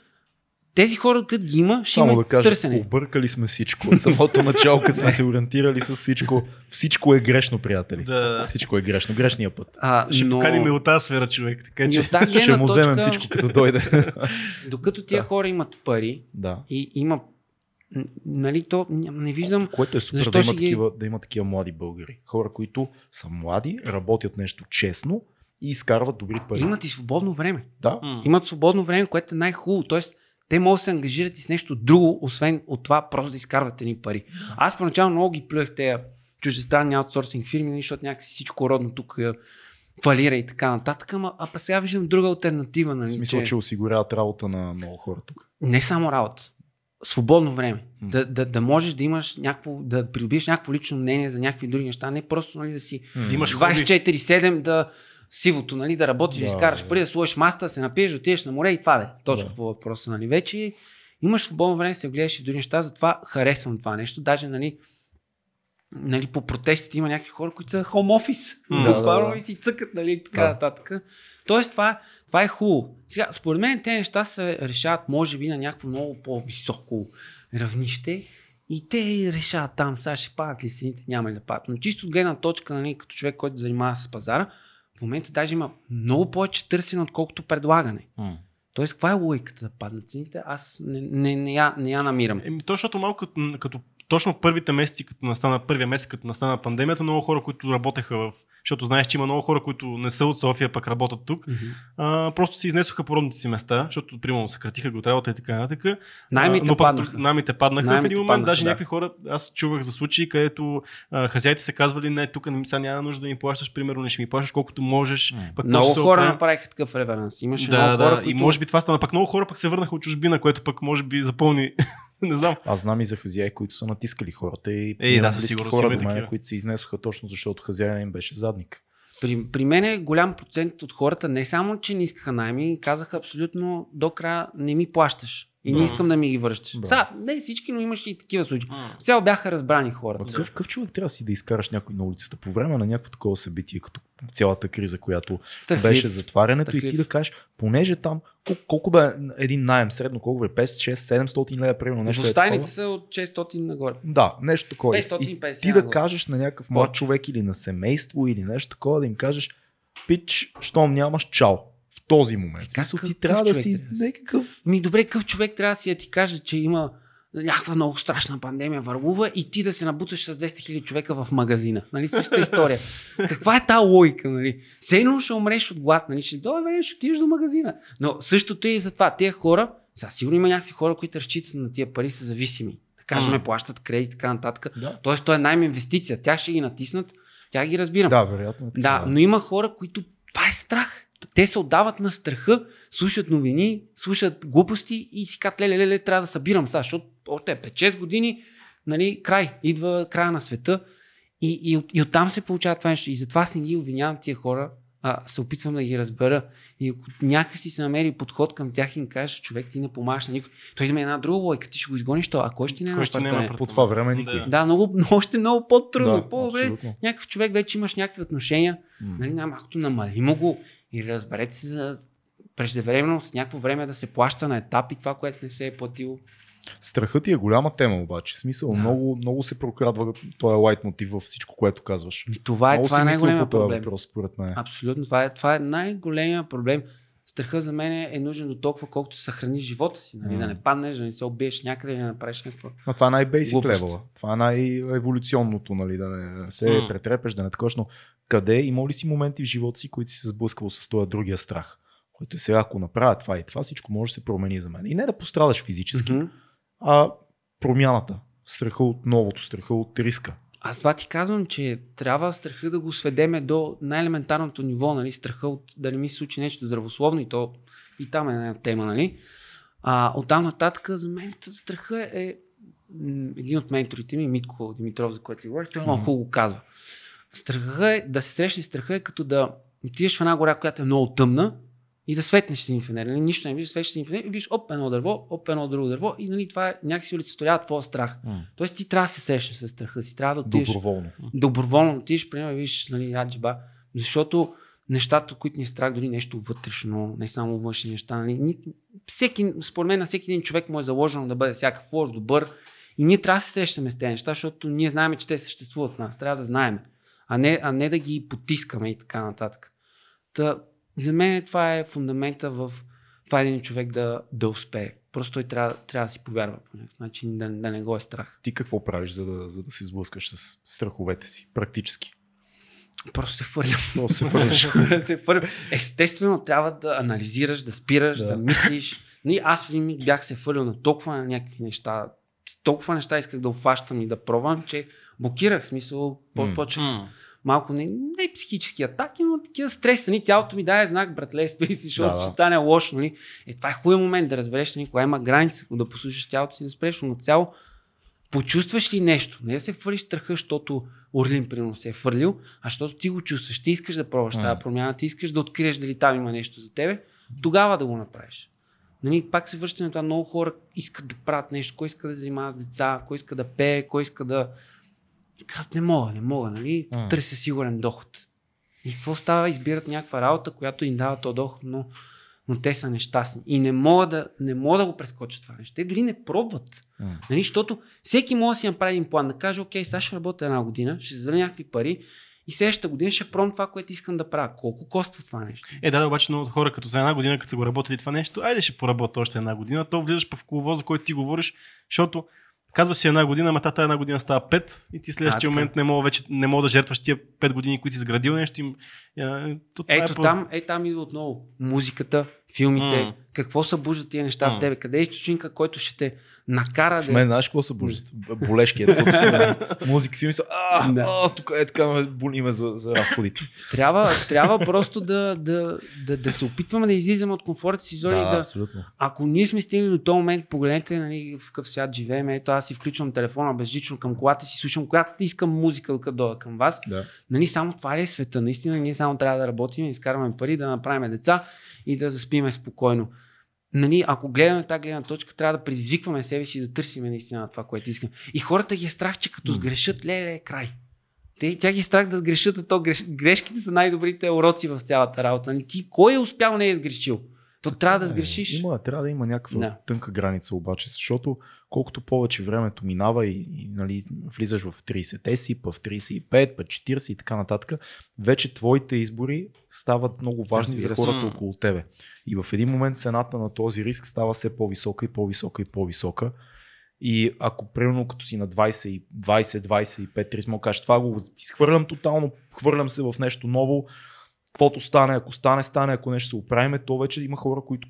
тези хора, като ги има, ще Само има да кажа, търсене. объркали сме всичко. От самото начало, като сме се ориентирали с всичко, всичко е грешно, приятели. Да. Всичко е грешно. Грешния път. А, Ще но... поканим и от тази сфера човек, така че... Ще му вземем точка, всичко, като дойде. Докато тия Да. хора имат пари да. и има нали, то не виждам Което е супер Защо да има, ги- такива, да има такива млади българи. Хора, които са млади, работят нещо честно и изкарват добри пари. имат и свободно време. Да. Имат свободно време, което е най-хубаво. Тоест, те могат да се ангажират и с нещо друго, освен от това просто да изкарват едни пари. Аз поначало много ги плюех тези чуждестранни аутсорсинг фирми, нали, защото някакси всичко родно тук е, фалира и така нататък, ама, а па сега виждам друга альтернатива. Нали, В смисъл, че осигуряват работа на много хора тук. Не само работа. Свободно време. М. Да, да, да можеш да имаш някакво, да придобиеш някакво лично мнение за някакви други неща, не просто нали, да си хоби. 24-7 да сивото, нали, да работиш, да, изкараш да. пари, да сложиш маста, да се напиеш, отидеш на море и това да е. Точно Да. по въпроса, нали. Вече имаш свободно време се гледаш и в други неща, затова харесвам това нещо. Даже, нали, нали, по протестите има някакви хора, които са хом офис. М. Да, Буквално да, да. и си цъкат, нали, така Да. нататък. Тоест, това, това е хубаво. Сега, според мен, тези неща се решават, може би, на някакво много по-високо равнище. И те решават там, сега ще падат ли цените, няма ли да падат. Но чисто от гледна точка, нали, като човек, който занимава с пазара, в момента даже има много повече търсене, отколкото предлагане. Тоест, каква е логиката да паднат цените? Аз не, не, не, я, не я намирам. Еми, то, защото малко като, като точно първите месеци, като настана, първия месец, като настана пандемията, много хора, които работеха в... Защото знаеш, че има много хора, които не са от София, пък работят тук. Мгм. А, просто си изнесоха по родните си места, защото, примерно, съкратиха го от работа и така нататък. Наймите А, но пък паднаха. Наймите паднаха в Наймите един момент. паднаха, даже да. някакви хора, аз чувах за случаи, където а, хазяите са казвали, не, тук не, сега няма нужда да ми плащаш, примерно, не ще ми плащаш колкото можеш. М. Пък Много хора оправи- направиха такъв реверанс. Имаше Да, много да, хора, и които... може би това стана. Пък много хора пък се върнаха от чужбина, което пък може би запълни. Не знам. Аз знам и за хазяи, които са натискали хората и Ей, имам да, сигурност хора до мен, такива. които се изнесоха точно защото хазяина им беше задник. При, при мен е голям процент от хората не само, че не искаха найми, казаха абсолютно до края не ми плащаш. И не Да. искам да ми ги връщаш. Да. Сега, не всички, но имаше и такива случаи. Цяло бяха разбрани хората. какъв, какъв човек трябва си да изкараш някой на улицата по време на някакво такова събитие, като цялата криза, която Страхлив. беше затварянето и ти да кажеш, понеже там, колко, колко да е един найем, средно колко е, 5, 6, 700 лева, примерно нещо е Двустайните такова. са от 600 нагоре. Да, нещо такова. И- 550 И ти да кажеш на някакъв млад човек или на семейство или нещо такова, да им кажеш, пич, щом нямаш чао. Този момент. В смисъл, какъв- ти трябва да си трябва си? някакъв Ми добре, какъв човек трябва да си да ти каже, че има някаква много страшна пандемия върлува и ти да се набуташ с 200 000 човека в магазина. Нали, същата история. Каква е тази логика? Нали? Все едно ще умреш от глад. Нали? Ще дойде време, ще отидеш до магазина. Но същото е и за това. Тия хора, сега сигурно има някакви хора, които разчитат на тия пари, са зависими. Да кажем, М. плащат кредит и така нататък. Да. Тоест, той е найм инвестиция. Тях ще ги натиснат. Тя ги разбирам. Да, вероятно. е Да, но има хора, които това е страх. Те се отдават на страха, слушат новини, слушат глупости и си казват, леле, леле, трябва да събирам сега, защото още е 5-6 години, нали, край, идва края на света и, и, от- и оттам се получава това нещо. И затова аз не ги обвинявам тия хора, а се опитвам да ги разбера. И ако някакси се намери подход към тях и им кажеш, човек, ти не помагаш на никой. Той има една друга лойка, ти ще го изгониш, то, а кой ще ти не Кой ще ти наеме По това време никой. Да. Много, още много по-трудно. Да, По-добре, някакъв човек вече имаш някакви отношения, М. нали, най-малкото намалимо го и разберете се за преждевременно с някакво време да се плаща на етапи това, което не се е платило. Страхът ти е голяма тема обаче. В Смисъл, Да. много, много се прокрадва този лайт мотив във всичко, което казваш. И това е, много това е най-големия проблем. въпрос, според мен. Абсолютно, това е, това е най-големия проблем. Страха за мен е нужен до толкова, колкото съхраниш живота си. Нали? М. Да не паднеш, да не се убиеш някъде, да не направиш някакво. Но това е най-бейсик левела. Това е най-еволюционното, нали, да не се М. претрепеш, да не такош, но къде има ли си моменти в живота си, които си се сблъсквал с този другия страх? Който е сега, ако направя това и това, всичко може да се промени за мен. И не да пострадаш физически, Мгм. а промяната. Страха от новото, страха от риска. Аз това ти казвам, че трябва страха да го сведеме до най-елементарното ниво, нали? страха от да не ми се случи нещо здравословно и то и там е една тема, нали? А оттам нататък за мен страха е един от менторите ми, Митко Димитров, за който ви говорих, той много хубаво казва. Страха е, да се срещне страха е като да отидеш в една гора, която е много тъмна и да светнеш един фенер. Нали? Нищо не виждаш, светиш с един фенер и виждаш оп, едно дърво, оп, едно друго дърво и нали, това е някакси олицетворява твоя страх. М. Тоест ти трябва да се срещнеш с страха си, трябва да отидеш Доброволно. доброволно отидеш, примерно, виж, нали, аджиба, защото нещата, които ни е страх, дори нещо вътрешно, не само външни неща. Нали, ни, всеки, според мен на всеки един човек му е заложено да бъде всякакъв лош, добър. И ние трябва да се срещаме с тези неща, защото ние знаем, че те съществуват в нас. Трябва да знаем, а не, а не да ги потискаме и така нататък. Та, за мен това е фундамента в това един човек да, да успее. Просто той трябва, трябва да си повярва по някакъв начин, да, да не го е страх. Ти какво правиш, за да, за да се сблъскаш с страховете си, практически? Просто се фърлям. Просто се фърляш. се фърлям. Естествено, трябва да анализираш, да спираш, Да. да, мислиш. Нали, аз в един миг бях се фърлил на толкова на някакви неща. Толкова неща исках да обхващам и да пробвам, че блокирах. В смисъл, М. почнах малко не, не психически атаки, но такива стресани. Тялото ми дае знак, братле, спри си, защото Да, да. ще стане лошо. Нали? Е, това е хубав момент да разбереш, нали, кога има граница, да послушаш тялото си, да спреш, но цяло почувстваш ли нещо? Не да се фърлиш страха, защото Орлин примерно се е фърлил, а защото ти го чувстваш. Ти искаш да пробваш тази промяна, ти искаш да откриеш дали там има нещо за тебе, тогава да го направиш. Нали, пак се връщаме на това, много хора искат да правят нещо, кой иска да занимава с деца, кой иска да пее, кой иска да... Казват, не мога, не мога, нали? М. Търся сигурен доход. И какво става? Избират някаква работа, която им дава то доход, но, но те са нещастни. И не могат да, не могат да го прескочат това нещо. Те дори не пробват. М. Нали, защото всеки може да си направи един план, да каже, окей, сега ще работя една година, ще заделя някакви пари и следващата година ще пробвам това, което искам да правя. Колко коства това нещо? Е, да, да, обаче много хора, като за една година, като са го работили това нещо, айде ще поработя още една година, то влизаш в коловоза, който ти говориш, защото казва си една година, ама тата една година става пет и ти следващия така. момент не мога вече не мога да жертваш тия пет години, които си изградил нещо. Им, а, то Ето е по- там, е там идва отново. Музиката, филмите, М. какво събуждат тия неща М. в тебе, къде е източника, който ще те накара В да... мен знаеш какво събуждат? Болешки, е музика, филми са, а, Да. а, тук е така, ме за, за разходите. Трябва, трябва просто да, да, да, да се опитваме да излизаме от комфорта си зони. Да, Да, да, абсолютно. ако ние сме стигнали до този момент, погледнете нали, в какъв свят живеем. Ето аз си включвам телефона безжично към колата си, слушам която искам музика, докато дойда към вас. Да. Нали, само това ли е света? Наистина ние само трябва да работим, да изкарваме пари, да направим деца и да заспиме спокойно. Нали, ако гледаме тази гледна точка, трябва да предизвикваме себе си да търсим наистина това, което искаме. И хората ги е страх, че като сгрешат, леле, край. Те, тя ги е страх да сгрешат, а то греш, грешките са най-добрите уроци в цялата работа. Нали, ти кой е успял, не е сгрешил. То трябва да Е, сгрешиш. Има, трябва да има някаква Да. тънка граница обаче, защото колкото повече времето минава и, и нали, влизаш в 30-те си, па в 35, па 40 и така нататък, вече твоите избори стават много важни за Разбира се. хората около тебе. И в един момент цената на този риск става все по-висока и по-висока и по-висока. И ако примерно като си на 20, и 20 25, 30, мога кажеш, това го изхвърлям тотално, хвърлям се в нещо ново, каквото стане, ако стане, стане, ако нещо се оправиме, то вече има хора, които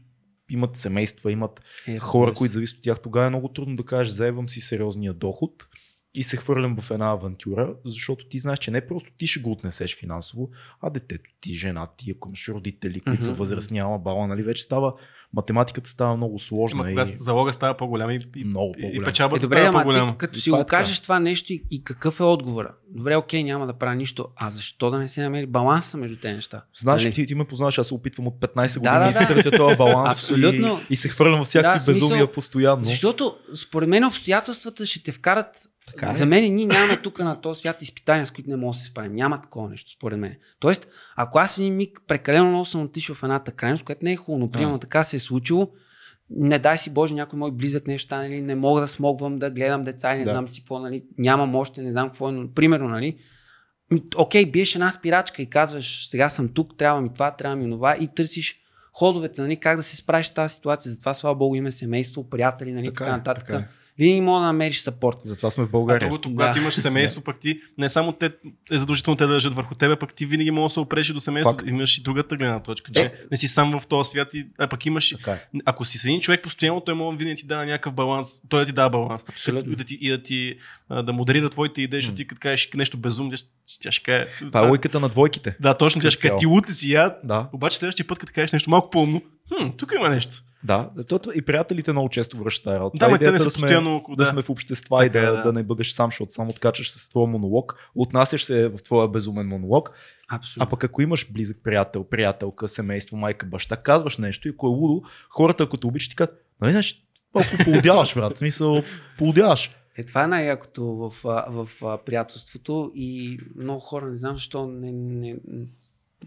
имат семейства, имат Е, хора, които зависят от тях. Тогава е много трудно да кажеш, заевам си сериозния доход и се хвърлям в една авантюра, защото ти знаеш, че не просто ти ще го отнесеш финансово, а детето ти, жена ти, ако имаш родители, които са Мгм. възрастни, ама бала, нали, вече става, математиката става много сложна. Ама и... когато залога става по-голям и, и, Много по-голям. и печалбата Е, добре, става ама по-голяма. ти като И си това го така. кажеш това нещо и, и какъв е отговора? Добре, окей, няма да правя нищо. А защо да не се намери баланса между тези неща? Знаеш, Нали? ти, ти ме познаваш, аз се опитвам от 15 Да, години да, да, да. търся този баланс Абсолютно. и, и се хвърлям в всякакви Да, смисъл- безумия постоянно. Защото според мен обстоятелствата ще те вкарат. Така е. За мен ние нямаме тук на този свят изпитания, с които не можем да се справим. Няма такова нещо, според мен. Тоест, ако аз в един миг прекалено много съм отишъл в едната крайност, което не е хубаво, но примерно така се е случило, не дай си Боже, някой мой близък неща, нали, не мога да смогвам да гледам деца не Да. знам си какво, нали, нямам още, не знам какво е, но, примерно, нали, окей, биеш една спирачка и казваш, сега съм тук, трябва ми това, трябва ми това и търсиш ходовете, нали, как да се справиш с тази ситуация. Затова, слава Богу, има семейство, приятели, нали, Така така, е, нататък. така е. Винаги мога да намериш сапорт. Затова сме в А България. другото, Да. когато имаш семейство, пък ти не само те е задължително те да държат върху тебе, пък ти винаги можеш да се опреш до семейството. Факт. Имаш и другата гледна точка, че Е. не си сам в този свят, и, а пък имаш. Така е. Ако си с един човек постоянно, той може винаги да ти дава някакъв баланс, той да ти дава баланс. Абсолютно. И да ти, и да, ти а, да модерира твоите идеи, защото ти като кажеш нещо безумно, тя, ще- каже. Това е логиката на двойките. Да, точно, тя ще каже, ти луте си я. Да. Обаче следващия път, като кажеш нещо малко по-умно, хм, тук има нещо. Да, то, и приятелите много често връщат тази работа. Да, е ма те не идеята са да, сме, около- да. да. сме в общества и Така да, е, да. да. не бъдеш сам, защото само откачаш се с твоя монолог, отнасяш се в твоя безумен монолог, Абсолютно. а пък ако имаш близък приятел, приятелка, семейство, майка, баща, казваш нещо и ако е лудо, хората, ако те обичат, ти казват, нали, значи, малко поудяваш, брат, в смисъл, поудяваш. Е, това е най-якото в, в, а, приятелството и много хора не знам защо не, не,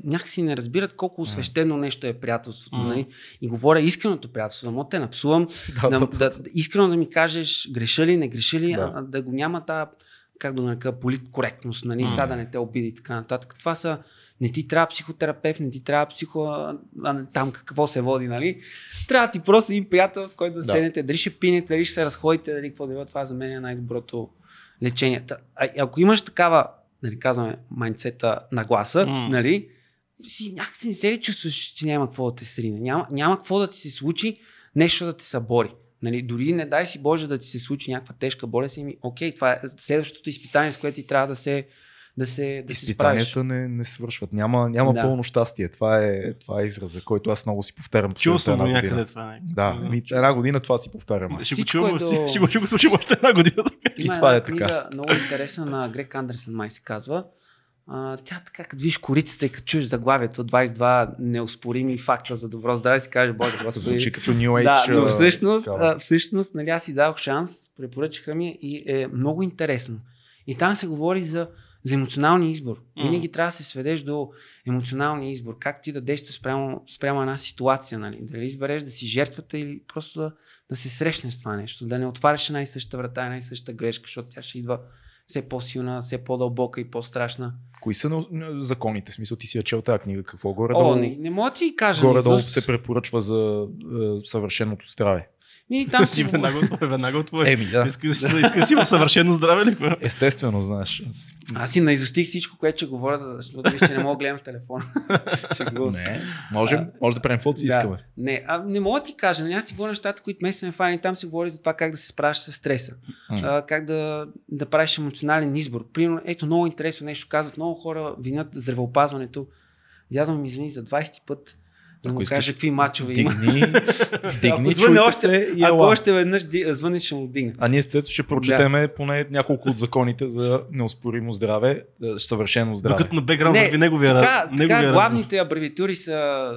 някакси не разбират колко свещено нещо е приятелството. Нали? И говоря искреното приятелство, да мога те напсувам, Да, да, да, искрено да ми кажеш греша ли, не греша ли, Да. а, да го няма тази, как да го нарека, политкоректност, нали? Мгм. сега да не те обиди и така нататък. Това са не ти трябва психотерапевт, не ти трябва психо... А, там какво се води, нали? Трябва ти просто един приятел, с който да, Да. седнете, дали ще пинете, дали ще се разходите, дали какво да било. Това за мен е най-доброто лечение. Та, а, ако имаш такава, нали, казваме, майндсета на гласа, М. нали, си някакси не се ли чувстваш, че няма какво да те срине. Няма, няма какво да ти се случи, нещо да те събори. Нали, дори не дай си Боже да ти се случи някаква тежка болест и ми, окей, това е следващото изпитание, с което ти трябва да се, да се, да се справиш. Изпитанията не, не свършват. Няма, няма Да. пълно щастие. Това е, това е израза, който аз много си повтарям. Чул съм го някъде година. това. не. Да, ми, една година това си повтарям. аз. Ще го чувам, е ще- до- ще го- слушам още една година. така. И Има това една е така. книга, много интересна на Грек Андерсън, май се казва. А, тя така, като видиш корицата и като чуеш заглавието 22 неоспорими факта за добро здраве, си кажеш, боже, господи. Звучи като New Age. Да, но всъщност, а, всъщност нали, аз си дадох шанс, препоръчаха ми и е много интересно. И там се говори за, за емоционалния избор. М. Винаги трябва да се сведеш до емоционалния избор. Как ти да действаш спрямо, спрямо една ситуация. Нали? Дали избереш да си жертвата или просто да, да се срещнеш с това нещо. Да не отваряш една и съща врата, една и съща грешка, защото тя ще идва все по-силна, все по-дълбока и по-страшна. Кои са на- на законите? Смисъл ти си я чел тази книга. Какво горе О, долу, не, не мога ти кажа. горе-долу нали, се препоръчва за е, съвършеното здраве? И там си веднага отвори, веднага отвори. Еми да. Искаш да си- си в съвършено здраве ли? Естествено, знаеш. Аз- си наизустих всичко, което ще говоря, за- защото виж, че не мога да гледам в телефона. Не, можем, може да правим каквото си Да. искаме. Не, а не мога да ти кажа, нали, аз ти говоря нещата, които ме са ме фани, там се говори за това как да се справяш с стреса, а, как да, да правиш емоционален избор. Примерно, ето много интересно нещо казват, много хора винят здравеопазването. Дядо ми извини за 20 път да му кажа какви мачове има. Дигни, дигни, Ако звъне още- се и Ако ела. още веднъж звъниш, ще му дигне. А ние с Цецо ще прочетеме поне няколко от законите за неоспоримо здраве, съвършено здраве. Докато на бекграунд Не, върви неговия Така, така неговия разговор. главните абревиатури са...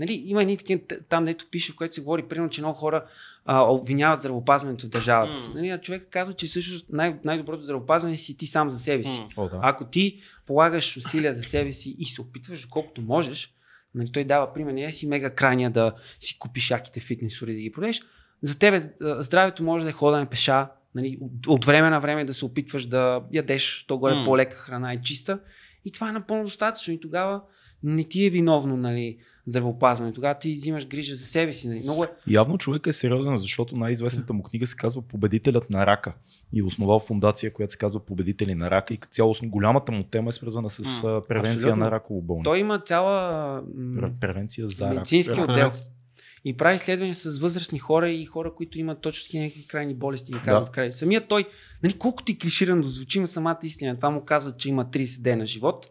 Нали, има едни такива, там дето пише, в което се говори, примерно, че много хора а, обвиняват здравеопазването в държавата. М. Нали, а човек казва, че всъщност най- най-доброто здравеопазване си ти сам за себе си. М. О, да. Ако ти полагаш усилия за себе си и се опитваш колкото можеш, нали, той дава пример, не е си мега крайния да си купиш яките фитнес уреди да ги продадеш, за тебе здравето може да е ходене пеша, нали, от, от време на време да се опитваш да ядеш, то горе М. по-лека храна и чиста. И това е напълно достатъчно. И тогава не ти е виновно нали, здравеопазване. Тогава ти взимаш грижа за себе си. Нали. Много е Явно човек е сериозен, защото най-известната му книга се казва Победителят на рака. И основал фундация, която се казва Победители на рака. И като цяло голямата му тема е свързана с а, превенция абсолютно. на раково болни. Той има цяла м, Пре- Превенция за рак. медицински рак. отдел. И прави изследвания с възрастни хора и хора, които имат точно такива някакви крайни болести. Ви казват Да. край. Самият той, нали, колкото и клиширано звучи, самата истина. Това му казват, че има 30 дена живот.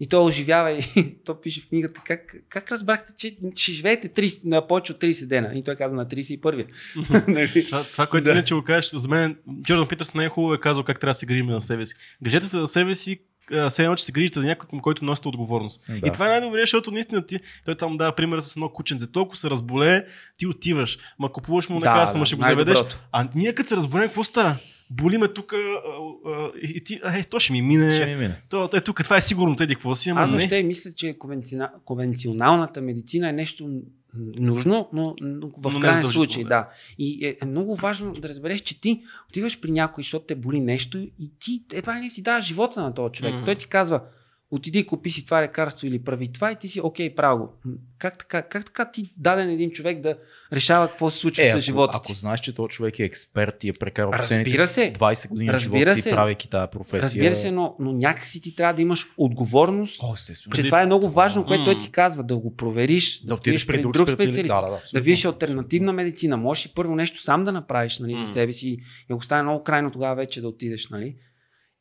И той оживява и то пише в книгата как, как разбрахте, че ще живеете 30, на повече от 30 дена. И той казва на 31. Нали? Това, това което Да. иначе го кажеш, за мен Джордан Питърс най-хубаво е казал как трябва да се грижим на себе си. Грижете се за себе си, все едно, че се грижите за някой, към който носите отговорност. Да. И това е най-добре, защото наистина ти, той там дава пример с едно кученце. Толкова се разболее, ти отиваш. Ма купуваш му Да, лекарство, да, ще го заведеш. А ние като се разболеем, какво става? Боли ме тук и ти, е, то ще ми мине. Ще ми мине. То, е, тук, това е сигурно, теди какво си, ама Аз не. въобще мисля, че конвенциона- конвенционалната медицина е нещо нужно, но, но в Но е крайен случай, да. да. И е, е много важно да разбереш, че ти отиваш при някой, защото те боли нещо и ти едва ли не си даваш живота на този човек. Мгм. Той ти казва, отиди и купи си това лекарство или прави това и ти си, окей, право Как така, как така ти даден един човек да решава какво се случва Е, с ако, живота ако ти? знаеш, че този човек е експерт и е прекарал последните Разбира се. 20 години Разбира живота си, се. правейки тази професия. Разбира се, но, но някакси ти трябва да имаш отговорност О, естествено. че Преди- това е много важно, което той ти казва, да го провериш, да отидеш при друг, специалист. Да, да, да, да абсолютно. видиш альтернативна медицина. Можеш и първо нещо сам да направиш нали, за себе си и ако стане много крайно, тогава вече да отидеш. Нали.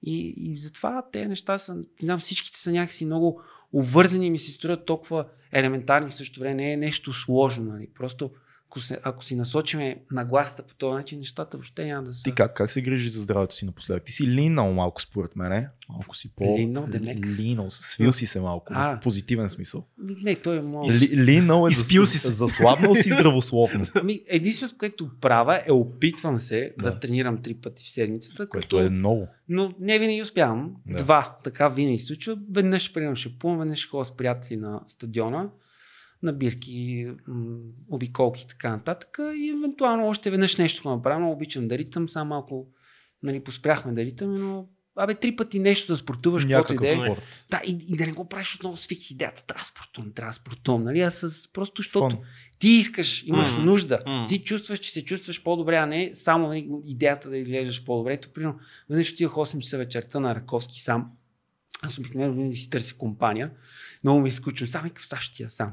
И, и затова те неща са, знам, всичките са някакси много увързани ми се струват толкова елементарни в същото време. Не е нещо сложно, нали? Просто ако, се, ако си насочиме нагласата по този начин, нещата въобще няма да са. Ти как, как се грижиш за здравето си напоследък? Ти си линал малко според мен. Малко си по... Линал, демек. Линал, свил си се малко, А. в позитивен смисъл. Не, той е моят. Ли, линал е Изпил зас- си се. заслабнал си здравословно. Ами, единственото, което правя е опитвам се да, Да. тренирам три пъти в седмицата, Което е много. но не винаги успявам. Да. Два, така винаги случва. Веднъж, примерно, ще плувам, веднъж ще ходя с приятели на стадиона, на бирки, обиколки и така нататък. И евентуално още веднъж нещо го направя. Много обичам да ритам, само малко нали, поспряхме да ритаме, но Абе, три пъти нещо да спортуваш, каквото и да е. спорт. Да, и, и, да не го правиш отново с фикс идеята. Трябва да спортувам, трябва да спортувам. Нали? А с просто, защото Фон. ти искаш, имаш Мгм. нужда. Мгм. Ти чувстваш, че се чувстваш по-добре, а не само нали, идеята да изглеждаш по-добре. Ето, примерно, веднъж отивах 8 часа вечерта на Раковски сам. Аз обикновено винаги си търся компания. Много ми е скучно. Сам викам, сега ще тия сам.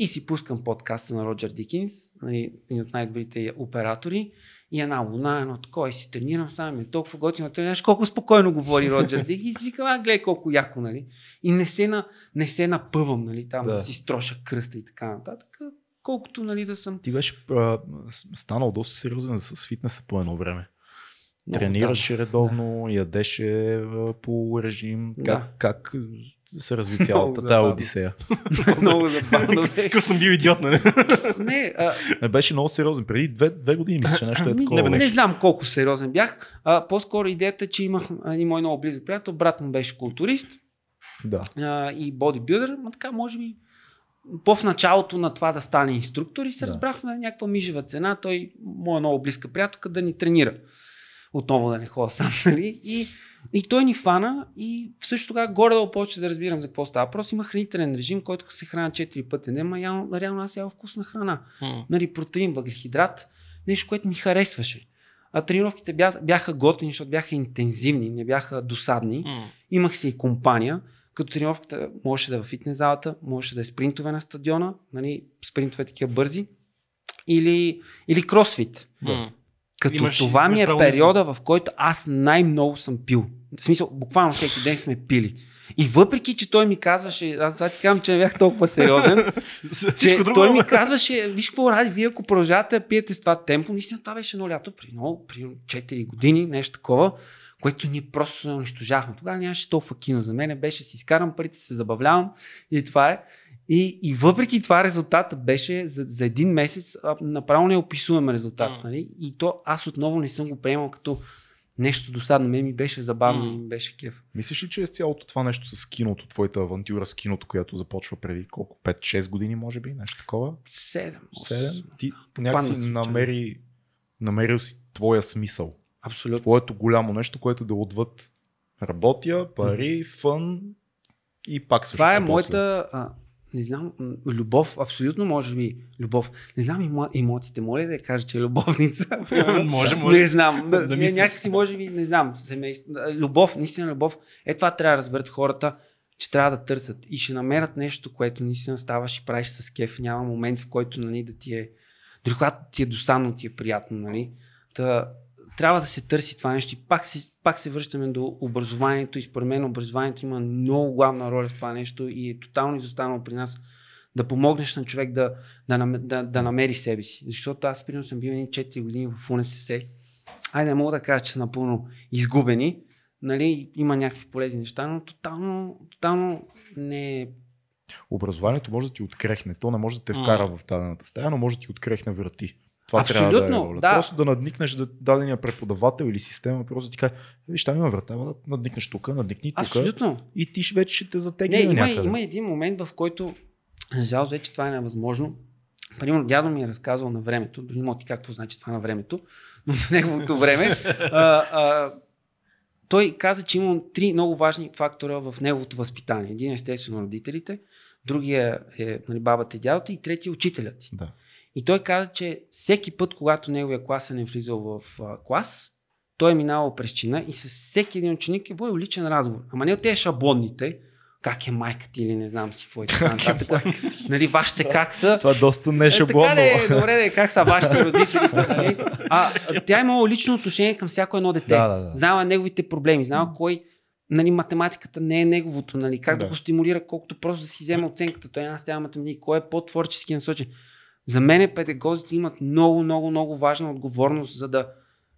И си пускам подкаста на Роджер Дикинс, нали, един от най-добрите оператори. И една луна, едно такова, и си тренирам сам, е толкова готино. Знаеш колко спокойно говори Роджер Дикинс. Викам, а, гледай колко яко, нали. И не се, на, не се напъвам, нали, там да. Да. да си строша кръста и така нататък. Колкото, нали, да съм. Ти беше а, станал доста сериозен с фитнеса по едно време. Тренираше редовно, ядеше а, по режим. Как, Да. как се разви цялата тази одисея? Много, забавно беше. Какъв съм бил идиот, нали? Не, а, Не беше много сериозен. Преди две, две години мисля, че нещо е Ами, такова. не, не не знам колко сериозен бях. А, по-скоро идеята, че имах един мой много близък приятел, брат му беше културист Да. а, и бодибилдър, но така може би по в началото на това да стане инструктор и се да. разбрахме на някаква мижева цена, той, моя много близка приятелка, да ни тренира. Отново да не ходя сам, нали? И, и той ни фана и също тогава горе-долу почва да разбирам за какво става. Въпрос има хранителен режим, който се храня 4 пъти. Не, ма реално, реално аз ядох вкусна храна нали, протеин, въглехидрат, нещо, което ми харесваше. А тренировките бяха, бяха готини, защото бяха интензивни, не бяха досадни. Имах си и компания, като тренировката можеше да е в фитнес залата, можеше да е спринтове на стадиона, нали, спринтове такива бързи, или, или кросфит. Да. Като Имаш- това ми е периода, в който аз най-много съм пил. В смисъл, буквално всеки ден сме пили. И въпреки, че той ми казваше, аз това ти казвам, че не бях толкова сериозен, че той ми казваше, виж какво ради, вие ако продължавате да пиете с това темпо, наистина това беше едно лято, при много, при 4 години, нещо такова, което ние просто се унищожахме. Тогава нямаше толкова кино за мен, беше си изкарам парите, се забавлявам и това е. И, и въпреки това резултатът беше за, за един месец направо неописуем резултат. М. Нали? И то аз отново не съм го приемал като нещо досадно. Мен ми беше забавно М. и ми беше кеф. Мислиш ли, че е цялото това нещо с киното, твоята авантюра с киното, която започва преди колко? 5-6 години, може би? Нещо такова? Седем. 7? Ти някакси Паднах случайно. намери, намерил си твоя смисъл. Абсолютно. Твоето голямо нещо, което да отвъд работя, пари, фън и пак също. Това е после. моята, а, не знам, любов, абсолютно може би любов. Не знам емо, емоциите, моля да я кажа, че е любовница. Може, може. Не знам, да, Да някакси може би, не знам, семейство. Любов, наистина любов. Е това трябва да разберат хората, че трябва да търсят и ще намерят нещо, което наистина ставаш и правиш с кеф. Няма момент, в който нали, да ти е, дори когато ти е досадно, ти е приятно. Нали. Та, трябва да се търси това нещо и пак се, пак се връщаме до образованието и според мен образованието има много главна роля в това нещо и е тотално изостанало при нас да помогнеш на човек да, да, да, да намери себе си. Защото аз, примерно, съм бил едни 4 години в УНСС. Айде, не мога да кажа, че са напълно изгубени. Нали, има някакви полезни неща, но тотално, тотално не е Образованието може да ти открехне. То не може да те вкара в дадената стая, но може да ти открехне врати. Това трябва да е Абсолютно, роля. да. Просто да надникнеш да дадения преподавател или система, просто да ти каже, виж, там има врата, надникнеш тук, надникни тук. абсолютно. И ти вече ще те затегне Не, има, някъде. има един момент, в който, за вече това е невъзможно. Примерно, дядо ми е разказвал на времето, дори не мога ти какво значи това на времето, но на неговото време, а, а, той каза, че има три много важни фактора в неговото възпитание. Един е естествено родителите, другия е нали, бабата и дядото и третия е учителят ти. Да. И той каза, че всеки път, когато неговия класен е влизал в а, клас, той е минавал през чина и с всеки един ученик е водил личен разговор. Ама не от тези шаблонните, как е майка ти или не знам си какво и така нататък. нали, вашите как са. Това доста не Е, шаблонно. така де, добре, де, как са вашите родители? нали? А, тя е имала лично отношение към всяко едно дете. Да, да, да. Знала неговите проблеми, знала кой нали, математиката не е неговото, нали, как да. Да. го стимулира, колкото просто да си вземе оценката. Той аз тя математика, кой е по-творчески насочен. За мен педагозите имат много, много, много важна отговорност, за да,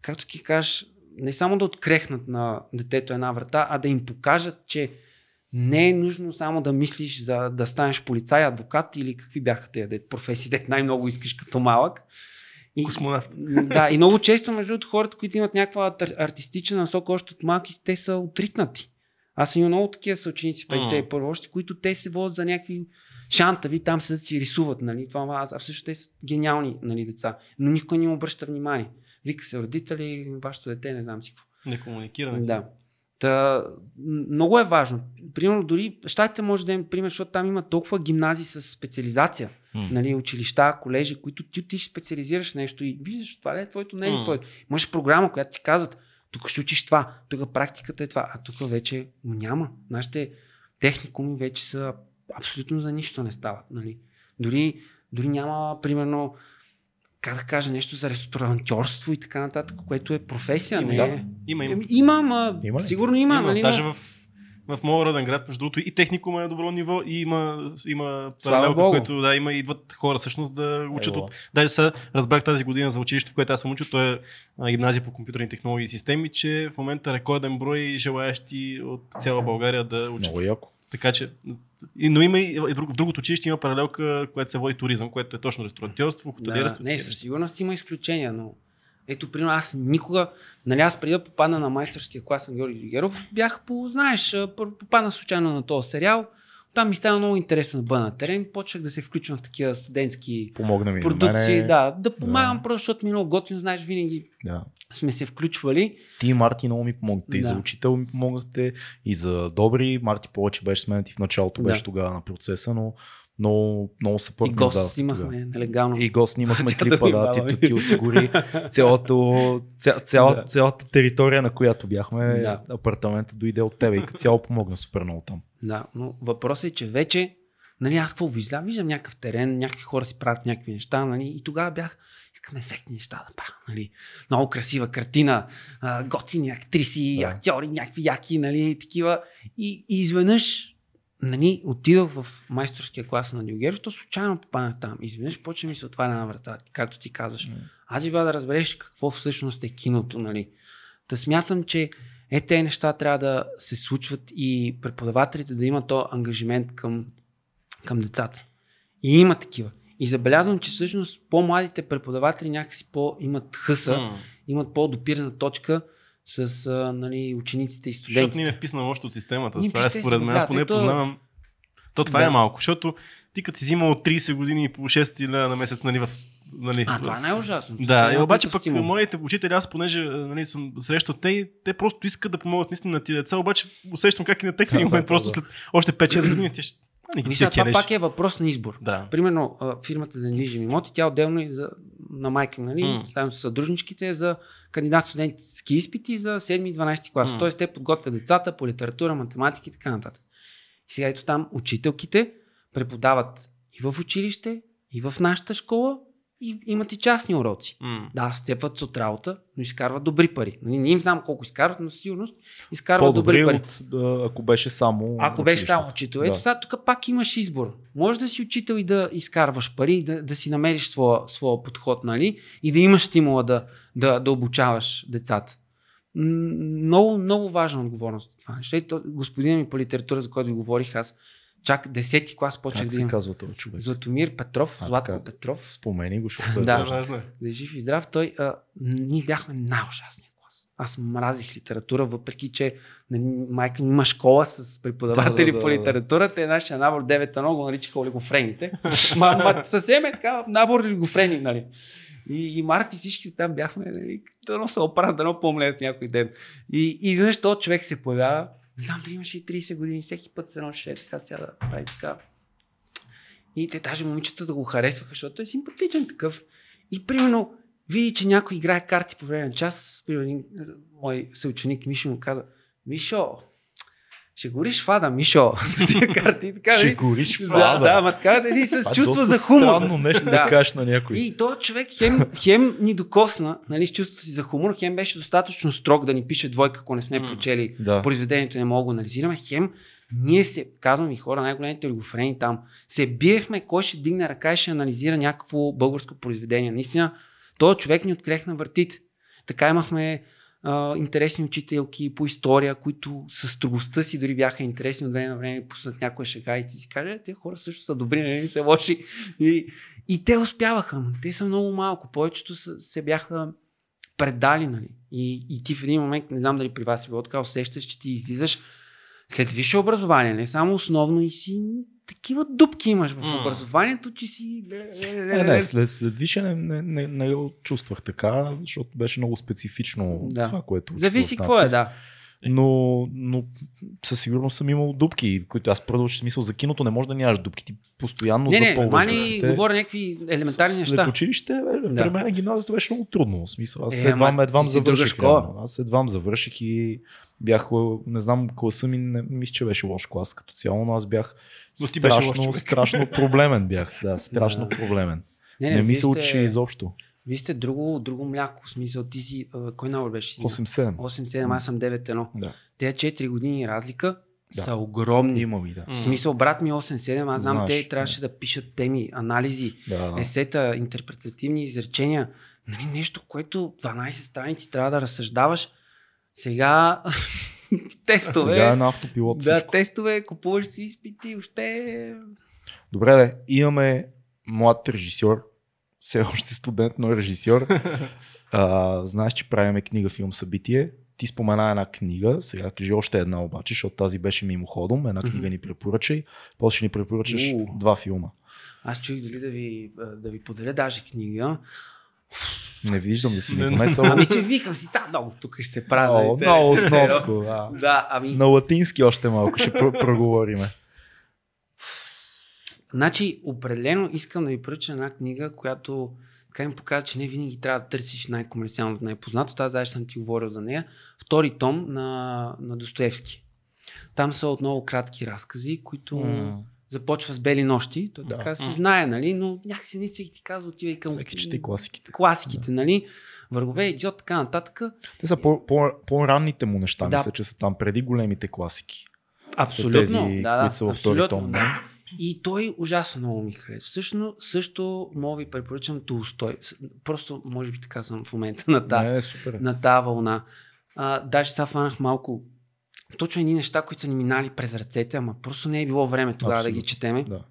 както ти кажеш, не само да открехнат на детето една врата, а да им покажат, че не е нужно само да мислиш за да станеш полицай, адвокат или какви бяха тези професии, де най-много искаш като малък. И, Космонавт. да, и много често, между другото, хората, които имат някаква ар- артистична насока още от малки, те са отритнати. Аз имам много такива съученици в 51 още, които те се водят за някакви шантави, там се си рисуват, нали, това, а всъщност те са гениални нали, деца, но никой не им обръща внимание. Вика се родители, вашето дете, не знам си какво. Не комуникиране. Да. Та, много е важно. Примерно, дори щатите може да е пример, защото там има толкова гимназии с специализация. М. Нали, училища, колежи, които ти, ти ще специализираш нещо и виждаш, това ли е твоето, не е М. твоето. Имаш програма, която ти казват, тук ще учиш това, тук практиката е това, а тук вече няма. Нашите техникуми вече са абсолютно за нищо не стават. Нали. Дори, дори няма, примерно, как да кажа, нещо за ресторантьорство и така нататък, което е професия. Има, не да. е. Има, има. Има, ама Има ли? сигурно има. има. нали, Даже в, в моя роден град, между другото, и техникум е добро ниво, и има, има паралелка, което да, има, идват хора всъщност да учат от... Даже сега разбрах тази година за училище, в което аз съм учил, то е гимназия по компютърни технологии и системи, че в момента рекорден брой желаящи от цяла България да учат. Много яко. Така че, но има и, и друг, в другото училище има паралелка, която се води туризъм, което е точно ресторантьорство, хотелиерство. Да, не, със сигурност има изключения, но ето, примерно, аз никога, нали, аз преди да попадна на майсторския клас на Георги Геров, бях по, знаеш, а, пър- попаднах случайно на този сериал, там ми стана много интересно да бъда на терен, почнах да се включвам в такива студентски Помогна ми. продукции, мене. да, да помагам просто, защото ми е много готино, знаеш, винаги да. сме се включвали. Ти и Марти много ми помогнахте. И Да. за учител ми помогнахте, и за добри. Марти повече беше с мен и в началото Да. беше тогава на процеса, но много, много се И гост снимахме нелегално. И го снимахме да клипа, да, баба. ти, ти осигури цялото, ця, цяла, Да. цялата територия, на която бяхме, Да. апартамента дойде от тебе и като цяло помогна супер много там. Да, но въпросът е, че вече, нали, аз какво виждам? Виждам някакъв терен, някакви хора си правят някакви неща, нали, и тогава бях, искам ефектни неща да правя, нали. Много красива картина, готини актриси, Да. актьори, някакви яки, нали, такива. И, и изведнъж, нали, отидох в майсторския клас на Дюгеров, то случайно попаднах там. Изведнъж почва ми се отваря една врата, както ти казваш. Аз бива да разбереш какво всъщност е киното, нали. Та смятам, че е, те неща трябва да се случват и преподавателите да имат то ангажимент към, към децата. И има такива. И забелязвам, че всъщност по-младите преподаватели някакси по имат хъса, М. имат по-допирана точка с а, нали, учениците и Защото ни студентите. е вписано още от системата. Ние Това е пишете според мен. Аз поне то- познавам. То това Да. е малко, защото ти като си взимал 30 години по 6 лева на месец, нали, в... Нали, А, това е най-ужасно. Да, Това и е обаче пък стимул. моите учители, аз понеже нали, съм срещал те, те просто искат да помогнат наистина на тия деца, обаче усещам как и на техния Да, момент, да, просто да. след още 5-6 години ти ще... Виж, сега, това кереш. пак е въпрос на избор. Да. Примерно, фирмата за недвижими имоти, тя отделно и за, на майка, нали, М. заедно с съдружничките за кандидат студентски изпити за 7 и 12 клас. М. Тоест, те подготвят децата по литература, математика и така нататък. И сега ето там учителките преподават и в училище, и в нашата школа, и имат и частни уроци. М. Да, сцепват се от работа, но изкарват добри пари. Нали, не им знам колко изкарват, но със сигурност изкарват добри пари. от, да, ако беше само Ако беше училище. само учител. Ето Да. сега тук пак имаш избор. Може да си учител и да изкарваш пари, да, да си намериш своя, своя подход, нали? И да имаш стимула да, да, да обучаваш децата. Много, много важна отговорност е това нещо. Ето, господин ми по литература, за който ви говорих, аз чак 10 клас почнах Как да се имам. казва този човек? Златомир Петров, А, Златко така. Петров, Спомени го, защото е Да. важно. важно е. да е жив и здрав, той, а, ние бяхме най-ужасния клас. Аз мразих литература, въпреки че майка ми има школа с преподаватели Да, да, по да, да. литература. Те нашия набор 9-1 го наричаха олигофрените. ма, ма, съвсем е така, набор олигофрени, нали. И, и Марти всички там бяхме, нали, да се оправят, да не помнят някой ден. И, и изведнъж този човек се появява, знам дали имаше и 30 години, всеки път се едно ще така, сяда, прави така. И те даже момичета го харесваха, защото е симпатичен такъв. И примерно, види, че някой играе карти по време на час. Примерно, е, мой съученик Мишо му каза, Мишо, ще гориш фада, Мишо, с тия карти и така. Ще нали? гориш Да, фада. да, ама така да си с е чувство за хумор. странно нещо да. Да. кажеш на някой. И този човек хем, хем ни докосна, нали, с чувството си за хумор, хем беше достатъчно строг да ни пише двойка, ако не сме М. прочели Да. произведението, не мога да го анализираме, хем ние се, казвам ви хора, най-големите олигофрени там, се биехме кой ще дигне ръка и ще анализира някакво българско произведение. Наистина, този човек ни открехна въртите. Така имахме интересни учителки по история, които с строгостта си дори бяха интересни от време на време, пуснат някоя шега и ти си каже, те хора също са добри, не са лоши. И, и те успяваха, те са много малко. Повечето са, се бяха предали, нали? И, и ти в един момент, не знам дали при вас е било така, усещаш, че ти излизаш след висше образование, не само основно и си такива дупки имаш в образованието, че си... Не, не, след, след више не, не, не, не го чувствах така, защото беше много специфично Да. това, което Зависи какво е, да. Но, но със сигурност съм имал дупки, които аз продължих смисъл за киното не може да нямаш дупки. Ти постоянно Не, не, запълваш мани дупките. говоря някакви елементарни След неща. училище, бе, Да. при мен гимназията беше много трудно. В смисъл, аз Е, едвам, едвам завърших. Аз едвам завърших и бях, не знам, класа ми, не мисля, че беше лош клас като цяло, но аз бях Но лош страшно, страшно проблемен бях. Да, страшно Да. проблемен. Не, Не, не, ми вие се сте- учи изобщо. Вие сте друго, друго мляко. В смисъл, ти си... а, Кой набор беше? 8-7. 8-7, аз съм 9-1. Да. Те 4 години разлика Да. са огромни. Има и да. В смисъл, брат ми 8-7, аз знам, Знаеш, те трябваше да пишат теми, анализи, Да, да. есета, интерпретативни изречения. Нали, нещо, което 12 страници трябва да разсъждаваш. Сега тестове. Сега е на автопилот да, всичко. тестове, купуваш си изпити, още... Добре, де, имаме млад режисьор, все още студент, но е режисьор. а, знаеш, че правиме книга, филм, събитие. Ти спомена една книга, сега кажи още една обаче, защото тази беше мимоходом. Една книга ни препоръчай, после ще ни препоръчаш два филма. Аз чух дали да ви, да ви поделя даже книга. Не виждам да си Не, донесъл. Ами, че викам си, сега много тук ще се правя. О, нали, много снобско. Да. Да, ами, На латински още малко ще про- проговориме. Значи, определено искам да ви поръча една книга, която така им показва, че не винаги трябва да търсиш най-комерциалното, най-познато. Аз даже съм ти говорил за нея. Втори том на, на Достоевски. Там са отново кратки разкази, които М. започва с бели нощи. Той Да. така си знае, нали? Но някакси не всеки ти казва, отивай към Всеки чете и класиките. класиките, нали? Въргове, идиот, така нататък. Те са по- по- по-ранните му неща, Да. мисля, че са там преди големите класики. Абсолютно. Са тези, да, да, които са във втори абсолютно, том. Да. И той ужасно много ми харесва. Всъщност, също мога ви препоръчам Толстой. Просто, може би така съм в момента на тази Не, е супер. на тази вълна. А, даже сега фанах малко точно едни неща, които са ни минали през ръцете, ама просто не е било време тогава да ги Абсолютно. четеме. Да.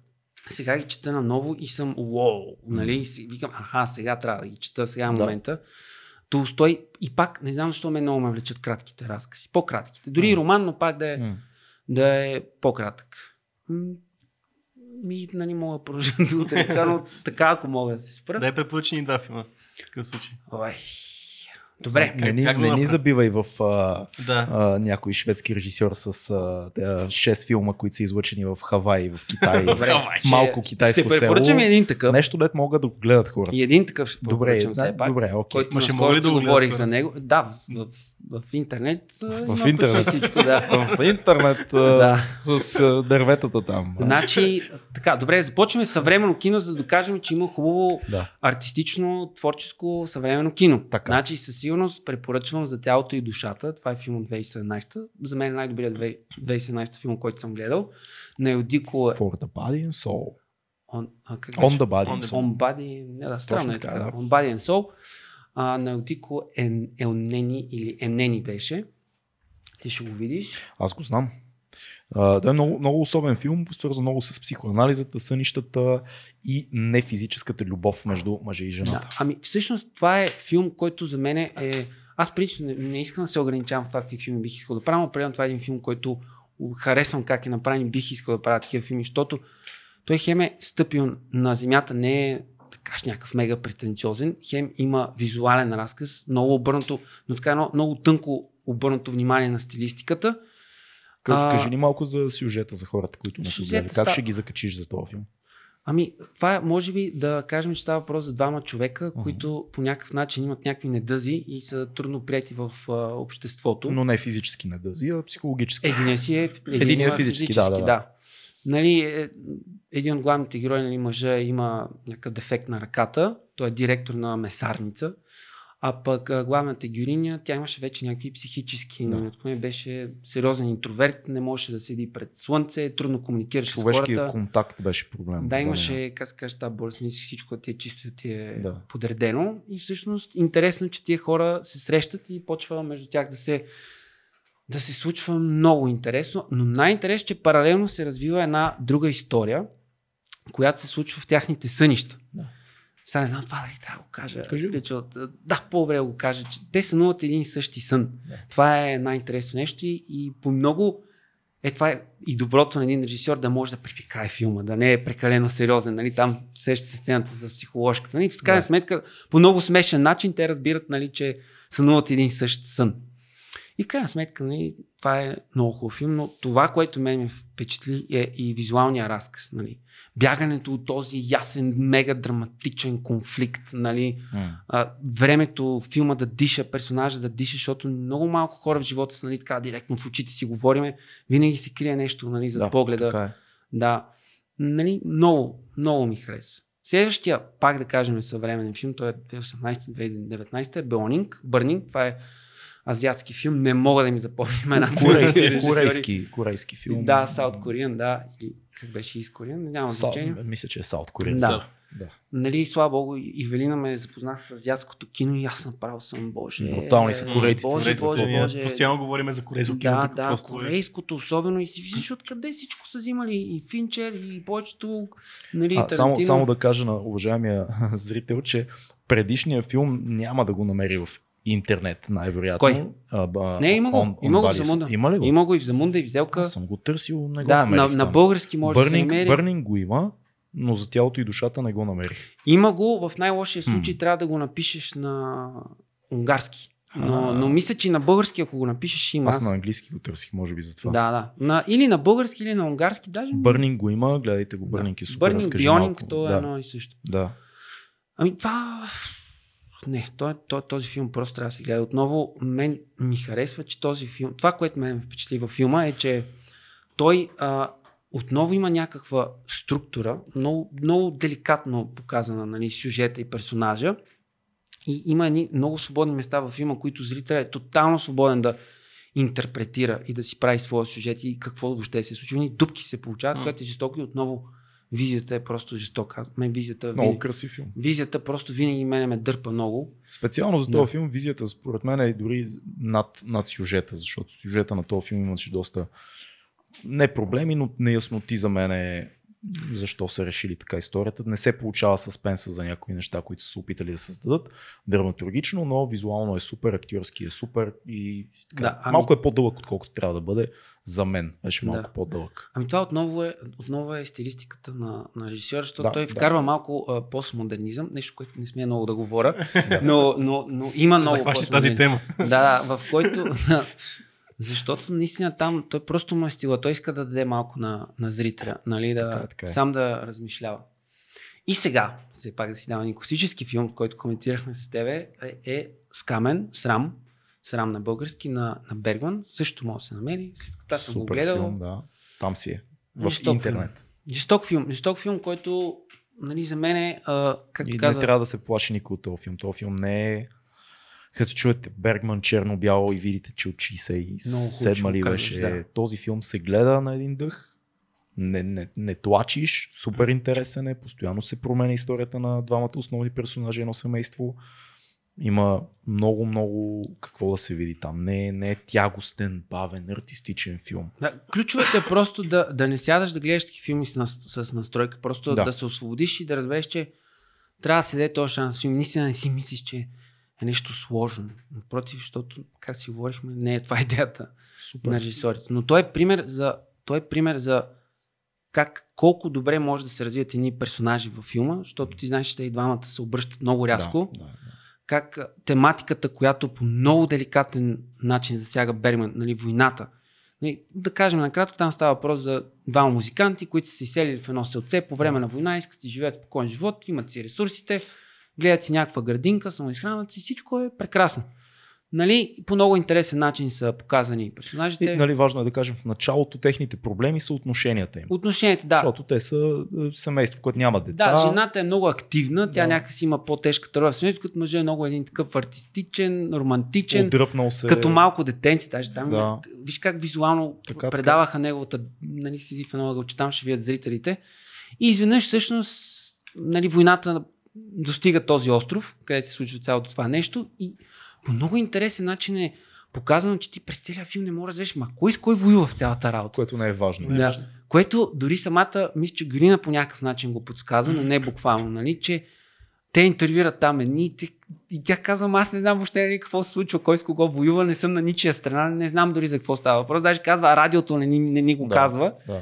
Сега ги чета наново и съм уоу, нали? И си викам, аха, сега трябва да ги чета, сега е Да. момента. Толстой и пак, не знам защо ме много ме влечат кратките разкази. По-кратките. Дори и роман, но пак да е, да е по-кратък. Ми, нали, мога да продължа до утре, така, но така, ако мога да се спра. Дай препоръчни два филма. В такъв случай. Ой. Добре. Не, ни, как да не ни забивай в а, Да. а, някой шведски режисьор с а, те, 6 филма, които са излъчени в Хавай, в Китай, Добре. в малко Ще- китайско Ще препоръчам село. и един такъв. Нещо дет могат да го гледат хората. И един такъв ще Добре, препоръчам да, все пак. добре, окей. Който ще мога да говорих за него. Да, в, в, в интернет. а, В почти интернет. Всичко, да. В интернет Да. с дърветата там. Значи, така, добре, започваме съвременно кино, за да докажем, че има хубаво Да. артистично, творческо, съвременно кино. Така. Значи, със сигурност препоръчвам за тялото и душата. Това е филм от 2017. За мен е най-добрият 2017 филм, който съм гледал. На Елдико For the body and soul. On, а, On the body and soul. On Body, не, да, странно Точно е така. да. On Body and Soul. А, на Елдико Ен, Елнени или Енени беше. Ти ще го видиш. Аз го знам. А, да е много, много особен филм, свързан много с психоанализата, сънищата и нефизическата любов между мъжа и жената. Да. Ами всъщност това е филм, който за мен е... Аз принципно не, не искам да се ограничавам в това какви филми бих искал да правя, но определено това е един филм, който харесвам как е направен и бих искал да правя такива филми, защото той хем е стъпил на земята, не е кажеш някакъв мега претенциозен, хем има визуален разказ, много обърнато, но така едно много тънко обърнато внимание на стилистиката. Кажи, А, кажи ни малко за сюжета за хората, които не са гледали. Как ще ги закачиш за този филм? Ами, това е, може би да кажем, че става въпрос за двама човека, които по някакъв начин имат някакви недъзи и са трудно прияти в а, обществото. Но не физически недъзи, а психологически. Единия си е, един Единия има е физически, да, да, да. да. Нали, е, един от главните герои, нали, мъжа има някакъв дефект на ръката, той е директор на месарница, а пък главната героиня, тя имаше вече някакви психически, Да. нали, беше сериозен интроверт, не можеше да седи пред слънце, трудно комуникираше с хората. контакт беше проблем. Да, имаше, как се каже, тази болест, всичко ти е чисто, ти е Да. подредено. И всъщност интересно, е, че тия хора се срещат и почва между тях да се, да се случва много интересно. Но най-интересно, че паралелно се развива една друга история, която се случва в тяхните сънища. Да. Сега не знам това дали трябва да го кажа. Кажи го. От- Да, по-добре да го кажа, че те сънуват един и същи сън. Да. Това е най-интересно нещо и, и по много е това е и доброто на един режисьор да може да припикае филма, да не е прекалено сериозен. Нали? Там сеща се сцената с психоложката. Нали? В крайна Да. сметка, по много смешен начин те разбират, нали, че сънуват един и същ сън. И в крайна сметка, нали, това е много хубав филм, но това, което мен ме впечатли е и визуалния разказ. Нали. Бягането от този ясен, мега драматичен конфликт, нали, а, времето, филма да диша, персонажа да диша, защото много малко хора в живота са нали, така директно в очите си говориме, винаги се крие нещо нали, за Да, погледа. Е. Да. Нали, много, много ми хареса. Следващия, пак да кажем, съвременен филм, той е 2018-2019, е Бърнинг. Това е азиатски филм. Не мога да ми запомня имената. Корейски, корейски, корейски филм. Да, Саут Кориан, да. Или как беше из Кориан, няма Саут, значение. мисля, че е Саут Корея. Да. да. Нали, слава богу, и Велина ме запозна с азиатското кино и аз направо съм, боже. Брутални са корейците, Боже, боже, Ние боже. Постоянно говорим за корейско кино. Да, да, просто е- корейското особено и си виждаш откъде всичко са взимали и Финчер и повечето нали, А, само, само да кажа на уважаемия зрител, че предишния филм няма да го намери в интернет, най-вероятно. Кой? А, ба, Не, има го. On- има го Замунда. Има ли го? Има го и в Замунда, и в Зелка. Аз съм го търсил, не го Да, на, намерих на там. български може да се намери. Бърнинг го има, но за тялото и душата не го намерих. Има го, в най-лошия случай трябва да го напишеш на унгарски. Но, но мисля, че на български, ако го напишеш, има. Аз на английски го търсих, може би за това. Да, да. На, или на български, или на унгарски. Даже... Бърнинг го има, гледайте го, Бърнинг е супер, Бърнинг, Бионинг, то е да, едно и също. да. Ами това... Не, той, той, този филм просто трябва да се гледа. Отново, мен ми харесва, че този филм... Това, което мен ме впечатли във филма е, че той а, отново има някаква структура, много, много деликатно показана, нали, сюжета и персонажа. И има едни много свободни места във филма, които зрителят е тотално свободен да интерпретира и да си прави своя сюжет и какво въобще се случва. Ни дупки се получават, М. което е жестоко и отново визията е просто жестока. Мен визията Много винаги, красив филм. визията просто винаги мене ме дърпа много. Специално за Да. този филм визията според мен е дори над, над сюжета, защото сюжета на този филм имаше доста не проблеми, но неясноти за мен е защо са решили така историята. Не се получава съспенса за някои неща, които са се опитали да създадат драматургично, но визуално е супер, актьорски е супер и така. Да, ами- малко е по-дълъг, отколкото трябва да бъде за мен. Беше малко Да. по-дълъг. Ами това отново е, отново е стилистиката на, на режисьора, защото Да, той да. вкарва малко а, постмодернизъм, нещо, което не смея много да говоря, но, но, но има много Захваща тази тема. Да, да, в който... Защото наистина там той просто му е стила. Той иска да даде малко на, на зрителя, нали, да, Така е, така е. сам да размишлява. И сега, все пак да си дава един класически филм, който коментирахме с тебе, е, е Скамен, Срам, Срам на български, на, на Бергман. Също може да се намери. След като съм го гледал. филм, да. Там си е. В Жесток интернет. Жесток филм. Жесток филм, който нали, за мен е, а, както И каза... не трябва да се плаши никой от този филм. Този филм не е... Като чуете Бергман черно-бяло и видите, че от 67 хубаво ли беше, да. този филм се гледа на един дъх. Не, не, не тлачиш, супер интересен е, постоянно се променя историята на двамата основни персонажи, едно семейство. Има много, много какво да се види там. Не, не е тягостен, бавен, артистичен филм. Да, ключовете е просто да, да не сядаш да гледаш такива филми с, с настройка, просто да. Да. се освободиш и да разбереш, че трябва да се даде този шанс. Наистина не си мислиш, че е нещо сложно. Напротив, защото, как си говорихме, не е това идеята Супер. на режисорите. Но той е пример за, той е пример за как, колко добре може да се развият едни персонажи във филма, защото ти знаеш, че те и двамата се обръщат много рязко. Да, да, да. как тематиката, която по много деликатен начин засяга Бергман, нали, войната, Нали, да кажем накратко, там става въпрос за двама музиканти, които са се изселили в едно селце по време на война, искат да живеят спокоен живот, имат си ресурсите, гледат си някаква градинка, самоизхранват си, всичко е прекрасно. Нали, по много интересен начин са показани персонажите. И, нали, важно е да кажем в началото техните проблеми са отношенията им. Отношенията, да. Защото те са е, семейство, което няма деца. Да, жената е много активна, тя Да. някакси има по-тежка роля в семейството, като мъжът е много един такъв артистичен, романтичен, Отдръпнал се. като малко детенци, даже там. Да. Виж как визуално Така, така, предаваха неговата, нали, седи в едно ъгълче, там ще видят зрителите. И изведнъж всъщност нали, войната достига този остров, където се случва цялото това нещо и по много интересен начин е показано, че ти през целия филм не можеш да разбереш, ма кой с кой воюва в цялата работа. Което не е важно. Да. Което дори самата, мисля, че Грина по някакъв начин го подсказва, но не буквално, нали, че те интервюират там едни и, тя казва, «Ама аз не знам въобще нали, какво се случва, кой с кого воюва, не съм на ничия страна, не знам дори за какво става въпрос. Даже казва, а радиото не, ни- не ни го Да. казва. Да.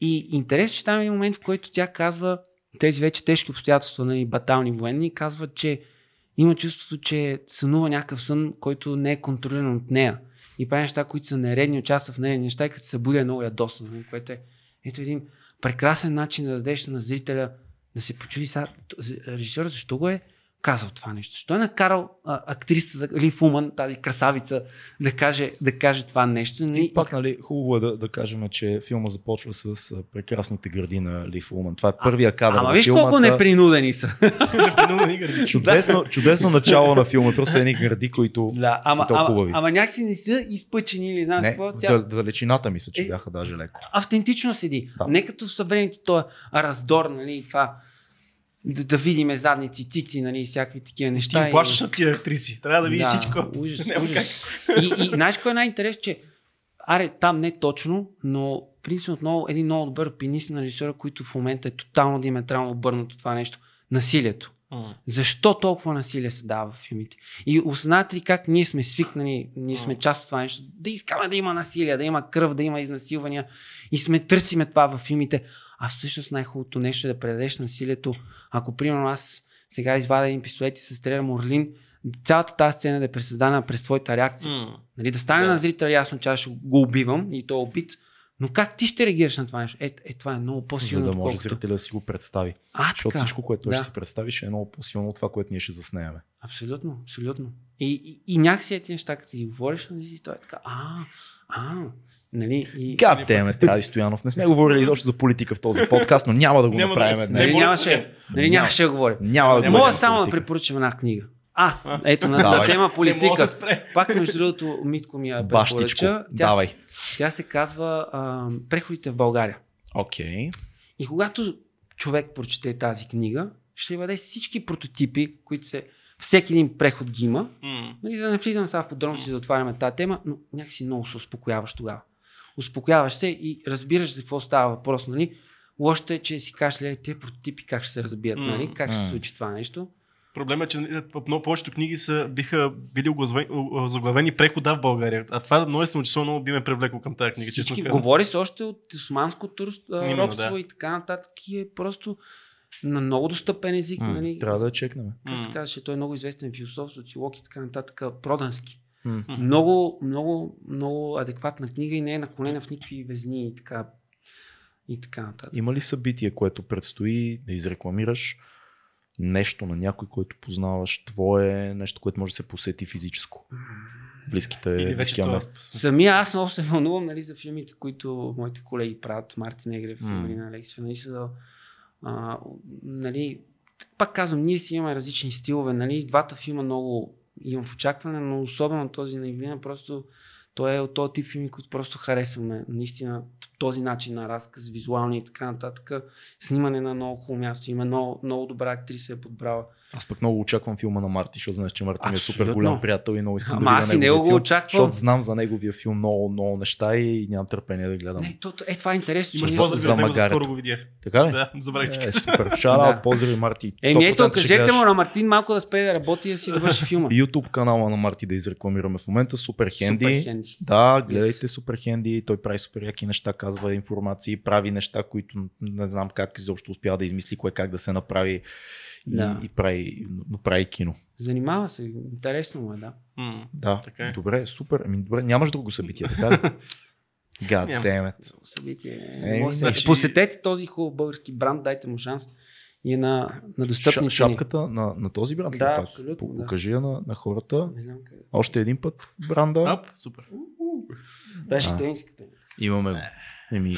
И интересно, че там е един момент, в който тя казва, тези вече тежки обстоятелства, нали, батални военни, казват, че има чувството, че сънува някакъв сън, който не е контролиран от нея. И прави неща, които са нередни, участва в нередни неща и като се е много ядосно, нали, което е ето един прекрасен начин да дадеш на зрителя да се почуди сега, защо го е казал това нещо. Защо е накарал а, актрисата Лив Уман, тази красавица, да каже, да каже това нещо. нали? И пак, нали, хубаво е да, да кажем, че филма започва с а, прекрасните гърди на Лив Улман. Това е първия кадър Ама виж колко са непринудени са. Непринудени гърди. Чудесно, чудесно начало на филма. Просто едни гърди, които... Да, ама, И то ама, хубави. ама някакси не са изпъчени или знаеш какво. Тя дал- далечината мисля, че Е, бяха даже леко. автентично седи. Да. Не като в съвременните този раздор, нали, това да, да видиме задници, цици, нали, и всякакви такива Ти неща. им и- плащаш на тия актриси. Трябва да видиш всичко. Ужас, Няма ужас. И, и знаеш кое е най-интересно, че аре, там не точно, но принципно отново един много добър пианист на режисьора, който в момента е тотално диаметрално обърнато това нещо. Насилието. Защо толкова насилие се дава в филмите? И осъзнавате ли как ние сме свикнали, ние сме част от това нещо, да искаме да има насилие, да има кръв, да има изнасилвания и сме търсиме това в филмите. А всъщност най-хубавото нещо е да предадеш насилието. Ако, примерно, аз сега извадя един пистолет и се стрелям Орлин, цялата тази сцена да е пресъздана през твоята реакция. М. Нали, да стане Да. на зрителя ясно, че аз ще го убивам и то е убит. Но как ти ще реагираш на това нещо? Е, е това е много За по-силно. да може зрителя да си го представи. А, Защото така. всичко, което той Да. ще си представи, ще е много по-силно от това, което ние ще заснеме. Абсолютно, абсолютно. И, и, и някакси е тези неща, като ти ги говориш, нали, и той е така, а, а, нали, и... Гадеме, Ради Стоянов. Не сме говорили изобщо за политика в този подкаст, но няма да го Няма направим не днес. Нали, нямаше, нали, Няма. нямаше да говорим. Няма да говорим Мога само да препоръчам една книга. А, ето на, на тема политика. Пак между другото Митко ми я препоръча. Тя, давай. с- Тя се казва а, Преходите в България. Окей. И когато човек прочете тази книга, ще бъде всички прототипи, които се... Всеки един преход ги има. М. Нали, за да не влизам сега в подробности да отваряме тази тема, но някакси много се успокояваш тогава. Успокояваш се и разбираш за какво става въпрос. Нали? Лошото е, че си кажеш, ли, тези прототипи как ще се разбият, М. нали? как ще се случи това нещо. Проблемът е, че в много повечето книги са, биха били заглавени прехода в България. А това много съм число много би ме привлекло към тази книга, честно Всички, казвам. говори се още от османското робство да. и така нататък и е просто на много достъпен език. М, нали? Трябва да чекнем. Как се казваше, той е много известен философ, социолог и така нататък, Продански. М. Много, много, много адекватна книга и не е наклонена в никакви везни и така, и така нататък. Има ли събитие, което предстои да изрекламираш? Нещо на някой, който познаваш, твое, нещо, което може да се посети физическо. Близките, Или вече месец. Самия аз много се вълнувам нали, за филмите, които моите колеги правят, Мартин Егрев, mm. Марина Алексиева, нали, са, а, нали, пак казвам, ние си имаме различни стилове, нали, двата филма много имам в очакване, но особено този на Ивлина, просто той е от този тип филми, които просто харесваме. Наистина този начин на разказ, визуални и така нататък. Снимане на много хубаво място. Има много, много добра актриса е подбрала. Аз пък много очаквам филма на Марти, защото знаеш, че Марти ми е супер голям приятел и много искам Ама да видя аз и него го филм, очаквам. Защото знам за неговия филм много, много неща и нямам търпение да гледам. Не, то, е, това е интересно. Че за- поздрави за него, магарето. скоро го видях. Така ли? Да, забравих ти. Е, супер. Шараут, Да. поздрави Марти. Еми ето, 100% ще кажете му на Мартин малко да спее да работи и да си довърши филма. YouTube канала на Марти да изрекламираме в момента. Супер Хенди. Хенди. Да, гледайте Супер Хенди. Той прави супер яки неща, казва информации, прави неща, които не знам как изобщо успява да измисли кое как да се направи. Да. И, и, прави, но прави кино. Занимава се, интересно му е, да. М. Да, Така е. добре, супер. Ами, добре, нямаш друго събитие, така ли? God damn it. събитие. Значи- Посетете този хубав български бранд, дайте му шанс и е на, на достъпни Ша, шапката на, на този бранд ли Да, пак? абсолютно, По- да. Покажи я на, на хората. Не знам къде. Още един път бранда. Ап, супер. Беше А. тениската. Имаме го. Еми,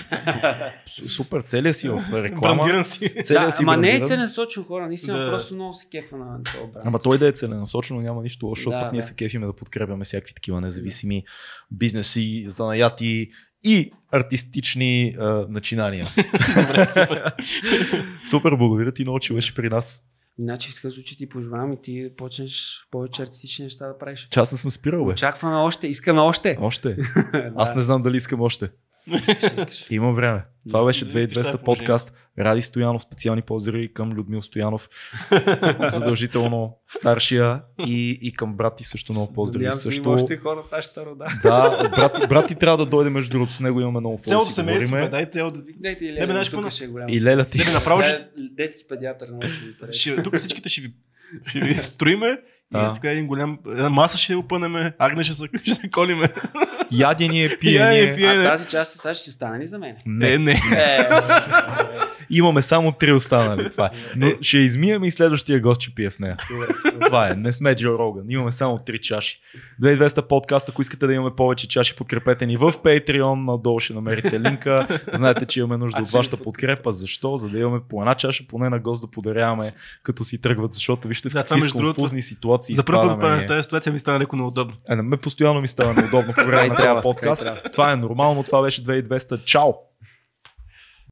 су- супер, целият си в реклама. Брандиран си. Целият Да, си ама не е целенасочен хора, наистина Да. просто много се кефа на този бранд. Ама той да е целенасочено, няма нищо лошо, защото Да, пък ние да. се кефиме да подкрепяме всякакви такива независими бизнеси, занаяти и артистични а, начинания. Добре, супер. Супер, благодаря ти много, че беше при нас. Иначе в такъв случай ти пожелавам и ти почнеш повече артистични неща да правиш. Че аз не съм спирал, бе. Очакваме още, искаме още. Още. Аз не знам дали искам още. Има време. Това беше Да, искаш 2200 това подкаст. Ради Стоянов, специални поздрави към Людмил Стоянов. Задължително старшия и, и към брат ти също много поздрави. Надявам Също, още хора в нашата рода. да, брат, брат ти трябва да дойде между другото с него, имаме много Цялото семейство, бе, дай цялото. Дайте и Не, бе, тук ще е голям. И Леля ти. Не, бе, направо ще, Детски педиатър тук всичките ще ви, ще ви строиме. Да. И така един голям, една маса ще опънеме, агне ще се, ще се колиме. Ядение, Яне, пиене. пие- А не. тази част сега ще си остане ли за мен? Не, не. Е, Имаме само три останали. Това е. Но ще измием и следващия гост ще пие в нея. Това е. Не сме Джо Роган. Имаме само три чаши. 2200 подкаст. Ако искате да имаме повече чаши, подкрепете ни в Patreon. Надолу ще намерите линка. Знаете, че имаме нужда от вашата подкрепа. Защо? За да имаме по една чаша, поне на гост да подаряваме, като си тръгват. Защото вижте в Да, какви между другото, ситуации За първ път в тази ситуация ми стана леко неудобно. Е, на мен постоянно ми става неудобно по време на трябва, подкаст. Това е нормално. Това беше 2200. Чао!